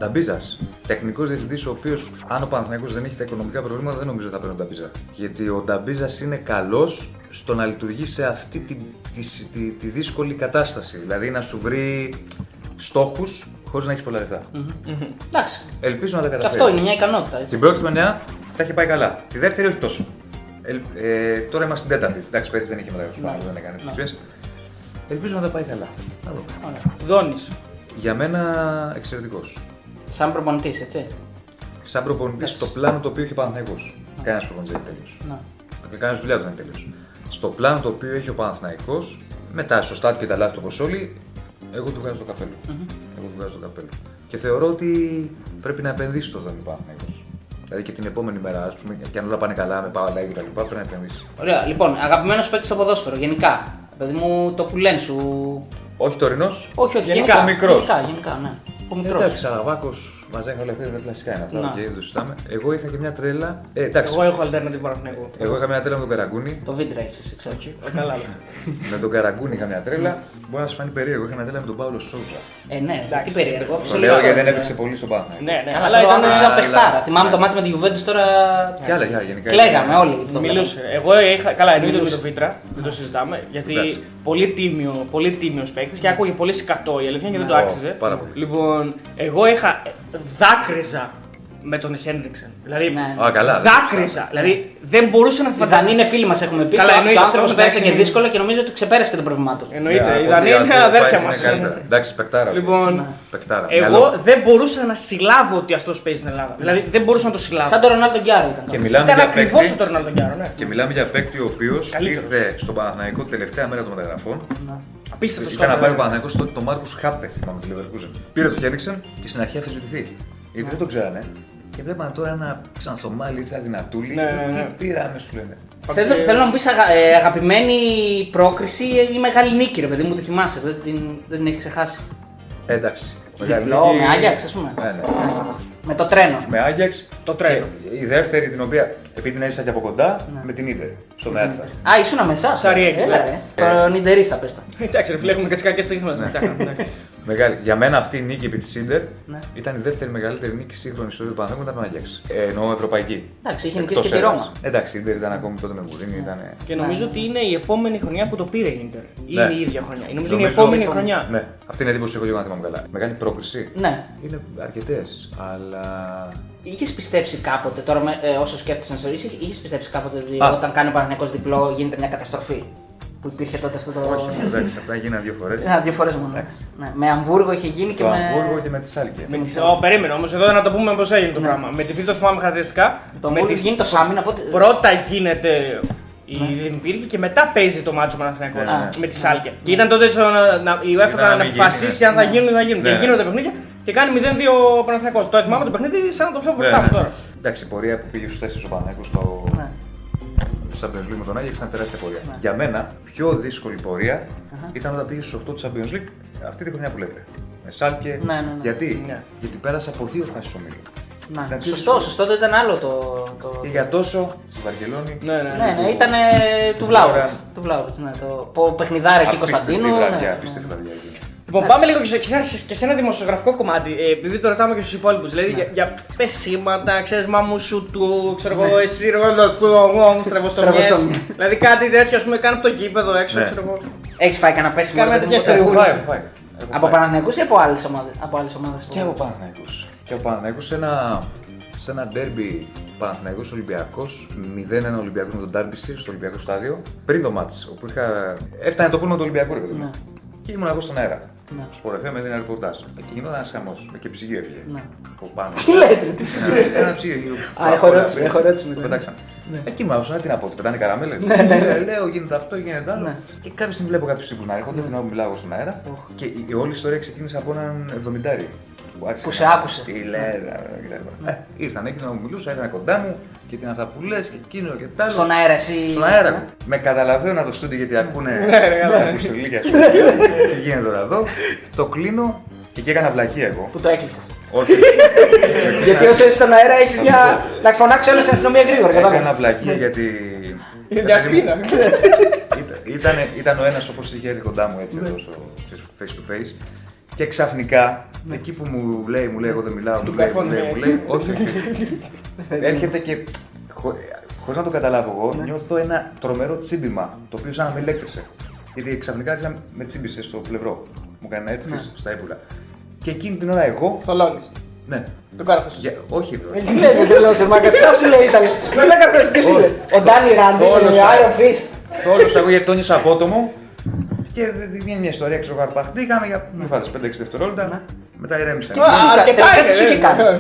Νταμπίζας. Τεχνικός διευθυντής, ο οποίος, αν ο Παναθηναϊκός δεν έχει τα οικονομικά προβλήματα, δεν νομίζω θα παίρνει τον Νταμπίζα. Γιατί ο Νταμπίζας είναι καλός στο να λειτουργεί σε αυτή τη, τη, τη, τη δύσκολη κατάσταση. Δηλαδή να σου βρει στόχους χωρίς να έχεις πολλά λεφτά. Εντάξει. Ελπίζω να τα Και καταφέρεις. αυτό είναι μια ικανότητα. Έτσι. Την πρώτη χρονιά θα έχει πάει καλά. Τη δεύτερη όχι τόσο. Ε, ε, τώρα είμαστε στην τέταρτη. Εντάξει, πέρυσι δεν είχε μεταγραφεί Ναι. πάνω, δεν έκανε τις ουσίες. Ελπίζω να τα πάει καλά. Να δούμε. Ωραία. Δόνης. Για μένα εξαιρετικός. Σαν προπονητής, έτσι. Σαν προπονητής στο πλάνο το οποίο έχει ο Παναθηναϊκός. Κανένας προπονητής δεν είναι τέλειος. Ναι. Και κανένας δουλειάς του δεν είναι τέλειος. Στο πλάνο το οποίο έχει ο Παναθηναϊκός, με τα σωστά του και τα λάθη του όπως όλοι, εγώ του βγάζω το καπελο Εγώ του βγάζω το καπέλο. Και θεωρώ ότι πρέπει να επενδύσει στο δόνι ο Παναθηναϊκός. Δηλαδή και την επόμενη μέρα, ας πούμε, και αν όλα πάνε καλά με πάω live και τα λοιπά, πρέπει να επενδύσει. Ωραία, λοιπόν, αγαπημένος παίκτης στο ποδόσφαιρο, γενικά. Παιδί μου, το που λένε σου. Όχι τωρινός. Όχι, όχι, Γενικά, γενικά. ο μικρός. Γενικά, γενικά, ναι. Ο μικρός. Εντάξει, Αραβάκο, Μαζέκα, όλα αυτά είναι κλασικά είναι αυτά. Να. Okay, δεν το συζητάμε. Εγώ είχα και μια τρέλα. Ε, εντάξει, Εγώ έχω alternative Παναθηναϊκού. εγώ είχα μια τρέλα με τον Καραγκούνη. Το βίντεο έχεις, εσύ ξέρω. Ε, Καλά, αλλά. με τον Καραγκούνη είχα μια τρέλα. Μπορεί να σα φανεί περίεργο. Είχα μια τρέλα με τον Παύλο Σόουζα. Ε, ναι, Εντάξει. τι περίεργο. Το φυσιολογικό λέω γιατί δεν είναι. έπαιξε πολύ στο Παναθηναϊκό. Ναι, ναι, Καλά, αλλά τώρα ήταν. ήταν αλλά- σαν παιχτάρα. αλλά- Θυμάμαι το μάτι με τη Juventus τώρα. Και άλλα, για, γενικά. Κλαίγαμε όλοι. το Μιλούσε. βλέπαμε. Εγώ είχα. Καλά, εννοείται με τον Βίτρα, δεν το συζητάμε. Γιατί Εντάξει. πολύ τίμιο, πολύ τίμιος παίκτης και άκουγε πολύ σκατό η αλήθεια και δεν το Ω, άξιζε. πάρα πολύ. Λοιπόν, εγώ είχα. Δάκρυζα με τον Χέντριξεν. Δηλαδή, Ναι. Α, καλά. δεν δάκρυζα. Δηλαδή, δεν μπορούσα να Οι Δανείοι φανταστώ. είναι φίλοι μας, έχουμε πει. Καλά, Καλά, εννοείται, ο άνθρωπο αυτός πέρασε και εντάξει. δύσκολα και νομίζω ότι ξεπέρασε και το πρόβλημά του. Εννοείται, Για, οι από Δανείοι ό,τι είναι ακούω, αδέρφια πάει, μας. είναι καλύτερα. Εντάξει, παικτάρα. Λοιπόν, Παικτάρα. εγώ Μυαλό. δεν μπορούσα να συλλάβω ότι αυτός παίζει στην Ελλάδα. Δηλαδή, δεν μπορούσα να το συλλάβω. Σαν τον Ρονάλντο Γκιάρο ήταν. Και μιλάμε Ήταν για ακριβώς παίκτη. ο Ρονάλντο Γκιάρο, ναι. Και μιλάμε για παίκτη ο οποίος Καλύτερος. ήρθε στον Παναθηναϊκό την τελευταία μέρα των μεταγραφών. Απίστευτος Ήταν να στόπερ. πάρει ο Παναθηναϊκός τότε τον Μάρκος Χάπε, θυμάμαι τη Leverkusen. Πήρε το Χένριξεν και στην αρχή αφισβητηθεί. Γιατί δεν τον ξέρανε. Και βλέπαμε τώρα ένα ξανθομάλι έτσι αδυνατούλη. Ναι, ναι, ναι. Τι πήραμε, σου λένε. Θέλω, θέλω να μου πεις ε, αγαπημένη πρόκριση ή μεγάλη νίκη, ρε παιδί μου, τη θυμάσαι. Δεν την, δεν την έχεις ξεχάσει. Εντάξει. Διπλό, με Άγιαξ, ας πούμε. Ναι, ναι. Με το τρένο. Με Άγιαξ. Το τρένο. Και η δεύτερη την οποία, επειδή την έζησα και από κοντά, Ναι. με την είδε στο Μέατσα. Α, ήσουν μέσα. Σαριέκη, Έλα, ναι. ρε. Το Νιντερίστα, πες τα. Εντάξει, ρε φίλε, έχουμε και τι κακές στιγμές. Μεγάλη. Για μένα αυτή η νίκη επί της Σίντερ Ναι. ήταν η δεύτερη μεγαλύτερη νίκη σύγχρονης ιστορίας του Παναθηναϊκού μετά τον Άγιαξ. Ε, εννοώ ευρωπαϊκή. Εντάξει, είχε Εκτός νικήσει και τη έδρας. Ρώμα. Εντάξει, η Ίντερ ήταν ακόμη τότε με Μουρίνη. Ήταν... Και νομίζω ότι είναι η επόμενη χρονιά που το πήρε η Ιντερ. Ή Ναι. είναι η ίδια χρονιά. Νομίζω είναι η Νομίζω- επόμενη χρονιά. Ναι, αυτή είναι η εντύπωση που έχω εγώ να θυμάμαι καλά. Μεγάλη πρόκριση. Ναι. Είναι αρκετές, αλλά. Είχες πιστέψει κάποτε, τώρα με, ε, όσο σκέφτεσαι να σε είχες πιστέψει κάποτε ότι Α. όταν κάνει ο Παναγενικό διπλό γίνεται μια καταστροφή; Που υπήρχε τότε αυτό το. Όχι, εντάξει, αυτά γίνανε δύο φορές. Ένα, δύο φορές μόνο. Ναι. Με Αμβούργο είχε γίνει και Το με. Αμβούργο και με τη Σάλκε. Με τις... Ω, περίμενε όμως, εδώ να το πούμε πώς έγινε το πράγμα. Με την το θυμάμαι χαρακτηριστικά. Ναι. Το με Αμβούργο τις- γίνει το Σάμι, να πω. ότι- Πρώτα γίνεται η Δημιουργική και μετά παίζει το μάτσο Παναθηναϊκός Ναι, ναι. με τη Σάλκε. Και ήταν τότε έτσι να, να, η UEFA Ήταν να, να να μην αποφασίσει γίνει, αν θα ναι. γίνουν ή δεν θα γίνουν. Ναι, Και ναι. γίνονται τα παιχνίδια και κάνει 0-2 ο Παναθηναϊκός. Το θυμάμαι το παιχνίδι σαν να το φέρω Ναι, μπροστά μου ναι. τώρα. Εντάξει, η πορεία που πήγε στους 4 ο Παναγιώτο στο Ναι. στο Champions League με τον Άγιαξ ήταν τεράστια πορεία. Για μένα, πιο δύσκολη πορεία ήταν όταν πήγες στους 8 του Champions League αυτή τη χρονιά που λέτε. Με Σάλκε. Ναι, ναι, ναι. Γιατί; Ναι. Γιατί πέρασα από δύο φάσεις ομίλου. Ναι. Ήταν πιο Σωστό, δύσκολο. σωστό, δεν ήταν άλλο το. το... Και για τόσο στη Βαρκελόνη. Ναι, ναι. Ναι, ναι, ήταν του Βλάουβιτ. Του Βλάουβιτ, ναι. Το πο- παιχνιδάρι εκεί Απίστευτη Κωνσταντίνου. βραδιά, ναι. απίστευτη βραδιά εκείνη. Λοιπόν, πάμε λίγο και σε, και σε- και σε ένα δημοσιογραφικό κομμάτι. Ε, επειδή το ρωτάμε και στους υπόλοιπους. Δηλαδή Ναι. για, για πεσήματα, ξέρεις, μάμου σου του, ξέρω εγώ, εσύ ρόλο του, εγώ, στραβοστομιές. Στραβοστομιές. Δηλαδή κάτι τέτοιο, ας πούμε, κάνει από το γήπεδο έξω, Ναι. ξέρω εγώ. Έχεις φάει κανένα πέσιμο. Κάνε ρε τέτοια παιδί μου, ιστορία. Έχω Ούλα. φάει, έχω φάει. Έχω Από φάει. Παναθηναϊκούς ή από άλλες ομάδες. Από άλλες ομάδες Και από Παναθηναϊκούς. Και από Παναθηναϊκούς σε ένα, σε ένα ντέρμπι Παναθηναϊκός Ολυμπιακός 0-1 Ολυμπιακός με τον Ντάρμπισι στο Ολυμπιακό στάδιο πριν το μάτς όπου είχα... έφτανε το πούλμα του Ολυμπιακού ρε παιδί μου. Ναι. Και ήμουν εγώ στον αέρα. Ναι. Σπορ FM έδινε ρεπορτάζ. Και γινόταν ένας χαμός. Και ψυγείο έφυγε. Ναι. Από πάνω. Τι λες, ρε, τι Ένα- Ένα ψυγείο. Α, έχω ερώτηση, έχω ερώτηση Το μετά. πετάξαν. Εκεί μου άκουσα, τι να πω, ότι πετάνε καραμέλες. Λέω, γίνεται αυτό, γίνεται άλλο. Ναι. Και κάποια στιγμή βλέπω κάποιους τύπους να έρχονται την ώρα που μιλάω εγώ στον αέρα. Και η η όλη ιστορία ξεκίνησε από έναν 70 που, άρχισε Που να- σε άκουσε. Τι λέει, ρε, κτλ. Ε, Ήρθαν εκεί να μου μιλούσα, ήταν κοντά μου και την αυτά που λε και εκείνο και τ' άλλο. Στον αέρα, εσύ. Στον αέρα. Με καταλαβαίνω από το στούντιο γιατί ακούνε. Ναι, ρε, καλά. τα κουστολίκια σου. Τι γίνεται τώρα εδώ. Το κλείνω και εκεί έκανα βλακία εγώ. Που το έκλεισες. Όχι. Γιατί όσο είσαι στον αέρα έχεις μια. να φωνάξει όλη την αστυνομία γρήγορα. Έκανα κατάλαβες. βλακία γιατί. Είναι μια σπίνα. Ήταν, ήταν, ήταν ο ένας όπως είχε έρθει κοντά μου έτσι εδώ στο ξέρεις, face to face. Και ξαφνικά, εκεί που μου λέει, μου λέει, εγώ δεν μιλάω, μου λέει, μου λέει, μου λέει, όχι, όχι. Έρχεται και χω, χωρίς να το καταλάβω εγώ, νιώθω ένα τρομερό τσίμπημα, το οποίο σαν να με ηλέκτρισε. Γιατί ξαφνικά άρχισε να με τσίμπησε στο πλευρό. Μου έκανε έτσι ξέρεις, στα ύπουλα. Και εκείνη την ώρα εγώ. Θολώνει. Ναι. Τον κάρφο σου. Για, όχι, ρε. Τι λες, δεν θέλω σε μάγκα. Αυτό σου λέει ήταν. Δεν λέει κάποιο ποιο είναι. Ο Ντάνι Ράντι, Όλος, ο α. Iron Fist. Όλος εγώ γιατί το νιώσα απότομο. Και βγαίνει μια ιστορία, ξέρω εγώ, αρπαχτήκαμε για μην φάτε 5-6 δευτερόλεπτα. Μετά ηρέμησα. Τι σου κα- αρκετά τελικά είναι, τι σου είχε ε. κάνει.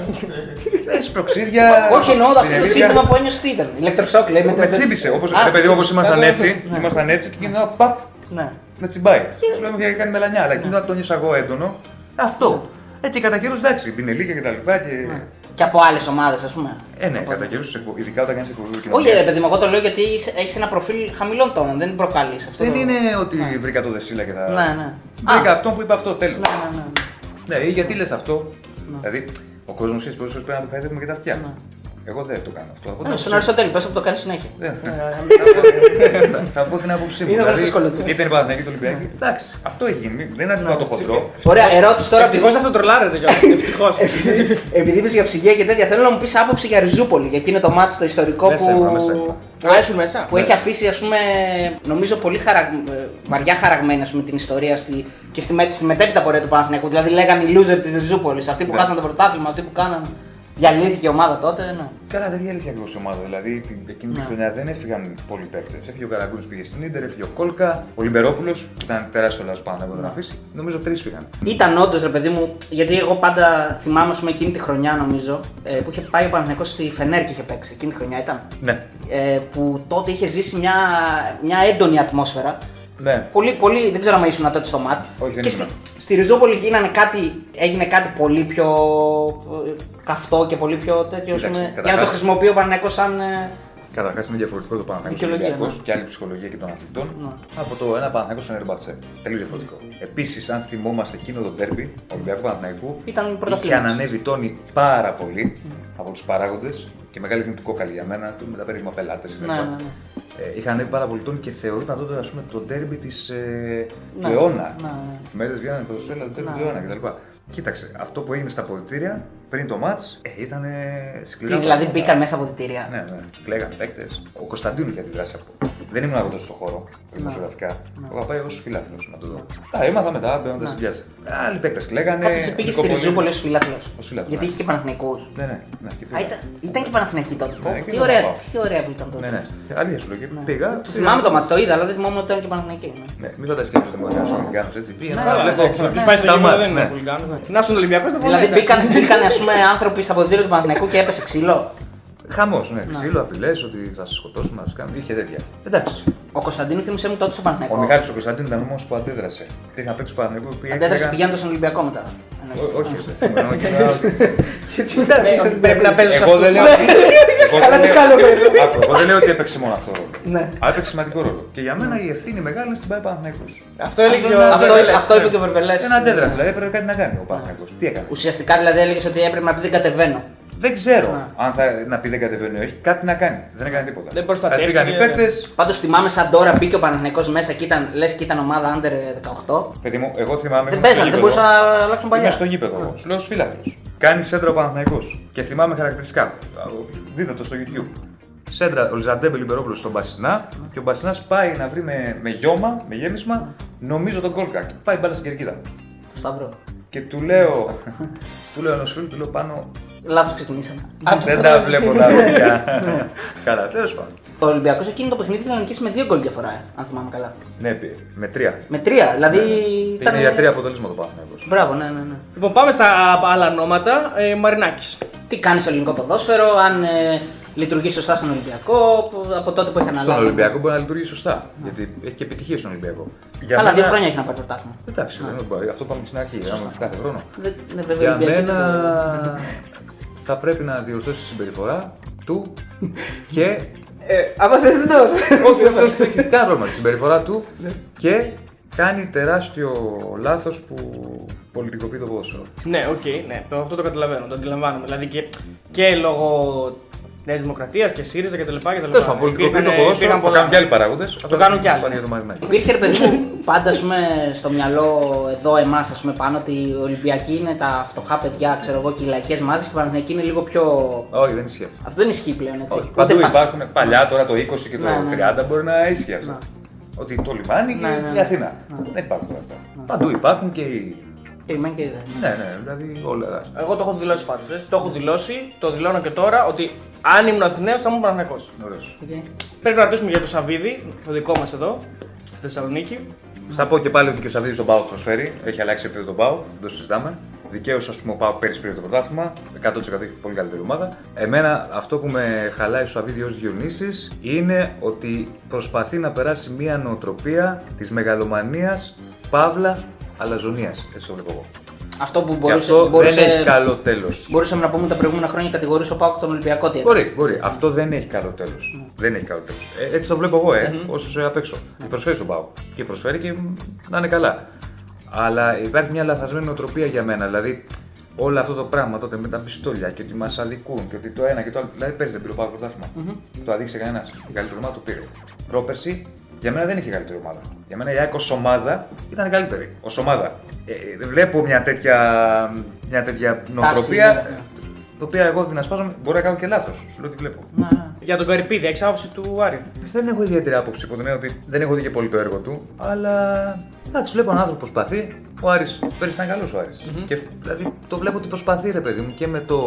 Θες προξίδια. Όχι εννοώ αυτό το πινελίδια. τσίπημα που ένιωσες τι ήταν. Ηλεκτροσόκ λέει. Με τσίμπησε. Όπως Α, σε παιδί όπως τσίμπησε. ήμασταν Ναι, έτσι. ναι. Ήμασταν έτσι και εκείνο παπ Ναι. να τσιμπάει. Σου λέμε και κάνει μελανιά, αλλά εκείνο το νιώσα εγώ έντονο. Αυτό. Ε, και κατά καιρούς εντάξει, πινελίκια και τα λοιπά. Και... Και από άλλες ομάδες, ας πούμε. Ε, ναι, κατά καιρούς, ειδικά όταν κάνεις εκπομπή του Όχι, ρε παιδί μου, εγώ το λέω γιατί έχεις ένα προφίλ χαμηλών τόνων. Δεν προκαλείς αυτό. Δεν το- είναι ότι βρήκα το δεσίλα και τα. Ναι, ναι. Βρήκα Α. αυτό που είπα αυτό, τέλος. Ναι, ναι, ναι. Ναι, ή γιατί λες αυτό. Δηλαδή, ο κόσμος ξέρεις πολλέ φορέ πρέπει να του χαϊδεύουμε και τα αυτιά. Εγώ δεν το κάνω αυτό. Θα πω την Ναι, άποψή Στον μου. Αριστοτέλη, πε που το κάνει συνέχεια. Δεν- Θα- Θα πω την άποψή μου. Είναι Δηλαδή, γνωστό σχολείο. Είτε είναι Παναθηναϊκή είτε Ολυμπιακή. Εντάξει, αυτό έχει γίνει. Δεν είναι αντιπά το χοντρό. Ωραία, ερώτηση τώρα. Ευτυχώ αυτό τρολάρεται κιόλα. Ευτυχώ. Επειδή είπε για ψυγεία και τέτοια, θέλω να μου πει άποψη για Ριζούπολη. Για εκείνο το μάτι το ιστορικό Μέσα ήμουν, μέσα ήμουν. που. Α, ήσουν μέσα. που έχει αφήσει, ας πούμε, νομίζω πολύ χαραγ... ε, βαριά χαραγμένη ας πούμε, την ιστορία στη... και στη, με... στη μετέπειτα πορεία του Παναθηναϊκού. Δηλαδή λέγανε οι loser τη Ριζούπολη. Αυτοί που Ναι. χάσαν το πρωτάθλημα, αυτοί που κάναν. Διαλύθηκε η ομάδα τότε. Ναι. Καλά, δεν διέλυθηκε ακριβώς η ομάδα. Δηλαδή την, εκείνη τη Ναι. χρονιά δεν έφυγαν πολλοί παίκτες. Έφυγε ο Καραγκούνης πήγε στην ντερ, έφυγε ο Κόλκα, ο Λιμπερόπουλος που ήταν τεράστιο λάθος πάνω από τον αφήσει. Νομίζω τρεις φύγαν. Ήταν όντως ρε παιδί μου, γιατί εγώ πάντα θυμάμαι ας πούμε, εκείνη τη χρονιά νομίζω ε, που είχε πάει ο Παναθηναϊκός στη Φενέρ και είχε παίξει. Εκείνη τη χρονιά ήταν. Ναι. Ε, που τότε είχε ζήσει μια, μια έντονη ατμόσφαιρα. Ναι. Πολύ, πολύ, δεν ξέρω αν ήσουν τότε στο μάτς. Όχι, δεν και στη, ήμουν. Στη Ριζούπολη γίνανε κάτι, έγινε κάτι πολύ πιο ε, καυτό και πολύ πιο τέτοιο. ας Κοίταξε, πούμε, για να το καταρχάς- χρησιμοποιεί ο Παναγιακός σαν. ε, Καταρχάς είναι διαφορετικό το Παναθηναϊκός Δικαιολογία, Ολυμπιακός ναι. και άλλη ψυχολογία και των αθλητών Ναι. από το ένα Παναθηναϊκός στον Ερμπατζέ. Τελείως διαφορετικό. Επίσης, αν θυμόμαστε εκείνο το τέρμπι Ολυμπιακού Παναθηναϊκού, Ήταν είχε πρωταθλητής. ανανεύει τόνοι πάρα πολύ από τους παράγοντες και μεγάλη ευθύνη του κόκαλη για μένα, του με τα περίφημα πελάτες. Ναι, ναι, ναι. Ε, είχε ανέβει πάρα πολύ τόνοι και θεωρούταν τότε ας πούμε, το τέρμπι της ε, Ναι, του αιώνα. ναι, ναι. Οι μέρες βγαίνανε ποδοσφαίρα, το τέρμπι Ναι. του αιώνα κτλ. Κοίταξε, αυτό που έγινε στα ποδητήρια πριν το match ε, ήταν σκληρά. Τι, δηλαδή πράγματα. μπήκαν μέσα από διτήρια. Ναι, ναι. Κλαίγανε παίκτες. Ο Κωνσταντίνου είχε αντιδράσει από. Δεν ήμουν εγώ τόσο στο χώρο, δημοσιογραφικά. Το είχα πάει ως φιλάθλος να το δω. Τα έμαθα μετά μπαίνοντας στην πιάτσα. Άλλοι παίκτες κλαίγανε. Κάτσε, σε πήγε στη Νικόπολη. Ριζούπολη ως φιλάθλος. Ως φιλάθλος, Γιατί ναι. είχε και Παναθηνικού. Ναι, ναι, ναι. και Α, πήγα. ήταν, ήταν και Παναθηναϊκή τότε. Ναι, εκεί τι, να ωραία, πάω. τι ωραία που ήταν τότε. Ναι, ναι. Αλήθεια σου λέω και πήγα. Το θυμάμαι το μάτς, το είδα, αλλά δεν θυμάμαι ότι ήταν και Παναθηναϊκή. ναι. Ναι, μην ρωτάς και τους δημοσιογράφους Αμερικάνους, έτσι. Πήγαινα Ναι, να ναι, βλέπω. ναι, Του πάει στο τα γήπεδο μάτς, δεν είναι ναι. πολύ κάνω. Να στον Ολυμπιακός δεν Δηλαδή μπορεί μπήκαν, μπήκαν ας πούμε, άνθρωποι στα αποδητήρια του Παναθηναϊκού και έπεσε ξύλο. Χαμός, ναι. Ξύλο, απειλές, ότι θα σα σκοτώσουμε, θα σα κάνουμε. Είχε τέτοια. Εντάξει. Ο Κωνσταντίνου θύμισε μου τότε στο Ο Παναθηναϊκό. Μιχάλης ο Κωνσταντίνου ήταν όμω που αντέδρασε. Υπήρχαν παίκτε του Παναγικού που πήγαν. Αντέδρασε πηγαίνοντας στον Ολυμπιακό μετά. Ό- Όχι, ρε, θέλω να εννοώ και να- Έτσι μετά Πρέπει να παίζεις Εγώ δεν λέω. Εγώ Καλά, δεν τι λέω- κάνω, παιδί. Άκου, Εγώ δεν λέω ότι έπαιξε μόνο αυτό ρόλο. Ναι. Αλλά έπαιξε σημαντικό ρόλο. Και για μένα η ευθύνη μεγάλη είναι στην πάει Παναθηναϊκός. Αυτό έλεγε και ο Αυτό, Βερβελές, αυτό είπε ναι. και ο Βερβελές. Δεν αντέδρασε, δηλαδή έπρεπε κάτι να κάνει ο Παναθηναϊκός. Τι έκανε; Ουσιαστικά δηλαδή έλεγε ότι έπρεπε να πει δεν κατεβαίνω. Δεν ξέρω Ναι. αν θα να πει δεν κατεβαίνει ή όχι. Κάτι να κάνει. Δεν έκανε τίποτα. Δεν προστατεύτηκε. Δηλαδή πήγαν οι παίκτες. Πάντως θυμάμαι σαν τώρα μπήκε ο Παναθηναϊκός μέσα και ήταν, λες και ήταν ομάδα under 18. Παιδί μου, εγώ θυμάμαι. Δεν ήμουν στο παίζανε, δεν γήπεδο. μπορούσαν να αλλάξουν Είμαι παλιά. στο γήπεδο εγώ. Σου λέω στους φίλαθλου. Κάνει σέντρα ο Παναθηναϊκός Και θυμάμαι χαρακτηριστικά. Δείτε το στο YouTube. Σέντρα ο Λιζαντέμπε Λιμπερόπουλος στον Μπασινά και ο Μπασινά πάει να βρει με, με γιώμα, με γέμισμα, νομίζω τον κόλκα. Και πάει μπάλα στην κερκίδα. Στο Σταυρό. Και του λέω, του λέω ενό φίλου, του λέω πάνω. Λάθος ξεκινήσαμε. Δεν τα βλέπω τα δικά. Καλά, τέλος πάντων. Ο Ολυμπιακός εκείνο το παιχνίδι ήταν να νικήσει με δύο γκολ διαφορά, ε, αν θυμάμαι καλά. Ναι, πι- με τρία. Με τρία, δηλαδή. Πήγαινε για τρία αποτελέσματα ο Παναθηναϊκός. Μπράβο, ναι, ναι, ναι. Λοιπόν, πάμε στα άλλα ονόματα. Ε, Μαρινάκης. Τι κάνεις στο ελληνικό ποδόσφαιρο, αν ε, λειτουργεί σωστά στον Ολυμπιακό, που- από τότε που έχει αναλάβει. Στον Ολυμπιακό μπορεί να λειτουργεί σωστά. Γιατί έχει και επιτυχία στον Ολυμπιακό. Για Καλά, μένα- δύο χρόνια έχει να πάρει πρωτάθλημα. Εντάξει, δεν μπορεί. αυτό πάμε και στην αρχή. άμα κάθε χρόνο. Δεν- δεν- βέβαια, Για Ολυμπιακοί μένα δεν- θα πρέπει να διορθώσει τη συμπεριφορά του και. Ε, άμα θες δεν το. όχι, όχι, όχι, όχι, κανένα πρόβλημα. Τη συμπεριφορά του και κάνει τεράστιο λάθος που πολιτικοποιεί το ποδόσφαιρο. Ναι, οκ, ναι, το- αυτό το καταλαβαίνω, το αντιλαμβάνομαι. Δηλαδή και, και λόγω Νέα Δημοκρατίας και ΣΥΡΙΖΑ κτλ. Τέλος πάντων, πολιτικοποιεί το ποδόσφαιρο. Το κάνουν και άλλοι παράγοντες. Το κάνουν και άλλοι. για το Μαρινάκη. Υπήρχε ρε παιδί μου πάντα ας πούμε, στο μυαλό εδώ εμάς πάνω ότι οι Ολυμπιακοί είναι τα φτωχά παιδιά, ξέρω εγώ, και οι λαϊκές μάζες και οι Παναθηναϊκοί είναι λίγο πιο. Όχι, δεν ισχύει αυτό. Αυτό δεν ισχύει πλέον έτσι. Όχι, Ούτε παντού πα- υπάρχουν παλιά τώρα το 20 και το Ναι, ναι. 30 μπορεί να ισχύει αυτό. Ναι. Ότι το λιμάνι και Ναι, ναι, η ναι. Αθήνα. Δεν υπάρχουν τώρα αυτά. Παντού υπάρχουν και οι. Και η μεν και η δε. Ναι, ναι, δηλαδή όλα. Εγώ το έχω δηλώσει πάντως. Το έχω δηλώσει, το δηλώνω και τώρα ότι αν ήμουν Αθηναίος θα ήμουν Παναθηναϊκό. Ωραίος. Οκ. Πρέπει να ρωτήσουμε για το Σαββίδι, το δικό μας εδώ, στη Θεσσαλονίκη. Θα πω και πάλι ότι και ο Σαββίδης στον ΠΑΟΚ προσφέρει. Έχει αλλάξει επίπεδο τον ΠΑΟΚ, δεν το συζητάμε. Δικαίως, ας πούμε, ο ΠΑΟΚ πέρυσι πήρε το πρωτάθλημα. 100% έχει πολύ καλύτερη ομάδα. Εμένα αυτό που με χαλάει ο Σαββίδης ως Διονύσης είναι ότι προσπαθεί να περάσει μια νοοτροπία της μεγαλομανίας παύλα αλαζονίας. Έτσι το βλέπω εγώ. Αυτό που Και μπορούσε, αυτό μπορούσε, δεν έχει καλό τέλος. μπορούσαμε να πούμε τα προηγούμενα χρόνια κατηγορούσε ο Πάοκ τον Ολυμπιακό. Τι έκανε. Μπορεί, μπορεί. Αυτό δεν έχει καλό τέλος. Δεν έχει καλό τέλος. Ε, έτσι το βλέπω εγώ, ε, ως απ' έξω. Προσφέρει στον Πάο. Και προσφέρει και να είναι καλά. Αλλά υπάρχει μια λαθασμένη νοοτροπία για μένα. Δηλαδή, όλο αυτό το πράγμα τότε με τα πιστόλια και ότι μας αδικούν και ότι το ένα και το άλλο. Δηλαδή, παίζει δεν πήρε ο Πάο πρωτάθλημα. Το αδίκησε κανένας. Η καλύτερη ομάδα το πήρε. Πρόπερση για μένα δεν είχε καλύτερη ομάδα. Για μένα η Άκο ομάδα ήταν καλύτερη. Ω ομάδα. Ε, ε, βλέπω μια τέτοια, μια τέτοια νοοτροπία. ναι. Το οποία εγώ την ασπάζομαι, μπορεί να κάνω και λάθος. Σου λέω τι βλέπω. Ναι, ναι. Για τον Καρυπίδη, έχεις άποψη του Άρη; Δεν έχω ιδιαίτερη άποψη που την έννοια ότι δεν έχω δει και πολύ το έργο του, αλλά εντάξει, βλέπω έναν άνθρωπο που προσπαθεί. Ο Άρης πέρυσι ήταν καλός ο αρης Και δηλαδή το βλέπω ότι προσπαθεί, ρε παιδί μου, και με το,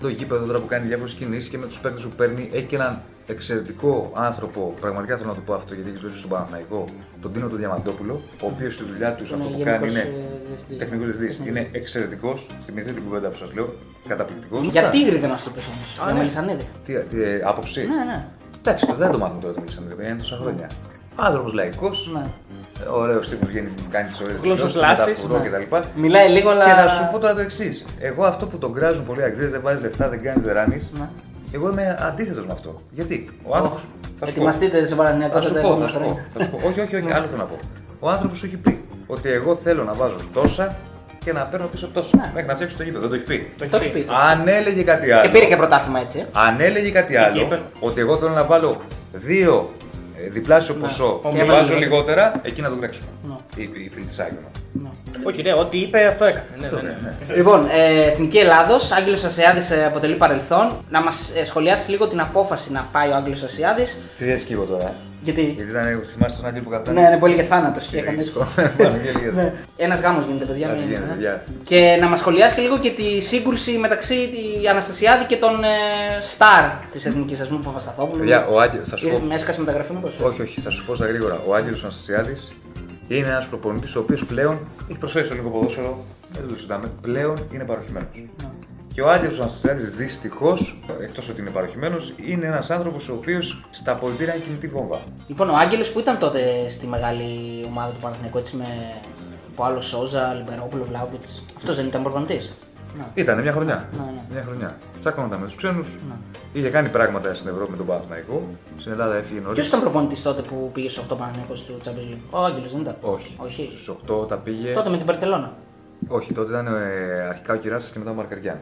το γήπεδο τώρα που κάνει διάφορες κινήσεις και με τους παίκτες που παίρνει. Έχει και έναν εξαιρετικό άνθρωπο, πραγματικά θέλω να το πω αυτό γιατί έχει στον Παναθηναϊκό, τον Τίνο του Διαμαντόπουλο, ο οποίος στη δουλειά του αυτό που γενικός, κάνει είναι ε, διευθυντής. τεχνικός διευθυντής. Είναι εξαιρετικός. Θυμηθείτε την κουβέντα που σας λέω, καταπληκτικός. Για Τίγρη δεν μας είπε όμως. Για ναι. Μελισανίδη. Τι, τι ε, άποψη; Ναι, ναι. Εντάξει, το δεν το μάθουμε τώρα το μιλήσαμε, είναι τόσα χρόνια. Άνθρωπος λαϊκός, ναι. Ωραίος τύπος βγαίνει, κάνει τις ωραίες Γλωσσοπλάστης, τα ναι. κτλ. Μιλάει λίγο, αλλά. Και να σου πω τώρα το εξής. Εγώ αυτό που τον κράζουν πολύ αγγλίδε, δεν βάζεις λεφτά, δεν κάνεις, δεν ράνεις. Ναι. Εγώ είμαι αντίθετος με αυτό. Γιατί; Ο άνθρωπο. Θα σου πω. Ετοιμαστείτε σε Παναθηναϊκό Θα σου τα πω, επόμενα θα σου πω. χρόνια. Θα σου πω. Όχι, όχι, όχι, άλλο θέλω να πω. Ο άνθρωπος σου έχει πει ότι εγώ θέλω να βάζω τόσα και να παίρνω πίσω τόσα. Μέχρι να φτιάξει το γήπεδο. Δεν το έχει πει. Το έχει πει. Αν έλεγε κάτι άλλο. Και πήρε και πρωτάθλημα έτσι. Αν έλεγε κάτι άλλο, κύπελο. ότι εγώ θέλω να βάλω δύο ε, διπλάσιο ποσό Ο και Μίλαν. βάζω λιγότερα, εκεί να το τρέξουμε. Ναι. Οι, οι φίλοι της Άγιονα. Όχι, ναι, ό,τι είπε αυτό έκανε. Ναι, ναι, ναι. Λοιπόν, ε, Εθνική Ελλάδος, Άγγελος Ασιάδης ε, αποτελεί παρελθόν. Να μας ε, σχολιάσεις λίγο την απόφαση να πάει ο Άγγελος Ασιάδης. Τι δεν σκύβω τώρα; Ε. Γιατί; Γιατί ήταν, θυμάσαι τον Άγγελο που καπτάνει. Ναι, είναι πολύ και θάνατος και έκανε έτσι. Ναι. Ένας γάμος γίνεται, παιδιά. Κάτι μην- γίνεται, ναι. παιδιά. Και να μας σχολιάσει και λίγο και τη σύγκρουση μεταξύ τη Αναστασιάδη και των ε, στάρ της εθνικής, ας πούμε, Παπασταθόπουλου. Παιδιά, ο Άγγελο, θα σου Ε, πω. Με έσκασε μεταγραφή με το Όχι, όχι, θα σου πω στα γρήγορα. Ο Άγγελο Αναστασιάδης είναι ένας προπονητής ο οποίος πλέον έχει προσφέρει στο ελληνικό ποδόσφαιρο. Δεν το συζητάμε. Πλέον είναι παροχημένος. Και ο Άγγελο Αναστασιάδη δυστυχώς, εκτός ότι είναι παροχημένος, είναι ένας άνθρωπος ο οποίος στα πολιτήρια είναι κινητή βόμβα. Λοιπόν, ο Άγγελος που ήταν τότε στη μεγάλη ομάδα του Παναθηναϊκού έτσι με από άλλο Σόζα, Λιμπερόπουλο, Βλάουβιτ. Αυτός δεν ήταν προπονητή. Ήταν μια χρονιά. Ναι, ναι. Μια χρονιά. Τσάκωνονταν με τους ξένους. Είχε κάνει πράγματα στην Ευρώπη με τον Παναθηναϊκό. Στην Ελλάδα έφυγε νωρίς. Ποιος ήταν προπονητής τότε που πήγε στους 8 Παναθηναϊκούς του Champions League; Ο Άγγελος δεν ήταν; Όχι. Όχι. Στους 8 τα πήγε. Τότε με την Παρσελόνα. Όχι, τότε ήταν ε, αρχικά ο Κυράστα και μετά ο Μαρκαριάν.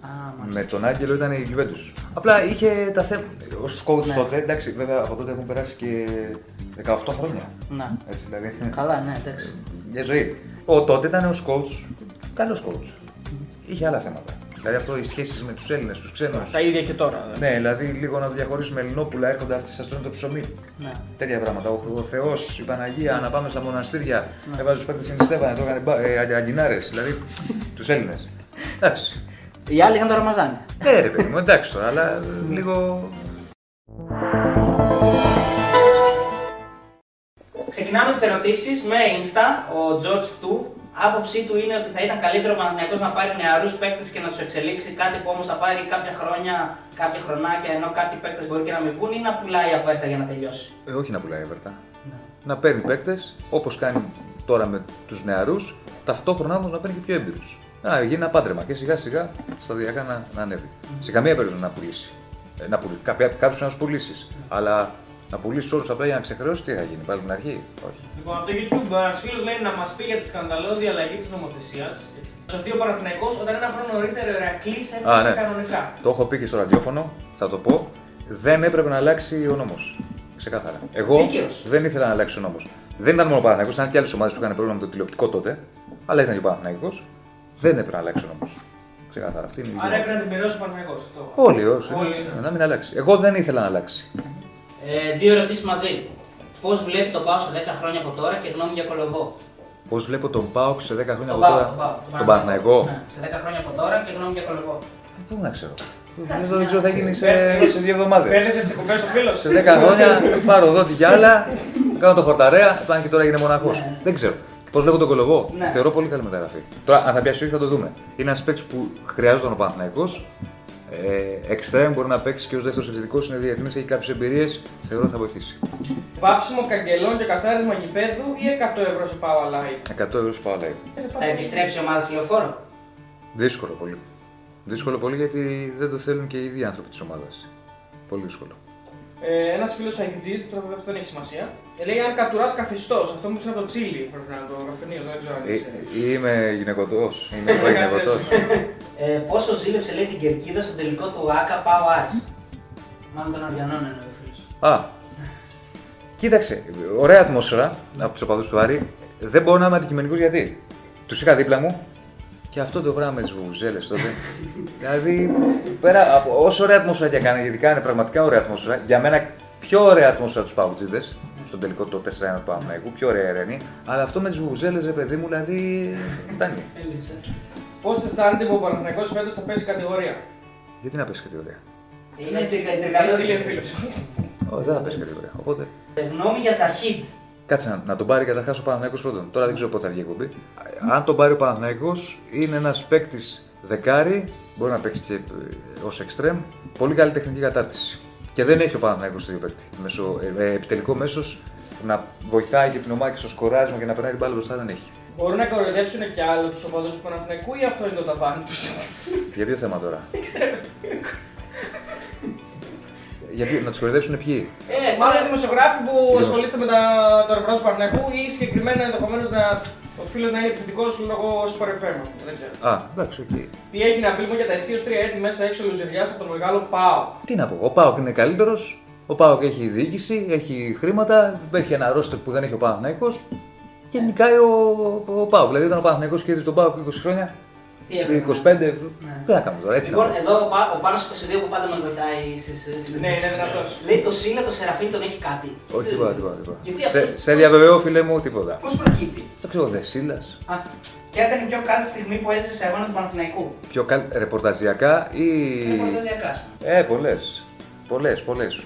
Α, μάλιστα. Με τον Άγγελο ήταν η Juventus. Απλά είχε τα θέματα. Ω coach Ναι. τότε, εντάξει, βέβαια από τότε έχουν περάσει και 18 χρόνια. Να. Έτσι δηλαδή. Καλά, ναι, εντάξει. Μια ζωή. Ο τότε ήταν ως coach, καλός coach. Είχε άλλα θέματα. Δηλαδή αυτό οι σχέσεις με τους Έλληνες, τους ξένους. Τα ίδια και τώρα. δε. Ναι, δηλαδή λίγο να διαχωρίσουμε Ελληνόπουλα, έρχονται αυτοί σας τρώνε το ψωμί. Ναι. Τέτοια πράγματα. Ο, ο Θεός, η Παναγία, να πάμε στα μοναστήρια, έβαζε τους παίκτες συνιστεύανε, το έκανε ε, αγκινάρε, δηλαδή τους Έλληνες. Εντάξει. Οι άλλοι είχαν το Ραμαζάνι. Ναι, ρε παιδί μου, εντάξει τώρα, αλλά ε, λίγο. Ξεκινάμε τις ερωτήσεις με Insta. Ο George Φτού. Άποψή του είναι ότι θα ήταν καλύτερο ο Παναθηναϊκός να πάρει νεαρούς παίκτες και να τους εξελίξει. Κάτι που όμως θα πάρει κάποια χρόνια, κάποια χρονάκια, ενώ κάποιοι παίκτες μπορεί και να μην βγουν ή να πουλάει αβέρτα για να τελειώσει; Ε, όχι να πουλάει έβερτα. Να παίρνει παίκτες, όπως κάνει τώρα με τους νεαρούς, ταυτόχρονα όμως να παίρνει και πιο έμπειρους. Να γίνει ένα πάντρεμα και σιγά σιγά σταδιακά να, να ανέβει. Σε καμία περίπτωση να πουλήσει. Ε, να πουλήσει. Κάποιους να τους πουλήσεις. Αλλά να πουλήσεις όλους απλά για να ξεχρεώσεις, τι θα γίνει, πάλι την αρχή; Όχι. Λοιπόν, από το YouTube, ένας φίλος λέει να μας πει για τη σκανδαλώδη αλλαγή της νομοθεσίας. Σωθεί ο Παναθηναϊκός όταν ένα χρόνο νωρίτερα ο Ερακλής Α, έπεσε ναι. κανονικά. Το έχω πει και στο ραδιόφωνο, θα το πω. Δεν έπρεπε να αλλάξει ο νόμος. Ξεκάθαρα. Εγώ Δίκαιος. δεν ήθελα να αλλάξει ο νόμος. Δεν ήταν μόνο ο Παναθηναϊκός, ήταν και άλλες ομάδες που είχαν πρόβλημα με το τηλεοπτικό τότε. Αλλά ήταν και ο Παναθηναϊκός. Δεν έπρεπε να αλλάξει ο νόμο. Ξεκάθαρα. Αυτή είναι η δική Άρα μου έπρεπε να την πληρώσει ο Παναθηναϊκός αυτό. Όλοι, όσοι. Όλοι. Να μην αλλάξει. Εγώ δεν ήθελα να αλλάξει. Ε, δύο ερωτήσεις μαζί. Πώς βλέπει τον Πάο σε 10 χρόνια από τώρα και γνώμη για κολοβό. Πώς βλέπω τον Πάοκ σε 10 χρόνια Τον από Πάο, τώρα; τον Πάο, Τον Παναθηναϊκό. Ναι, σε 10 χρόνια από τώρα και γνώμη για κολοβό. Πού να ξέρω. Δεν ξέρω, θα γίνει σε, σε δύο εβδομάδες. Παίρνετε τις εκπομπές στο φίλο. Σε 10 χρόνια πάρω εδώ τη γυάλα, κάνω το χορταρέα, πάνε και τώρα έγινε μοναχός. Δεν ξέρω. Πώς βλέπω τον κολοβό, Ναι. θεωρώ πολύ καλή μεταγραφή. Τώρα, αν θα πιάσει όχι, θα το δούμε. Είναι ένας παίκτης που χρειάζονταν ο Παναθυναϊκό. Ε, εξτρέμ μπορεί να παίξει και ως δεύτερος επιθετικό, είναι διεθνής, έχει κάποιες εμπειρίες. Θεωρώ ότι θα βοηθήσει. Βάψιμο καγκελών και καθάρισμα γηπέδου ή 100 ευρώ σε πάω live. 100 ευρώ σε πάω λέει. Θα επιστρέψει η ομάδα στη λεωφόρο; Δύσκολο πολύ. Δύσκολο πολύ γιατί δεν το θέλουν και οι ίδιοι άνθρωποι της ομάδας. Πολύ δύσκολο. Ε, Ένας φίλος IGG, τώρα βέβαια αυτό δεν έχει σημασία, ε, λέει αν κατουράς καθιστός. Αυτό μου είναι από το Τσίλι. Πρέπει να είναι το γραφενείο, δεν ξέρω αν Ε, ξέρεις. είμαι γυναικωτό. Είμαι γυναικωτό. Ε, πόσο ζήλεψε λέει την κερκίδα στο τελικό του ΑΚΑ Πάο Άρης. Μάλλον των Αριανών εννοεί ο φίλος. Α. Κοίταξε, ωραία ατμόσφαιρα από τους οπαδούς του Άρη. Δεν μπορώ να είμαι αντικειμενικός γιατί. Τους είχα δίπλα μου και αυτό το πράγμα με τι βουβουζέλε τότε. δηλαδή, πέρα από όσο ωραία ατμόσφαιρα και έκανε, γιατί κάνει πραγματικά ωραία ατμόσφαιρα, για μένα πιο ωραία ατμόσφαιρα τους Παουτζίδε, στον τελικό το 4-1 του Παναγικού, πιο ωραία ερένη. Αλλά αυτό με τις βουβουζέλε, ρε παιδί μου, δηλαδή φτάνει. Πώς αισθάνεται που ο Παναθηναϊκός φέτος θα πέσει κατηγορία; Γιατί να πέσει κατηγορία; Είναι Έτσι λέει ο τρικαλώδη. φίλος. Όχι, δεν θα πέσει κατηγορία. Οπότε Γνώμη για Ζαχίδ. Κάτσε να, να τον πάρει καταρχάς ο Παναθηναϊκός πρώτον. Τώρα δεν ξέρω πότε θα βγει η εκπομπή. Αν τον πάρει ο Παναθηναϊκός είναι ένας παίκτης δεκάρι, μπορεί να παίξει και ως εξτρέμ. Πολύ καλή τεχνική κατάρτιση. Και Και δεν έχει ο Παναθηναϊκός το ίδιο παίκτη. Μέσο, ε, ε, επιτελικό μέσος να βοηθάει και την ομάδα και στο σκοράρισμα και να περνάει την μπάλα μπροστά δεν έχει. Μπορούν να κοροϊδέψουν κι άλλο τους οπαδούς του Παναθηναϊκού ή αυτό είναι το ταβάνι τους; Για ποιο θέμα τώρα; Για ποιο, να τους κοροϊδέψουν ποιοι; Ε, μάλλον οι δημοσιογράφοι που ασχολείστε με τα, το ρεπορτάζ του Παναθηναϊκού ή συγκεκριμένα ενδεχομένως να. Ο φίλος να είναι επιθετικός λόγω Sport FM. Δεν ξέρω. Α, εντάξει, οκ. Τι έχει να πει λοιπόν για τα αισίως τρία έτη μέσα έξω λουζεριάς από τον μεγάλο ΠΑΟΚ. Τι να πω, ο Πάοκ είναι καλύτερος. Ο Πάοκ έχει διοίκηση, έχει χρήματα, έχει ένα ρόστερ που δεν έχει ο Παναθηναϊκός και νικάει ο, ο Πάοκ. Δηλαδή, όταν ο Παναθηναϊκός κέρδισε τον Πάοκ 20 χρόνια, Τι έπρεπε 25. να- Τι να κάνουμε τώρα, έτσι. Λοιπόν, να εδώ ο, Πα- ο Πάνος 22 που πάντα μας βοηθάει στις Ναι, είναι δυνατός. Λέει το Σίλα το Σεραφείμ τον έχει κάτι. Όχι, τίποτα, τίποτα. τίποτα. Γιατί Σε, αυτό- σε διαβεβαιώ, φίλε μου, τίποτα. Πώς προκύπτει; Δεν ξέρω, δε Σίλας. Α, ποια ήταν η πιο καλή στιγμή που έζησε σε αγώνα του Παναθηναϊκού. Πιο καλ... ρεπορταζιακά ή. Ρεπορταζιακά, ας πούμε. Ε, πολλές. Πολλές, πολλές.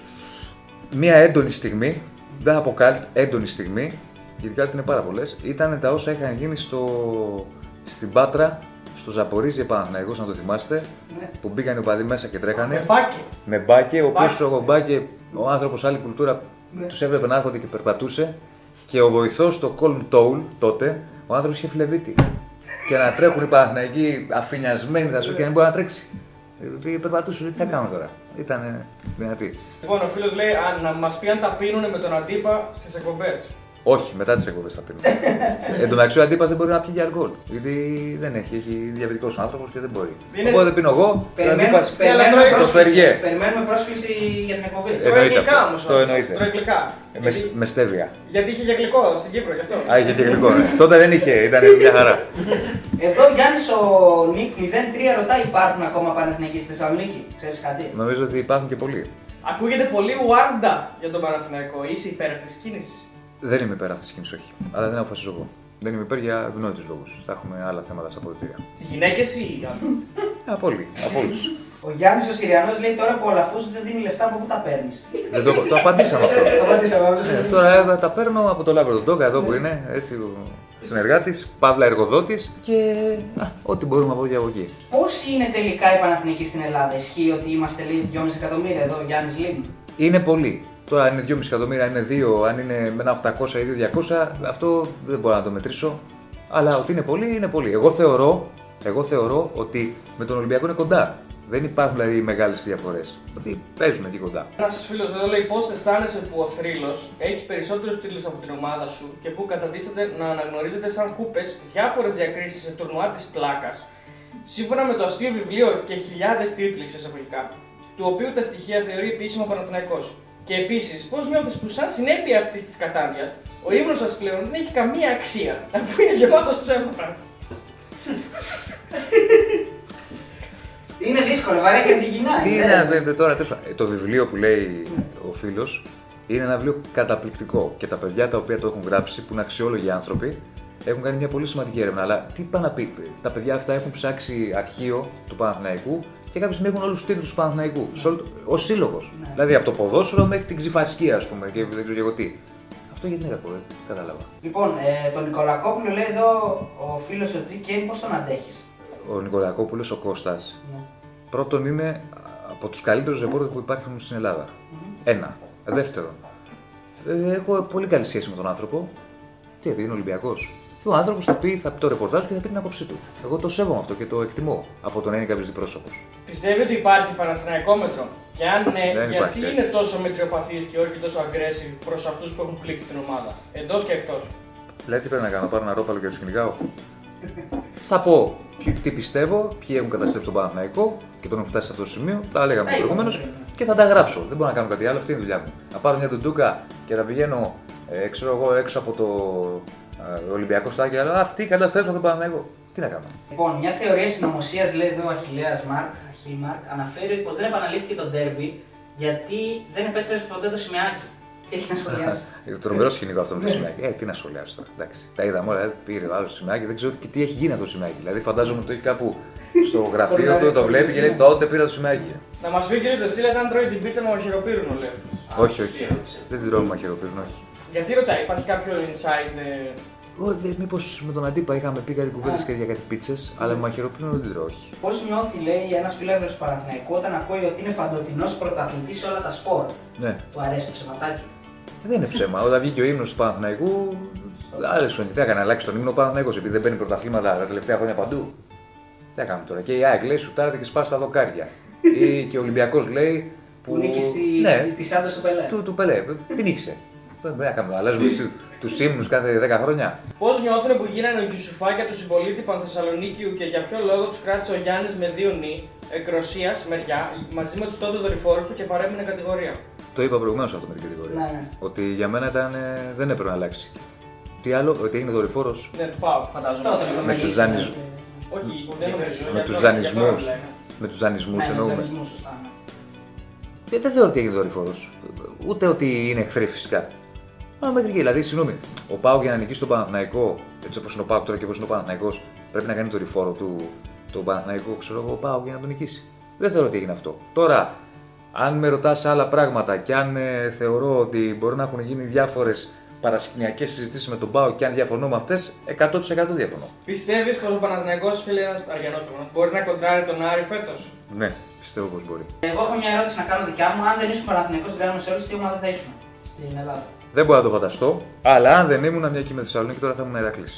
Μία έντονη στιγμή, δεν θα πω καλτ, έντονη στιγμή, γιατί καλτ είναι πάρα πολλές, ήταν τα όσα είχαν γίνει στο... στην Πάτρα, στο Ζαπορίζι Παναθηναϊκός, να το θυμάστε, Ναι. που μπήκαν οι οπαδοί μέσα και τρέκανε. Με μπάκι. Με μπάκε, ο Μπάκε. οποίο ο Μπάκε, ο άνθρωπος άλλη κουλτούρα, Ναι. τους έβλεπε να έρχονται και περπατούσε. Και ο βοηθός στο Κόλμ Τόουλ τότε, ο άνθρωπος είχε φλεβίτη. και να τρέχουν οι Παναθηναϊκοί αφηνιασμένοι, θα σου πει, και να μην μπορεί να τρέξει. Ε, Περπατούσε, τι θα κάνω τώρα; Ήταν δυνατή. Λοιπόν, ο φίλος λέει α, να μας πει αν τα πίνουν με τον αντίπα στις εκπομπές. Όχι, μετά τις εκπομπές θα πίνω. Εν τω μεταξύ ο αντίπας δεν μπορεί να πιει για αλκοόλ. Γιατί δεν έχει, έχει διαβητικός άνθρωπος και δεν μπορεί. Είναι- Οπότε πίνω εγώ, ο Περιμένουμε, αντίπας περιμένουμε, το το πρόσκληση, Περιέ. περιμένουμε πρόσκληση για την εκπομπή. Ε, Εννοείται γλυκά αυτό. όμως. Το εννοείται. Τρώει γλυκά. Με, Γιατί, με στέβια. γιατί είχε για γλυκό στην Κύπρο γι' αυτό. Α, είχε και γλυκό. ναι. Τότε δεν είχε, ήταν μια χαρά. Εδώ Γιάννης ο Νίκ 03 ρωτάει υπάρχουν ακόμα Παναθηναϊκοί στη Θεσσαλονίκη; Ξέρεις κάτι; Νομίζω ότι υπάρχουν και πολλοί. Ακούγεται πολύ Ουάρντα για τον Παναθηναϊκό. Είσαι υπέρ αυτής της κίνησης; Δεν είμαι υπέρ αυτής της κίνησης, όχι. Αλλά δεν αποφασίζω εγώ. Δεν είμαι υπέρ για γνωστούς λόγους. Θα έχουμε άλλα θέματα στα αποδυτήρια. Γυναίκες ή άντρες. Από όλοι. Από όλους. Ο Γιάννης ο Συριανός λέει τώρα που ο Αλαφούζος δεν δίνει λεφτά από πού τα παίρνεις; δεν το, το απαντήσαμε αυτό. Το απαντήσαμε αυτό. Ε, τώρα ε, τα παίρνω από το Λάμπρο τον Τόκα εδώ που είναι, έτσι ο συνεργάτης, παύλα εργοδότης και α, ό,τι μπορούμε από εδώ και από εκεί. Πόσοι είναι τελικά οι Παναθηναϊκοί στην Ελλάδα, Ισχύει ότι είμαστε λέει 2,5 εκατομμύρια εδώ, Γιάννης Λίμ. Είναι πολλοί. Τώρα αν είναι 2,5 εκατομμύρια, αν είναι 2, αν είναι με ένα 800 ή 200, αυτό δεν μπορώ να το μετρήσω. Αλλά ότι είναι πολλοί, είναι πολλοί. Εγώ θεωρώ, εγώ θεωρώ ότι με τον Ολυμπιακό είναι κοντά. Δεν υπάρχουν δηλαδή μεγάλες διαφορές. Ότι παίζουν εκεί κοντά. Ένα φίλος εδώ λέει πώς αισθάνεσαι που ο θρύλος έχει περισσότερους τίτλους από την ομάδα σου και που καταδίσταται να αναγνωρίζεται σαν κούπες διάφορες διακρίσεις σε τουρνουά της πλάκας. Σύμφωνα με το αστείο βιβλίο και χιλιάδες τίτλοι σε εισαγωγικά, του οποίου τα στοιχεία θεωρεί επίσημο Παναθηναϊκός. Και επίσης, πώς νιώθεις που σαν συνέπεια αυτής της κατάδειας, ο ύμνος σας πλέον δεν έχει καμία αξία, αφού είναι γεμάτος ψέματα. Είναι δύσκολο, βαρέα και αντιγυνά. Τι ε, είναι δεν- ε, τώρα, τέλος πάντων, ε, το βιβλίο που λέει ο φίλος είναι ένα βιβλίο καταπληκτικό και τα παιδιά τα οποία το έχουν γράψει, που είναι αξιόλογοι άνθρωποι, έχουν κάνει μια πολύ σημαντική έρευνα. Αλλά τι πάει να πει, τα παιδιά αυτά έχουν ψάξει αρχείο του Παναθηναϊκού και κάποια στιγμή έχουν όλους τους τίτλους του Παναθηναϊκού. Ο σύλλογος. Δηλαδή από το ποδόσφαιρο μέχρι την ξυφασκή, ας πούμε, και δεν ξέρω και εγώ τι. Αυτό γιατί είναι κακό, δεν κατάλαβα. Λοιπόν, ε, τον Νικολακόπουλο λέει εδώ ο φίλος ο GK, πώς τον αντέχεις; Ο Νικολακόπουλος, ο Κώστας, Πρώτον είναι από τους καλύτερους ρεπόρτερ που υπάρχουν στην Ελλάδα. Ένα. Δεύτερον, ε, έχω πολύ καλή σχέση με τον άνθρωπο. Τι, επειδή είναι Ολυμπιακός. Ο άνθρωπος θα πει, θα πει το ρεπορτάζ και θα πει την άποψή του. Εγώ το σέβομαι αυτό και το εκτιμώ από το να είναι κάποιος διπρόσωπος. Πιστεύει ότι υπάρχει Παναθηναϊκό μέτρο. Και αν ναι, Δεν γιατί υπάρχει, είναι όχι. τόσο μετριοπαθή και όχι τόσο aggressive προς αυτούς που έχουν πλήξει την ομάδα; Εντός και εκτός. Δηλαδή, τι πρέπει να κάνω, να πάρω ένα ρόπαλο και να τους κυνηγάω; θα πω ποιο- τι πιστεύω, ποιοι έχουν καταστρέψει τον Παναθηναϊκό και τον έχουν φτάσει σε αυτό το σημείο. Τα λέγαμε Ε, προηγουμένως είπαμε πριν. και θα τα γράψω. Δεν μπορώ να κάνω κάτι άλλο, αυτή είναι η δουλειά μου. Να πάρω μια τουντούκα και να πηγαίνω ε, ξέρω εγώ, έξω από το ε, Ολυμπιακός στάκι, αλλά αυτοί καταστρέψαν τον Παναθηναϊκό. Τι να κάνω. Λοιπόν, μια θεωρία συνωμοσίας λέει εδώ ο Αχηλέα Μάρκ, Αχίλ Μάρκ, αναφέρει πως δεν επαναλήφθηκε το ντέρμπι γιατί δεν επέστρεψε ποτέ το σημαίακι. Τι έχει να σχολιάσει. Ε, Τρομερό σκηνικό αυτό με το σημαίακι. Ε, τι να σχολιάσω τώρα. Εντάξει. Τα είδαμε όλα. ε, Πήρε ο άλλο το σημαίακι. Δεν ξέρω και τι έχει γίνει αυτό το σημαίακι. Δηλαδή, φαντάζομαι ότι το έχει κάπου στο γραφείο του, το βλέπει και λέει τότε πήρα το σημαίακι. Να μας πει κύριο Τεσίλα αν τρώει την πίτσα με μαχαιροπύρουν, λέει. Όχι, όχι. Δεν την τρώμε μαχαιροπύρουν, όχι. Γιατί ρωτάει, υπάρχει κάποιο inside. Ε, Μήπως με τον Αντίπα είχαμε πει κάτι κουβέντες και για κάτι πίτσες, αλλά με μαχαιροπλήνω δεν την τρώω, όχι. Πώς νιώθει, λέει, ένας φίλο του Παναθηναϊκού όταν ακούει ότι είναι παντοτινός πρωταθλητής σε όλα τα σπορ; Ναι. Του αρέσει το ψεματάκι. Δεν είναι ψέμα. Όταν βγήκε ο ύμνος του Παναθηναϊκού, άλλες σου τι έκανε, αλλάξει τον ύμνο ο Παναθηναϊκός επειδή δεν παίρνει πρωταθλήματα τα τελευταία χρόνια παντού; Τι θα κάνουμε τώρα; Και η ΑΕΚ λέει σουτάρεται και σπάσει τα δοκάρια. Ή και ο Ολυμπιακός λέει. Που νίκη στη, ναι, τη άντρα του Πελέ. του, του Πελέ. Την νίξε. Δεν θα κάνουμε. Αλλάζουμε του ύμνους κάθε 10 χρόνια. Πώς νιώθουν που γίνανε ο Γιουσουφάκια του συμπολίτη Πανθεσσαλονίκιου και για ποιο λόγο τους κράτησε ο Γιάννης με δύο νη, εκ Ρωσίας, μεριά, μαζί με τους τότε δορυφόρους του και παρέμεινε κατηγορία; Το είπα προηγουμένως αυτό με την κατηγορία. Ναι, ναι. Ότι για μένα ήταν, ε, δεν έπρεπε να αλλάξει. Τι άλλο, ότι έγινε δορυφόρος Ναι, του πάω, φαντάζομαι. Τότε με μιλήσει, τους ναι. δανεισμού. Όχι, δεν νομίζω. Με για του τώρα- δανεισμούς. για τώρα μιλάει. Με τους δανεισμούς Ναι, με τους εννοούμε. δανεισμούς, σωστά, ναι. Δεν, δεν θεωρώ ότι έγινε δορυφόρος. Ούτε ότι είναι εχθροί φυσικά. Αλλά μέχρι εκεί. Δηλαδή, συγγνώμη, ο Πάο για να νικήσει τον Παναθναϊκό, έτσι όπως είναι ο Πάο τώρα και όπως είναι ο Παναθναϊκό, πρέπει να κάνει το ρηφόρο του τον Παναθναϊκό, ξέρω εγώ, ο Πάο για να τον νικήσει. Δεν θεωρώ ότι έγινε αυτό. Τώρα, αν με ρωτάς άλλα πράγματα και αν ε, θεωρώ ότι μπορεί να έχουν γίνει διάφορες παρασκηνιακές συζητήσεις με τον Πάο και αν διαφωνώ με αυτές, 100% διαφωνώ. Πιστεύεις πως ο Παναθηναϊκός φίλε ένας Αργιανόπουλο μπορεί να κοντράρει τον Άρη φέτος; Ναι, πιστεύω πως μπορεί. Εγώ έχω μια ερώτηση να κάνω δικιά μου. Αν δεν ήσουν Παναθηναϊκός στην κάνουμε σε όλες, τι ομάδα θα ήσουν; Στην Ελλάδα. Δεν μπορώ να το φανταστώ, αλλά αν δεν ήμουν μια και με Θεσσαλονίκη τώρα θα ήμουν Ηρακλή.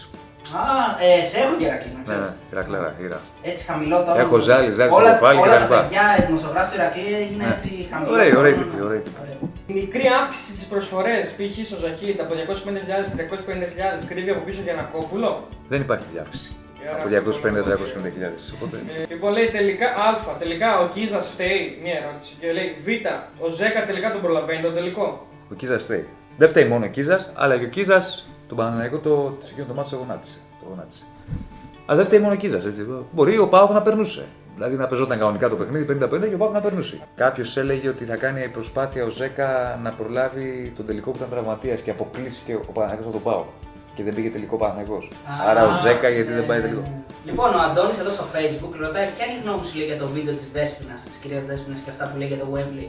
Α, ε, σε έχω και Ηρακλή, να Ναι, ξέρεις. ναι, Ηρακλέρα, ήρα. Έτσι χαμηλό τώρα. Έχω ζάλι, ζάλι στο όλα, κεφάλι όλα κτλ. τα παιδιά, οι δημοσιογράφοι του Ηρακλή είναι Ναι. έτσι χαμηλό. Ωραίοι, ωραίοι Ναι, τύποι, ναι. ωραίοι τύποι. Ωραία. Η μικρή αύξηση στι προσφορές, π.χ. στο Ζαχίτ από 250.000 σε 350.000 κρύβει από πίσω για ένα κόπουλο. Δεν υπάρχει διάφυση. Ε, Από άρα, 250-350 Οπότε. Ε, Λοιπόν, λέει τελικά Α, τελικά ο Κίζας φταίει. Μία ερώτηση. Και λέει Β, ο Ζέκα τελικά τον προλαβαίνει τον τελικό. Ο Κίζας φταίει. Δεν φταίει μόνο ο Κίζας, αλλά και ο Κίζας τον Παναναναϊκό το, σε εκείνο το μάτι το γονάτισε. Το γονάτισε. Αλλά δεν φταίει μόνο ο Κίζας, έτσι. Μπορεί ο Πάοκ να περνούσε. Δηλαδή να παίζονταν κανονικά το παιχνίδι 50-50 και ο Πάοκ να περνούσε. Κάποιος έλεγε ότι θα κάνει προσπάθεια ο Ζέκα να προλάβει τον τελικό που ήταν τραυματίας και αποκλείστηκε ο Παναναναϊκό από τον Πάοκ. Και δεν πήγε τελικό Παναναναϊκό. Άρα ο Α, Ζέκα γιατί ναι, δεν πάει ναι, τελικό. ναι. Λοιπόν, ο Αντώνης εδώ στο facebook ρωτάει ποια είναι η γνώμη σου λέει, για το βίντεο της Δέσπινας, της κυρίας Δέσπινας και αυτά που λέει για το Wembley;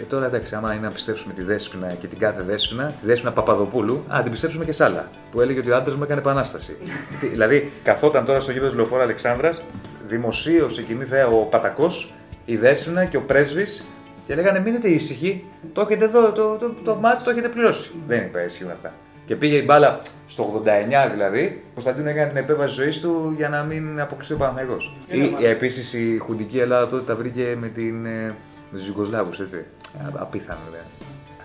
Ε, τώρα εντάξει, άμα είναι να πιστέψουμε τη Δέσποινα και την κάθε Δέσποινα, τη Δέσποινα Παπαδοπούλου, α, την πιστέψουμε και σ' άλλα. Που έλεγε ότι ο άντρας μου έκανε επανάσταση. Τι- δηλαδή, καθόταν τώρα στο γήπεδο της Λεωφόρα Αλεξάνδρας, δημοσίω εκείνη θέα ο Πατακός, η Δέσποινα και ο πρέσβης και λέγανε μείνετε ήσυχοι, το έχετε εδώ, το, το, το, μάτι το έχετε πληρώσει. Δεν είπε ισχύουν αυτά. Και πήγε η μπάλα στο 89 δηλαδή, ο Κωνσταντίνο έκανε την επέμβαση ζωής του για να μην αποκλειστεί ο Παναγιώ. Επίσης η χουντική Ελλάδα τότε τα βρήκε με, την, ε, με τους Ιουγκοσλάβους, έτσι. Α, Απίθανο, δηλαδή.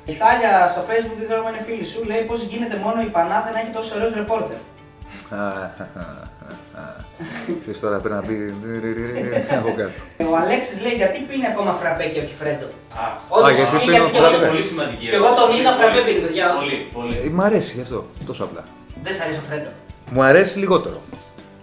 Η Θάλια στο facebook, δεν ξέρω αν είναι φίλη σου, λέει πώς γίνεται μόνο η Πανάθα να έχει τόσο ωραίο ρεπόρτερ. Ξέρεις τώρα πρέπει να πει από κάτω. Ο Αλέξης λέει γιατί πίνει ακόμα φραπέ και όχι φρέντο; Α, Όντως γιατί ισχύει, πίνω και εγώ φραπέ. τον- πολύ σημαντική Και εγώ τον ερώτηση. είδα φραπέ πίνει, παιδιά. Πολύ, πολύ. Ε, Μ' αρέσει γι' αυτό, τόσο απλά. Δεν σ' αρέσει ο φρέντο. Μου αρέσει λιγότερο.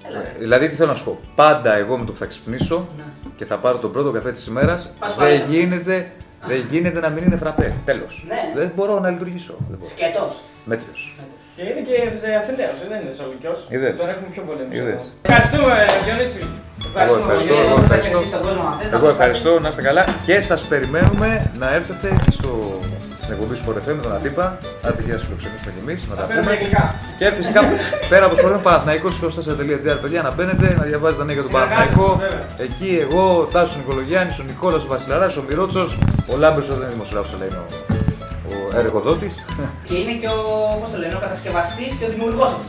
Έλα. ρε. Δηλαδή τι θέλω να σου πω. Πάντα εγώ με το που θα ξυπνήσω Ναι. και θα πάρω τον πρώτο καφέ της ημέρας, Πας δεν παρέα. γίνεται, δεν γίνεται να μην είναι φραπέ. Τέλος. Ναι. Δεν μπορώ να λειτουργήσω. Δεν μπορώ. Σκέτος. Μέτριος. Και είναι και Αθηναίος, δεν είναι Θεσσαλονικιός. Είδες. Τον έχουμε πιο πολύ εμείς Είδες. εδώ. Ευχαριστούμε, Διονύση. Εγώ ευχαριστώ, πολύ. εγώ ευχαριστώ. Στον κόσμο, αν θες να Εγώ πεις ευχαριστώ, να είστε καλά και σας περιμένουμε να έρθετε στο, στην εκπομπή του Sport FM με τον Αντίπα. Άντε και να σας φιλοξενήσουμε κι εμείς, να τα Θα παίρνουμε πούμε. αγγλικά. Και φυσικά πέρα από Sport FM Παναθηναϊκός24.gr παιδιά να μπαίνετε, να διαβάζετε τα νέα για τον Συνεργάτες, Παναθηναϊκό. βέβαια. Εκεί εγώ, ο Τάσος Νικολογιάννης, ο Νικόλας ο Βασιλαράς, ο Μυρότσος, ο Λάμπερος δεν είναι δημοσιογράφος, αλλά είναι ο, ο εργοδότη. Και είναι και ο, πώς το λένε, ο κατασκευαστής και ο δημιουργός του